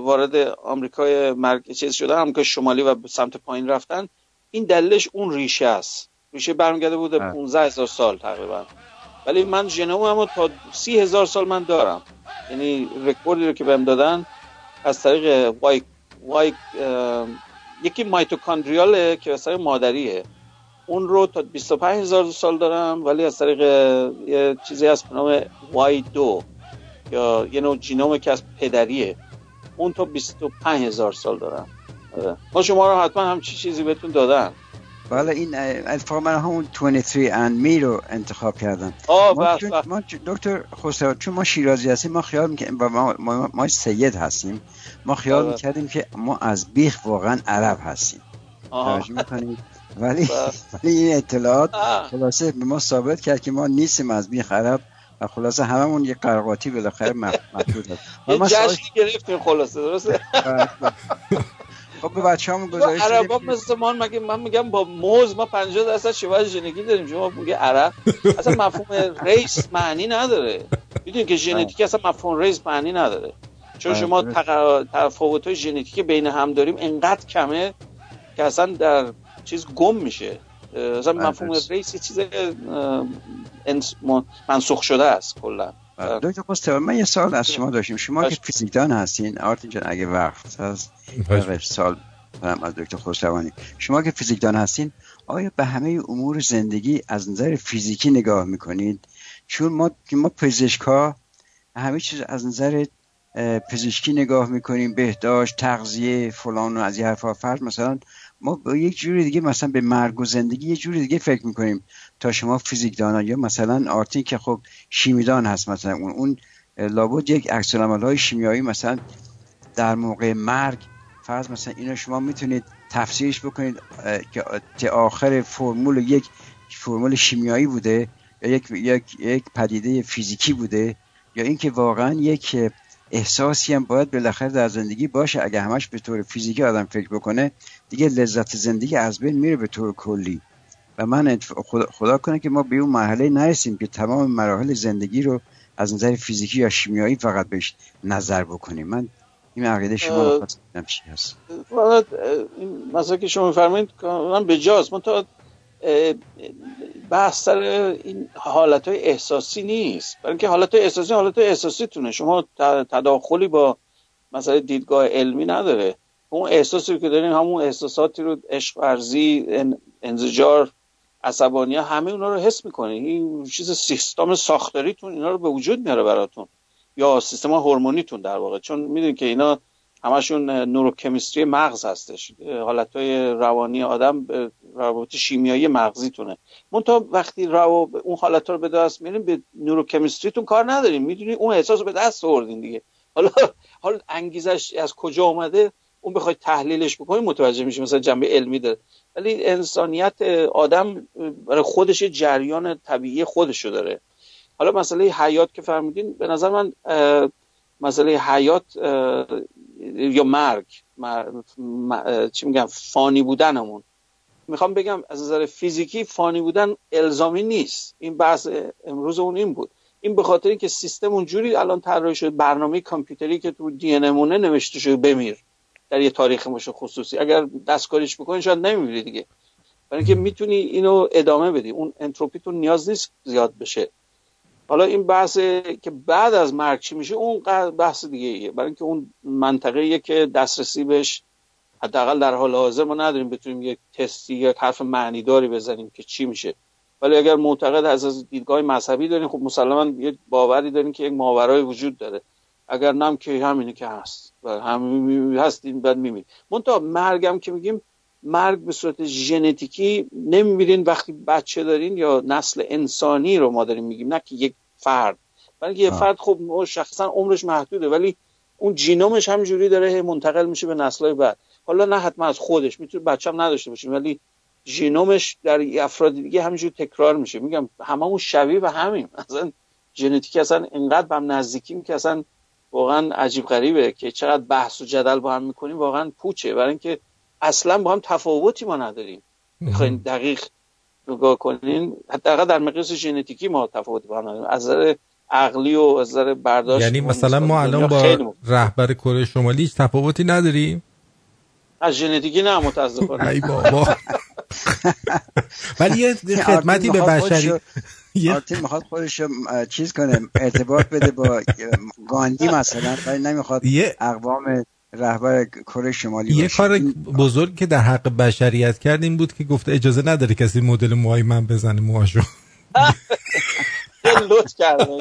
وارد آمریکای مرک... چیز شدن آمریکای شمالی و به سمت پایین رفتن. این دلیلش اون ریشه است. ریشه برمیگرده بوده بله. 15 هزار سال تقریبا. ولی من ژنومم تا سی هزار سال من دارم. یعنی رکوردی رو که بهم دادن از طریق وای وای اه، یکی mitochondrial ه که از طریق مادریه. اون رو تا 25 هزار سال دارم ولی از طریق یه چیزی هست به نام Y دو. یا یه نوع genome که از پدریه. اون تا 25 هزار سال دارم آره. ما شما رو حتما همچی چیزی بهتون دادن بله این اتفاقا من همون 23 and me رو انتخاب کردم آه ما, چون- ما چون- دکتر خسرو چون ما شیرازی هستیم ما خیال می‌کنیم ما, ما, ما, سید هستیم ما خیال بله. می‌کردیم که ما از بیخ واقعا عرب هستیم. توجه می‌کنید [LAUGHS] ولی بله. ولی این اطلاعات آه. خلاصه به ما ثابت کرد که ما نیستیم از بیخ عرب و خلاصه هممون یه قرقاتی بالاخره و یه جشنی گرفتیم خلاصه درسته؟ [LAUGHS] خب به بچه همون گزارش عربا مثل ما مگه من میگم با موز ما 50 درصد شبه ژنتیکی داریم. شما میگه عرب. اصلا مفهوم race معنی نداره. می‌دونی که ژنتیک اصلا مفهوم race معنی نداره. چون شما. تفاوت های ژنتیکی بین هم داریم انقدر کمه که اصلا در چیز گم میشه. بله، مفهوم. race یه چیز منسوخ شده است کلا. دکتر خسرو من یه سال از شما داشتیم شما که. فیزیکدان هستین آرتین جان اگه وقت هست سال کنم از دکتر خسروانی شما که فیزیکدان هستین آیا به همه امور زندگی از نظر فیزیکی نگاه می‌کنید چون ما ما پزشکا همه چیز از نظر پزشکی نگاه می‌کنیم بهداشت تغذیه فلان و از این حرفا فرض مثلا ما با یک جوری دیگه مثلا به مرگ و زندگی یه جوری دیگه فکر می‌کنیم. تا شما فیزیکدان یا مثلا آرتین که خب شیمیدان هست مثلا اون اون لابد یک عکس های شیمیایی مثلا در موقع مرگ. فرض مثلا اینو شما می‌تونید تفسیرش بکنید که آخر فرمول یک فرمول شیمیایی بوده یا یک یک یک پدیده فیزیکی بوده یا اینکه واقعا یک احساسی هم باید بالاخره در زندگی باشه اگه همش به طور فیزیکی آدم فکر بکنه. دیگه لذت زندگی از بین میره به طور کلی. و من خدا, خدا کنه که ما به اون مرحله نرسیم که تمام مراحل زندگی رو از نظر فیزیکی یا شیمیایی فقط بهش نظر بکنیم. من این عقیده شما رو خواستم چی هست. مسئله که شما میفرمایید کاملا به جاست. من تا بحث سر این حالت های احساسی نیست. برای اینکه حالت های احساسی حالت های احساسی تونه شما تداخلی با مثلا دیدگاه علمی نداره. اون احساسی که دارین همون احساساتی رو عشق ورزی ان- انزجار عصبانیت همه اونا رو حس می‌کنه این چیز سیستم ساختاریتون اینا رو به وجود میاره براتون. یا سیستم هورمونیتون در واقع. چون می‌دونید که اینا همشون نوروکمیستری مغز هستش. حالت های روانی آدم روابط شیمیایی مغزیتونه. منتها وقتی رو اون حالت رو به دست میارین به نوروکمیستریتون کار ندارین می‌دونی؟ اون احساس رو به دست آوردین دیگه. حالا حالا انگیزش از کجا اومده؟ اون بخوای تحلیلش بکنی متوجه میشه مثلا جنبه علمی داره. ولی انسانیت آدم برای خودش جریان طبیعی خودشو داره. حالا مسئله حیات که فرمودین به نظر من مسئله حیات یا مرگ چی میگم فانی بودنمون. می‌خوام بگم از نظر فیزیکی فانی بودن الزامی نیست. این بحث امروز اون این بود. این به خاطر اینکه سیستم اونجوری الان طراحی شده برنامه کامپیوتری که تو دی نمونه نوشته شده بمیر. در یه تاریخ مش خصوصی. اگر دستکاریش بکنی شاید نمیمیری دیگه. برای اینکه می‌تونی اینو ادامه بدی. اون انتروپیتون نیاز نیست زیاد بشه. حالا این بحث که بعد از مرگ چی میشه اون بحث دیگه ایه. برای اینکه اون منطقه که دسترسی بهش حداقل در حال حاضر ما نداریم بتونیم یک تستی یا حرف معنیداری بزنیم که چی میشه. ولی اگر معتقد از از دیدگاه مذهبی دارین خب مسلما یه باوری دارین که یک ماورای وجود داره. اگر نم که همینه که هست. و همین هست این بعد میمیریم منتها مرگم که میگیم مرگ به صورت ژنتیکی نمیمیرین وقتی بچه دارین یا نسل انسانی رو ما داریم میگیم نه که یک فرد. اینکه یه فرد خب شخصا عمرش محدوده ولی اون جینومش همینجوری داره منتقل میشه به نسلهای بعد. حالا نه حتما از خودش می‌تونه بچه هم نداشته باشه ولی ژنومش در افراد دیگه همینجوری تکرار میشه. میگم هممون شبیه به همیم. [LAUGHS] اصلا ژنتیک اصلا اینقدر به هم نزدیکیم که اصلا واقعا عجیب غریبه که چقدر بحث و جدل با هم می‌کنیم واقعا پوچه. برای اینکه اصلا با هم تفاوتی ما نداریم. می‌خواین دقیق نگاه کنین حداقل در مقیاس ژنتیکی ما تفاوتی با هم نداریم. از نظر عقلی و از نظر برداشت یعنی مثلا ما الان با. رهبر کره شمالی هیچ تفاوتی نداریم؟ از ژنتیکی نه متاسفانه. ای بابا. [LAUGHS] ولی یه خدمتی به بشری یه- آرتین می‌خواد خودش چیز کنه ارتباط بده با گاندی مثلا ولی نمی‌خواد یه- اقوام رهبر کره شمالی یه باشه. کار بزرگ که در حق بشریت کرد این بود که گفته اجازه نداره کسی مدل موهای من بزنه موهاشو. خیلی [LAUGHS] لطف کرده [LAUGHS]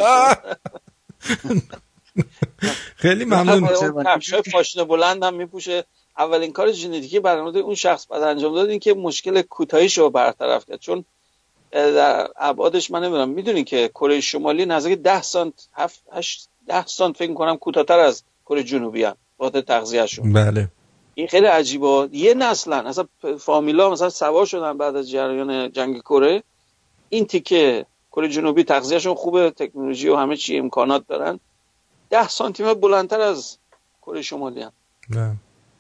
خیلی ممنون. کفشای پاشنه بلند هم میپوشه. اولین کار ژنتیکی برنامه اون شخص بعد انجام داد این که مشکل کوتاهیش رو برطرف کرد. چون در ابعادش من نمی‌دونم. می‌دونی که کره شمالی نزدیک 10 سانت 7 8 10 سانت فکر کنم کوتاهتر از کره جنوبی هم بخاطر تغذیهشون. بله. این خیلی عجیبه. یه نسلا اصلا فامیلا مثلا سوار شدن بعد از جریان جنگ کره. این تیکه کره جنوبی تغذیهشون خوبه. تکنولوژی و همه چی امکانات دارن. ده سانتی متر بلندتر از کره شمالی هم نه.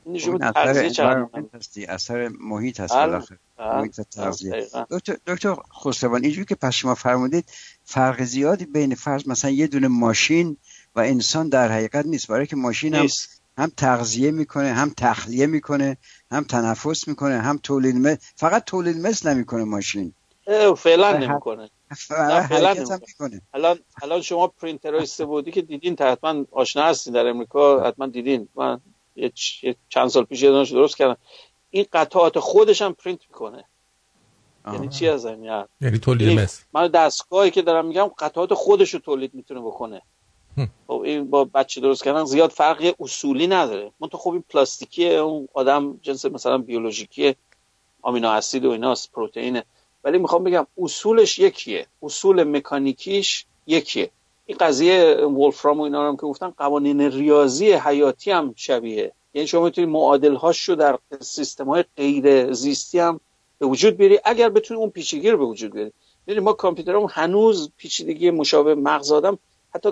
این خب اثر تغذیه هستی اثر محیط هست بله. بالاخره بله. محیط تغذیه دقیقاً. دکتر دکتر خسروان اینجوری که پس شما فرمودید فرق زیادی بین فرض مثلا یه دونه ماشین و انسان در حقیقت نیست برای که ماشین هم نیست. هم تغذیه می‌کنه هم تخلیه می‌کنه هم تنفس می‌کنه هم تولید مثل فقط تولید مثل نمی‌کنه ماشین فعلا نمی‌کنه [LAUGHS] فعلا. می‌کنه الان الان شما پرینترهای سه‌بعدی که دیدین حتما آشنا هستین در امریکا حتما دیدین من چند سال پیش یه درست کردم. این قطعات خودش هم پرینت می‌کنه. یعنی چی از این یعنی یعنی تولید یعنی مثل. من دستگاهی که دارم میگم قطعات خودش رو تولید می‌تونه بکنه. خب این با بچه درست کردن زیاد فرقی اصولی نداره. من تو خب این پلاستیکیه اون آدم جنس مثلا بیولوژیکی آمینو اسید و ایناست پروتئینه. ولی می‌خوام بگم اصولش یکیه. اصول مکانیکیش یکیه. این قضیه ولفرام و اینا هم که گفتن قوانین ریاضی حیاتی هم شبیه. یعنی شما می‌تونی معادل هاش رو در سیستم های غیر زیستی هم به وجود بیاری اگر بتونی اون پیچیدگی رو به وجود بیاری. ببین ما کامپیوترمون هنوز پیچیدگی مشابه مغز آدم حتی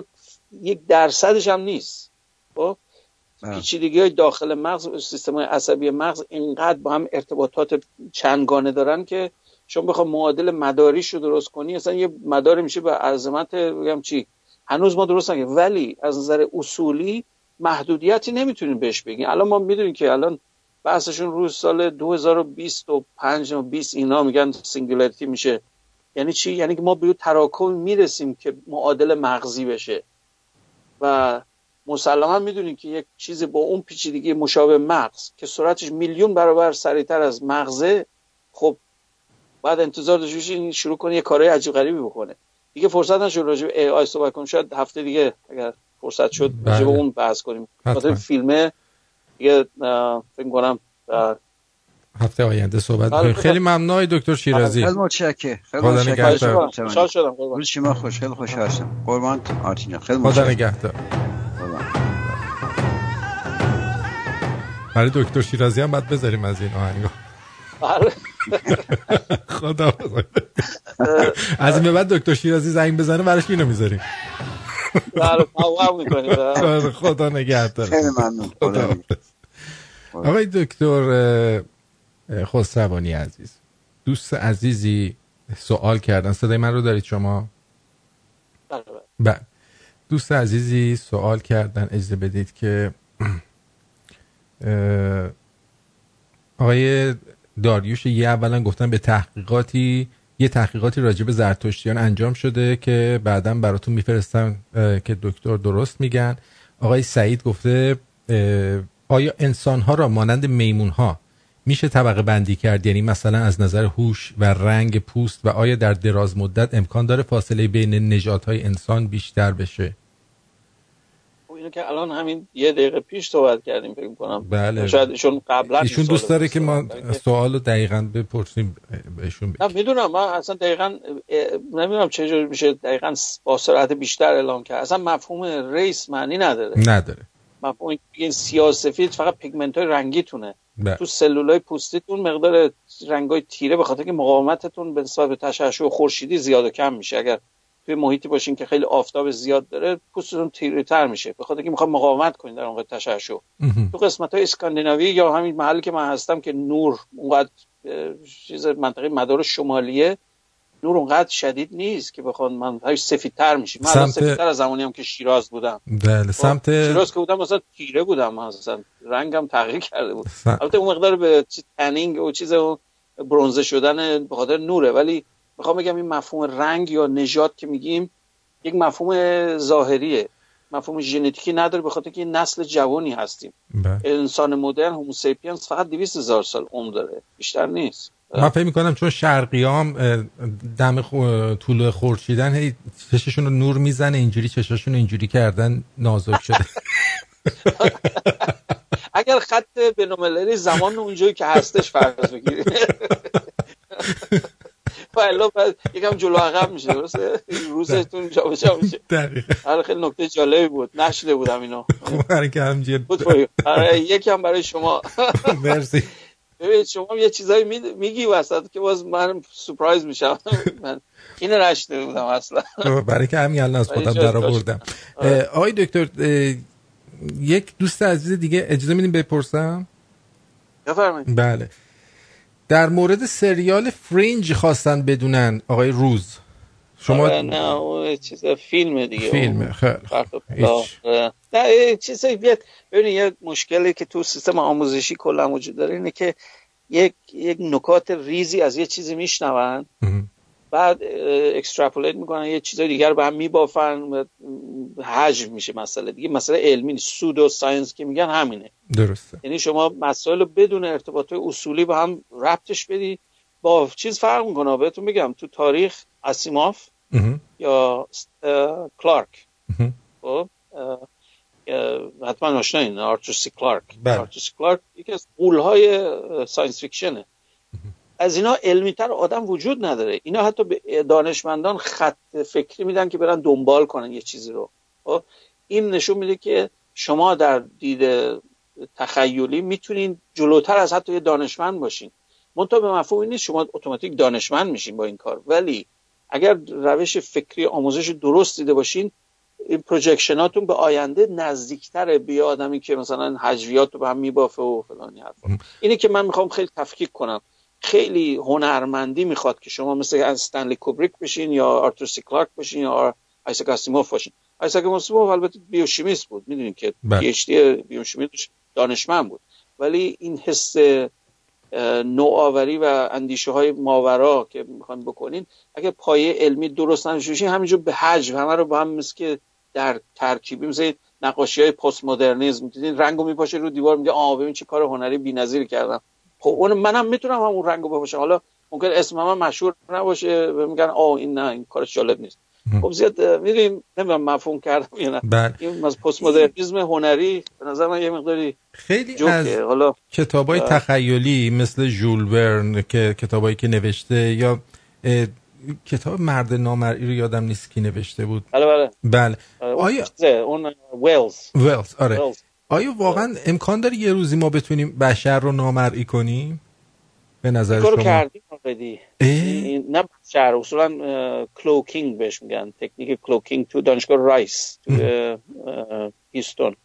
یک درصدش هم نیست. خب؟ پیچیدگی های داخل مغز سیستم های عصبی مغز اینقدر با هم ارتباطات چندگانه دارن که شما بخوام معادل مداریش رو درست کنی اصلا یه مداری میشه به عظمت بگم چی؟ هنوز ما درست نگه ولی از نظر اصولی محدودیتی نمی‌تونیم بهش بگیم. الان ما می‌دونیم که الان بحثشون روز سال 2025 و 20 اینا میگن singularity میشه. یعنی چی؟ یعنی که ما به تراکم می‌رسیم که معادل مغزی بشه. و مسلما می‌دونیم که یک چیز با اون پیچیدگی مشابه مغز که سرعتش میلیون برابر سریعتر از مغزه خب بعد انتظار داشته شروع کنه یه کارهای عجیب غریبی بکنه. دیگه فرصت نشد راجع به ای آی صحبت کنیم شاید هفته دیگه اگر فرصت شد راجع به بله. اون بحث کنیم. خاطر فیلمه دیگه فکر کنم هفته آینده صحبت بله. کنیم خیلی ممنون آقای دکتر شیرازی خیلی متشکرم خیلی خدا متشکرم. نگهدار. خوشحال شدم قربان. روز شما خوش خیلی خوشحال شدم قربان آرتین جان خیلی خدا نگهدار. برای دکتر شیرازی هم باید بذاریم از این آهنگا بله. [LAUGHS] خدا از این به بعد دکتر شیرازی زنگ بزنه براش اینو می‌ذاریم. بله [LAUGHS] خدا نگهدار. آقای دکتر خسروانی عزیز دوست عزیزی سوال کردن. صدای من رو دارید شما؟ بله. بله. دوست عزیزی سوال کردن. اجازه بدید که اه، آقای داریوش یه اولا گفتن به تحقیقاتی یه تحقیقاتی راجع به زرتشتیان انجام شده که بعدا براتون میفرستم که دکتر درست میگن. آقای سعید گفته آیا انسان ها را مانند میمون ها میشه طبقه بندی کرد؟ یعنی مثلا از نظر هوش و رنگ پوست و آیا در دراز مدت امکان داره فاصله بین نژادهای های انسان بیشتر بشه؟ اینو که الان همین یه دقیقه پیش صحبت کردیم فکر کنم بله. شاید ایشون قبلا ایشون دوست داره که ما. سوال رو دقیقا بپرسیم بهشون بگیم. نه می‌دونم من اصلا دقیقا نمی‌دونم چه جوری میشه دقیقا با سرعت بیشتر اعلام کرد اصلا مفهوم ریس معنی نداره نداره مفهوم این سیاه سفید فقط پیگمنت های رنگیتونه بله. تو سلولای پوستیتون مقدار رنگای تیره به خاطر که مقاومتتون به نسبت به تشعشع خورشیدی زیاد و کم میشه اگر توی محیطی باشین که خیلی آفتاب زیاد داره پوستتون تیره تر میشه. به خاطر که می‌خواد مقاومت کنین در اون تشعشع. تو قسمت های اسکاندیناوی یا همین محلی که من هستم که نور اونقدر چیز منطقه مدار شمالیه نور اونقدر شدید نیست که بخوان من هاش سفیدتر میشه. من سمت- سفیدتر از زمانی هم که شیراز بودم. بله سمت شیراز که بودم مثلا تیره بودم من اصلا رنگم تغییر کرده بود. البته اون مقدار به تنینگ و چیز اون برونزه شدن به خاطر نوره ولی می‌خوام بگم این مفهوم رنگ یا نژاد که میگیم یک مفهوم ظاهریه. مفهوم ژنتیکی نداره به خاطر که نسل جوانی هستیم. بله. انسان مدرن هوموسیپینز فقط 200 هزار سال عمر داره. بیشتر نیست. من فکر می‌کنم چون شرقی هم دم خو- طول خورشیدن هی چششون رو نور می‌زنه اینجوری چششون رو اینجوری کردن نازک شده. [LAUGHS] اگر خط بین‌المللی زمان اونجایی که هستش فرض بگیریم. [LAUGHS] بعد یکم جلو عقب میشه درسته؟ روزتون جابجا میشه. دقیقا. آره خیلی نکته جالبی بود. نشده بودم اینو. خب برای که همجور بود فوری. آره یکم برای شما. [LAUGHS] مرسی. ببینید شما یه چیزایی می- میگی وسط که باز من سپرایز میشم. من اینو نشده بودم اصلا. خب، برای که همین الان از خودم در. آوردم آره. آقای دکتر یک دوست عزیز دیگه اجازه میدیم بپرسم؟ بفرمایید. بله. در مورد سریال فرینج خواستن بدونن آقای روز. شما آره، نه اون چیز فیلم دیگه فیلم خیلی. نه چیزی بیاد. ببینید یه مشکلی که تو سیستم آموزشی کلا وجود داره اینه که یک یک نکات ریزی از یه چیزی میشنون. بعد extrapolate می‌کنن یه چیزای دیگر رو به هم میبافن و حجم میشه مسئله دیگه مسئله علمی نیست. pseudo science که میگن همینه درسته یعنی شما مسائل رو بدون ارتباط اصولی به هم ربطش بدی با چیز فرق می‌کنه بهتون بگم تو تاریخ آسیموف. یا کلارک. خب حتما آشنایین آرتور سی کلارک بله. آرتور سی کلارک یکی از غولهای science fiction ه از اینا علمیتر آدم وجود نداره. اینا حتی به دانشمندان خط فکری میدن که برن دنبال کنن یه چیزی رو. خب این نشون میده که شما در دید تخیلی می‌تونین جلوتر از حتی یه دانشمند باشین. منتها به مفهوم این نیست شما اتوماتیک دانشمند میشین با این کار. ولی اگر روش فکری آموزش درست دیده باشین این projection اتون به آینده نزدیکتره. به آدمی که مثلا هجویات رو به هم میبافه و فلانی حرفا. اینه که من می‌خوام خیلی تفکیک کنم. خیلی هنرمندی می‌خواد که شما مثل استنلی کوبریک بشین یا آرتور سی کلارک بشین یا آیساک آسیموف باشین. آیساک آسیموف البته بیوشیمیست بود می‌دونین که بله. PhD بیوشیمیست دانشمند بود. ولی این حس نوآوری و اندیشه های ماورا که می‌خوان بکنین اگه پایه علمی درست باشین همینجور به حجم همه رو با هم مثل که در ترکیبی مثل نقاشی های پست مدرنیسم دیدین رنگو میپاشه رو دیوار میگه آه ببین چه کار هنری بی‌نظیری کردم. خب اون منم می‌تونم همون رنگو بپاشم حالا ممکن اسم من مشهور نباشه میگن آه این نه این کارش جالب نیست. خب زیاد می‌دونیم نمی‌دونم مفهوم کردم یا نه. بله. این از پست مدرنیسم هنری به نظر من یه مقداری خیلی جوکه. از حالا کتابای. تخیلی مثل ژول ورن که کتابایی که نوشته یا کتاب مرد نامرئی رو یادم نیست کی نوشته بود. بله بله. بله. آیا اون ویلز ولز آره. ویلز. آیا واقعا امکان داره یه روزی ما بتونیم بشر رو نامرئی کنیم؟ به نظر شما؟ کردیم آردی نه شهر اصولا cloaking بهش میگن تکنیک cloaking تو دانشگاه رایس تو هیوستون.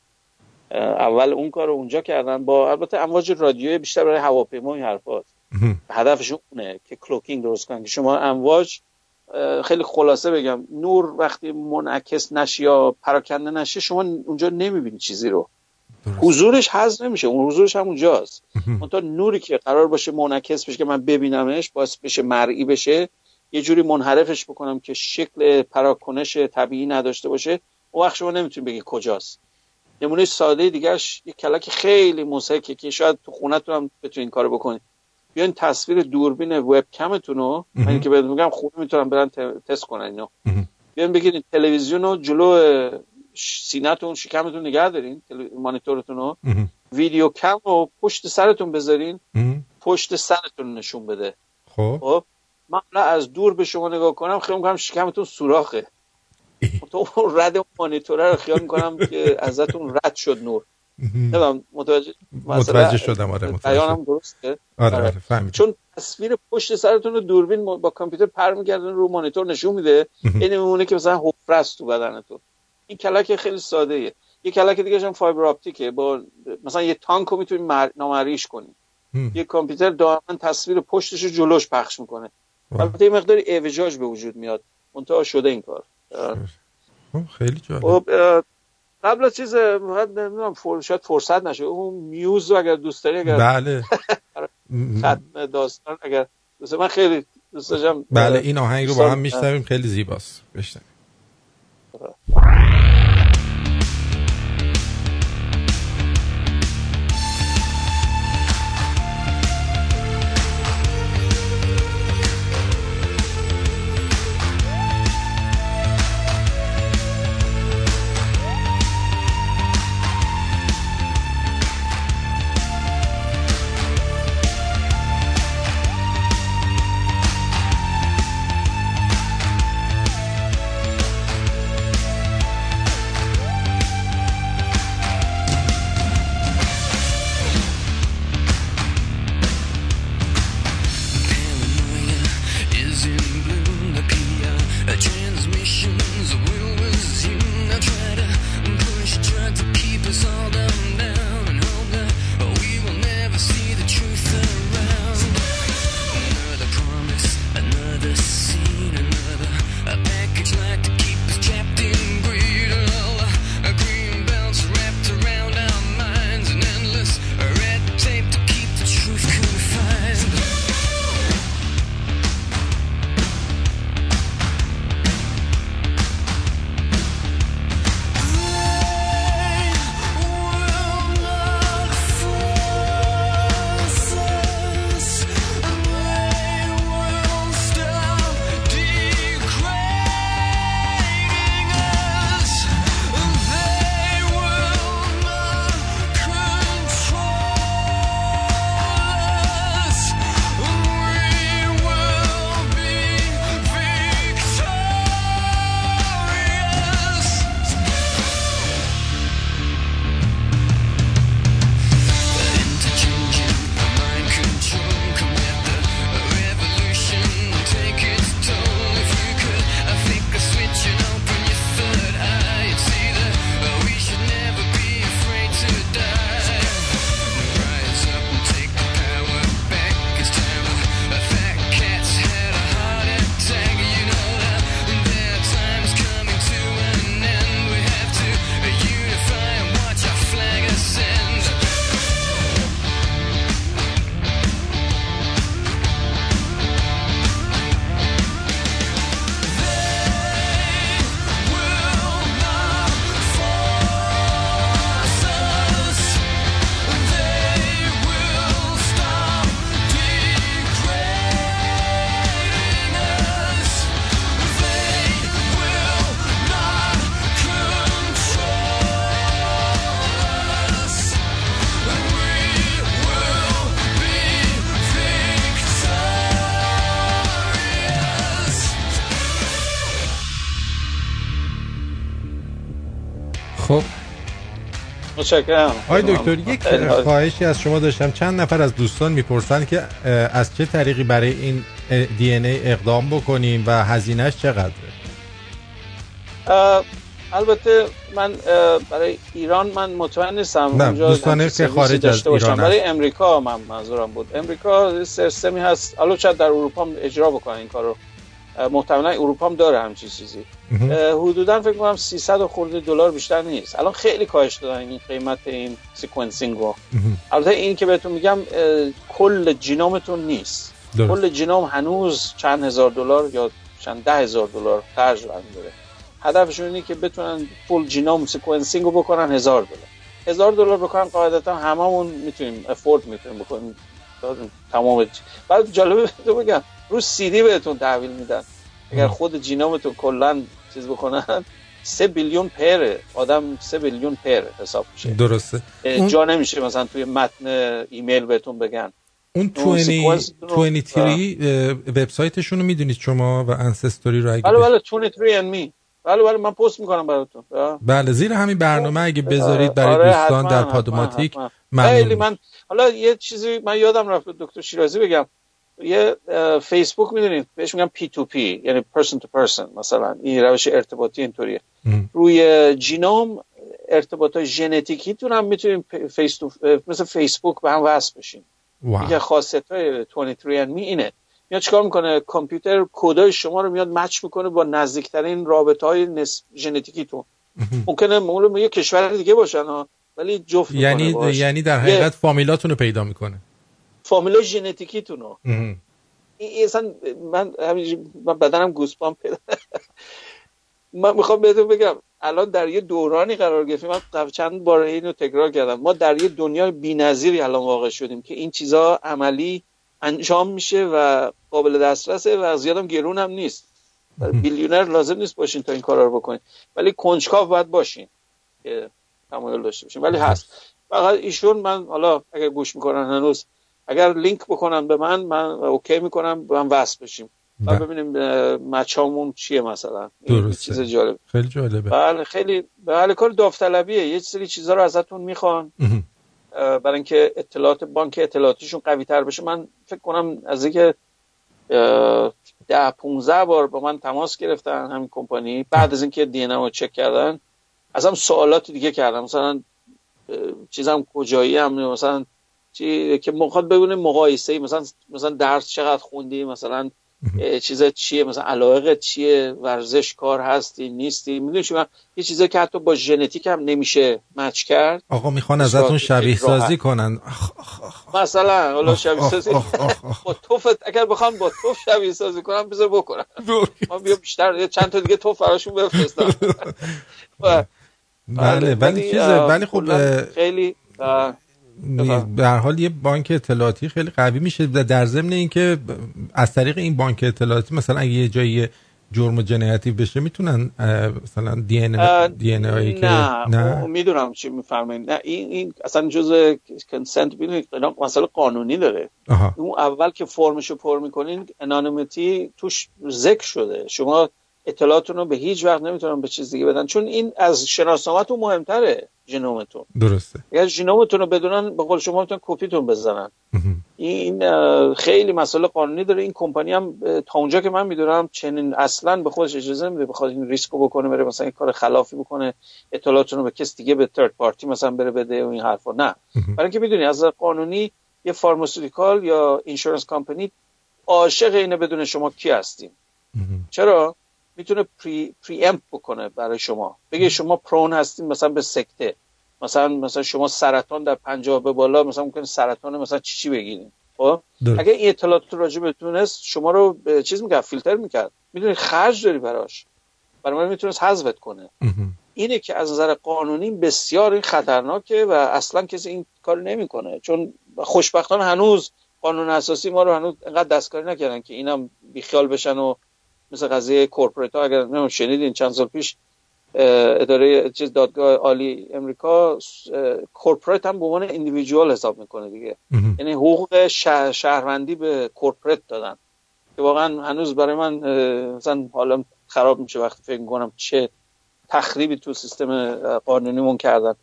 اول اون کار رو اونجا کردن با البته امواج رادیویی بیشتر برای هواپیما این حرفات هدفشون اونه که کلوکینگ درست کنن که شما امواج خیلی خلاصه بگم نور وقتی منعکس نشه یا پراکنده نشه شما اونجا نمی‌بینی چیزی رو. حضورش حذف نمیشه اون حضورش هم اونجاست. منتها نوری که قرار باشه منعکس بشه که من ببینمش باعث بشه مرئی بشه یه جوری منحرفش بکنم که شکل پراکنش طبیعی نداشته باشه. اون وقت شما نمی‌تونی بگی کجاست. نمونه ساده دیگرش یه کلک خیلی موسیقی که شاید تو خونتون هم بتونین این کارو بکنید بیاین تصویر دوربین وب کمتون رو من که بهتون میگم خونه می‌تونم برن تست کنن اینو. بیاین بگیرید تلویزیون رو جلو سینه‌تون شکمتون نگه دارین مانیتورتون رو ویدیو کم رو پشت سرتون بذارین. پشت سرتون نشون بده. خب. خب. من از دور به شما نگاه کنم خیلی می‌کنم شکمتون سوراخه. [LAUGHS] تو رد مانیتوره رو خیال می‌کنم که ازتون رد شد نور. نمی‌دونم متوجه متوجه شدم آره متوجه بیانم درسته؟ آره آره. فهمیدم. چون تصویر پشت سرتون رو دوربین با کامپیوتر پر میگردن رو مانیتور نشون میده. این میمونه که مثلا حفره است تو بدنتون این کلک خیلی ساده ایه یه کلک دیگه هم فایبر آپتیکه. با مثلا یه تانک رو می‌تونی مر... نامریش کنی. یه کامپیوتر دائما تصویر پشتش رو جلوش پخش می‌کنه. البته یه مقداری اوجاج به وجود میاد. منتها شده این کار. خب، خیلی جالب. خب قبل از چیز نمی‌دونم فر... شاید فرصت نشه. اون میوز رو اگر دوست داری اگر بله. [LAUGHS] ختم داستان اگر دوست من خیلی دوست داشتم بله این آهنگ رو با هم میشنویم. خیلی زیباست. بشنویم. だから。متشکرم. آقای دکتر یک. خواهشی از شما داشتم. چند نفر از دوستان می‌پرسن که از چه طریقی برای این دی ای اقدام بکنیم و هزینهش چقدره؟ البته من برای ایران من مطمئن نیستم. نه، اونجا دوستانه که خارج از. ایران برای. امریکا من منظورم بود. امریکا یه سیستمی هست. حالا شاید در اروپا اجرا بکنن این کارو. محتملا اروپا هم داره همچین چیزی. حدودا فکر کنم 300 خورده دلار بیشتر نیست. الان خیلی کاهش دادن این قیمت این sequencing رو. البته این که بهتون میگم کل genome تون نیست. درست. کل genome هنوز چند هزار دلار یا چند ده هزار دلار خرج داره. هدفشون اینه که بتونن full genome sequencing رو بکنن هزار دلار. هزار دلار بکنن قاعدتا هممون می‌تونیم afford می‌تونیم بکنیم. تمام بعد جالبه بگم رو سی دی بهتون تحویل میدن. اگر خود جینومتون کلا چیز بکنن. سه بیلیون پره آدم سه بیلیون پر حساب میشه. درسته. جا نمیشه مثلا توی متن ایمیل بهتون بگن. اون اون 20 سیکونس رو- 23 اه، وبسایتشون رو می‌دونید شما و انسستوری رو اگه بله بله 23 and me بله بله من پست می‌کنم براتون. بله زیر همین برنامه اگه بذارید برای آره، دوستان حتما، در پادوماتیک خیلی. من حالا یه چیزی من یادم رفت دکتر شیرازی بگم. یه فیسبوک می‌دونید بهش میگن P to P یعنی person to person مثلا این روش ارتباطی اینطوریه. روی genome ارتباط های ژنتیکیتون هم می‌تونیم face to مثل فیسبوک به هم وصل بشین. یکی خاصیت های 23 and me اینه. میاد چیکار می‌کنه؟ کامپیوتر کدای شما رو میاد match می‌کنه با نزدیکترین رابطه های نس... ژنتیکیتون. ممکنه مول یه کشور دیگه باشن ها ولی جفت یعنی. یعنی در یه حقیقت فامیلاتون رو پیدا می‌کنه. فامیلا ژنتیکیتون رو. اصلا من من بدنم گوسپام پیدا [LAUGHS] من می‌خوام بهتون بگم الان در یه دورانی قرار گرفتیم. من چند بار اینو تکرار کردم. ما در یه دنیای بی‌نظیری الان واقع شدیم که این چیزا عملی انجام میشه و قابل دسترسه و زیادم گرون هم نیست. بیلیونر لازم نیست باشین تا این کارا رو بکنین. ولی کنجکاو باید باشین که تمایل داشته باشین. ولی هست. فقط ایشون من حالا اگر گوش می‌کنن هنوز اگر لینک بکنن به من من اوکی می‌کنم با هم وصل بشیم. و. ببینیم مچامون چیه مثلا. این درسته. چیز جالب. خیلی جالبه. بله خیلی بله کار داوطلبیه. یه سری چیزا رو ازتون می‌خوان. برای اینکه اطلاعات بانک اطلاعاتیشون قوی تر بشه. من فکر کنم از اینکه ده 15 بار با من تماس گرفتن همین کمپانی. بعد از اینکه دی رو چک کردن از هم سوالات دیگه کردم. مثلا چیزم کجایی هم مثلا چی که می‌خواد ببینه مقایسه ای مثلا مثلا درس چقدر خوندی مثلا چیز چیه مثلا علاقه چیه ورزش کار هستی نیستی می‌دونی چی؟ من یه چیزی که حتی با ژنتیک هم نمیشه مچ کرد. آقا می‌خوان ازتون شبیه. سازی کنن. مثلا حالا شبیه سازی با توفت اگر بخوام با توف شبیه سازی کنم بذار بکنم. ما بیا بیشتر چند تا دیگه توف براشون بفرستم. [LAUGHS] بله ولی چیزه ولی خب خیلی هر حال یه بانک اطلاعاتی خیلی قوی میشه و در ضمن اینکه از طریق این بانک اطلاعاتی مثلا اگه یه جایی جرم و جنایتی بشه می‌تونن مثلا دی ان دی ان هایی که نه, نه؟ می‌دونم چی میفرمایید. نه این این اصلا جزء consent می‌دونید؟ مسئله قانونی داره. آها. اون اول که فرمشو پر می‌کنین anonymity توش ذکر شده. شما اطلاعاتون رو به هیچ وقت نمی‌تونن به چیز دیگه بدن. چون این از شناسنامه‌تون مهمتره ژنومتون درسته. اگر ژنومتون رو بدونن به قول شما می‌تونن کپیتون بزنن. این خیلی مسئله قانونی داره. این کمپانی هم تا اونجا که من می‌دونم چنین اصلا به خودش اجازه نمیده بخواد این ریسکو بکنه بره مثلا این کار خلافی بکنه اطلاعاتون رو به کس دیگه به third party مثلا بره بده و این حرفا. نه. برای اینکه می‌دونی از قانونی یه pharmaceutical یا insurance company عاشق اینه بدون شما کی هستیم. چرا؟ می‌تونه pre, preempt بکنه برای شما. بگه شما prone هستین مثلا به سکته. مثلا مثلا شما سرطان در پنجاه به بالا مثلا ممکنه سرطان مثلا چی چی بگیرین خب. اگه این اطلاعات راجع بتونست شما رو به چیز می‌کرد فیلتر می‌کرد. می‌دونی خرج داری براش. برای من می‌تونست حذفت کنه. اینه که از نظر قانونی بسیار این خطرناکه و اصلا کسی این کار نمی‌کنه. چون خوشبختانه هنوز قانون اساسی ما رو هنوز انقدر دستکاری نکردن که اینم بیخیال بشن و مثل قضیه corporate ها اگر نمی‌دونم شنیدین چند سال پیش اداره چیز دادگاه عالی امریکا corporate هم به عنوان individual حساب می‌کنه دیگه. یعنی حقوق شهر- شهروندی به corporate دادن. که واقعا هنوز برای من مثلا حالا خراب میشه وقتی فکر می‌کنم چه تخریبی تو سیستم قانونیمون کردن.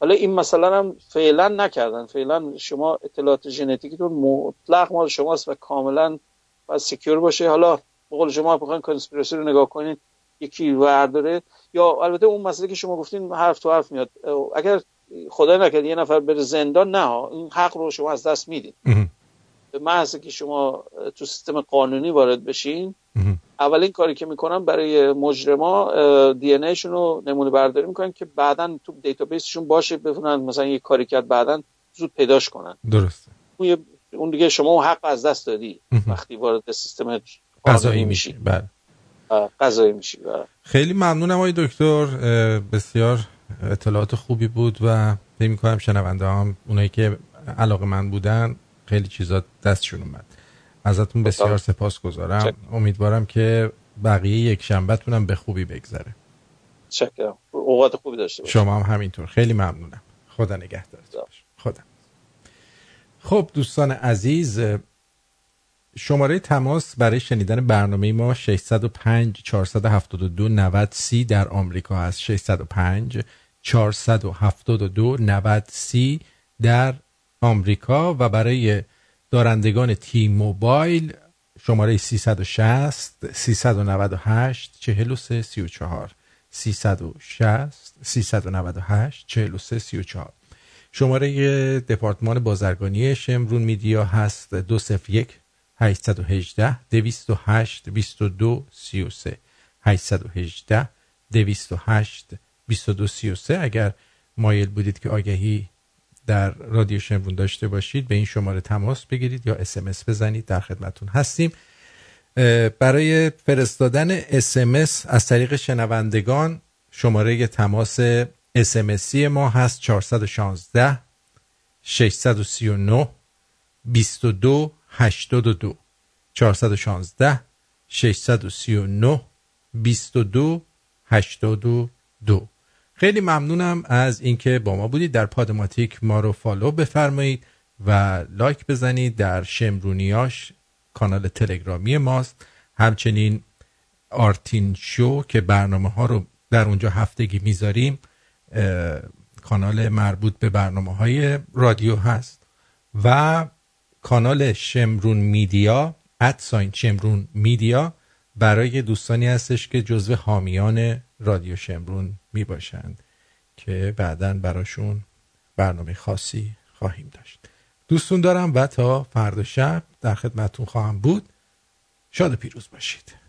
حالا این مثلا هم فعلا نکردن. فعلا شما اطلاعات ژنتیکیتون مطلق مال شماست و کاملا باید سکیور باشه. حالا بقول شما بخواین کنسپیرسی رو نگاه کنید یکی ورداره. یا البته اون مسئله که شما گفتین حرف تو حرف میاد. اگر خدا نکرد یه نفر بره زندان نه این حق رو شما از دست میدین. به محض که شما تو سیستم قانونی وارد بشین اولین کاری که می‌کنن برای مجرما دی ان رو نمونه برداری می‌کنن که بعدا تو دیتابیسشون باشه بتونن مثلا یه کاری کرد بعدا زود پیداش کنن. درسته. اون دیگه شما اون حق از دست دادی وقتی وارد سیستم قضایی میشی. بله. قضایی میشی. بله. خیلی ممنونم آقای دکتر. بسیار اطلاعات خوبی بود و فکر می‌کنم شنونده هم اونایی که علاقه من بودن خیلی چیزا دستشون اومد. ازتون بسیار سپاس گذارم. امیدوارم که بقیه یک شنبهتونم به خوبی بگذره. چکرم. اوقات خوبی داشته باشید. شما هم همینطور. خیلی ممنونم. خدا نگهدارتون خدا. خب دوستان عزیز شماره تماس برای شنیدن برنامه ما 605 472 90 30 در آمریکا هست. 605 472 90 30 در آمریکا و برای دارندگان تی موبایل شماره 360 398 43 34 360 398 43 34 شماره دپارتمان بازرگانی شمرون میدیا هست. 201 818 208 22 33 818 208 22 33 اگر مایل بودید که آگهی در رادیو شمرون داشته باشید به این شماره تماس بگیرید یا اسمس بزنید. در خدمتون هستیم. برای فرستادن اسمس از طریق شنوندگان شماره تماس اسمسی ما هست 416 639 22 82 416 639 22 82 خیلی ممنونم از اینکه با ما بودید. در پادماتیک ما رو follow بفرمایید و لایک بزنید. در شمرونیاش کانال تلگرامی ماست. همچنین آرتین شو که برنامه ها رو در اونجا هفتگی می‌ذاریم کانال مربوط به برنامه های رادیو هست. و کانال شمرون میدیا ادساین شمرون میدیا برای دوستانی هستش که جزو حامیان رادیو شمرون می باشند که بعدا براشون برنامه خاصی خواهیم داشت. دوستون دارم و تا فردا شب در خدمتون خواهم بود. شاد پیروز باشید.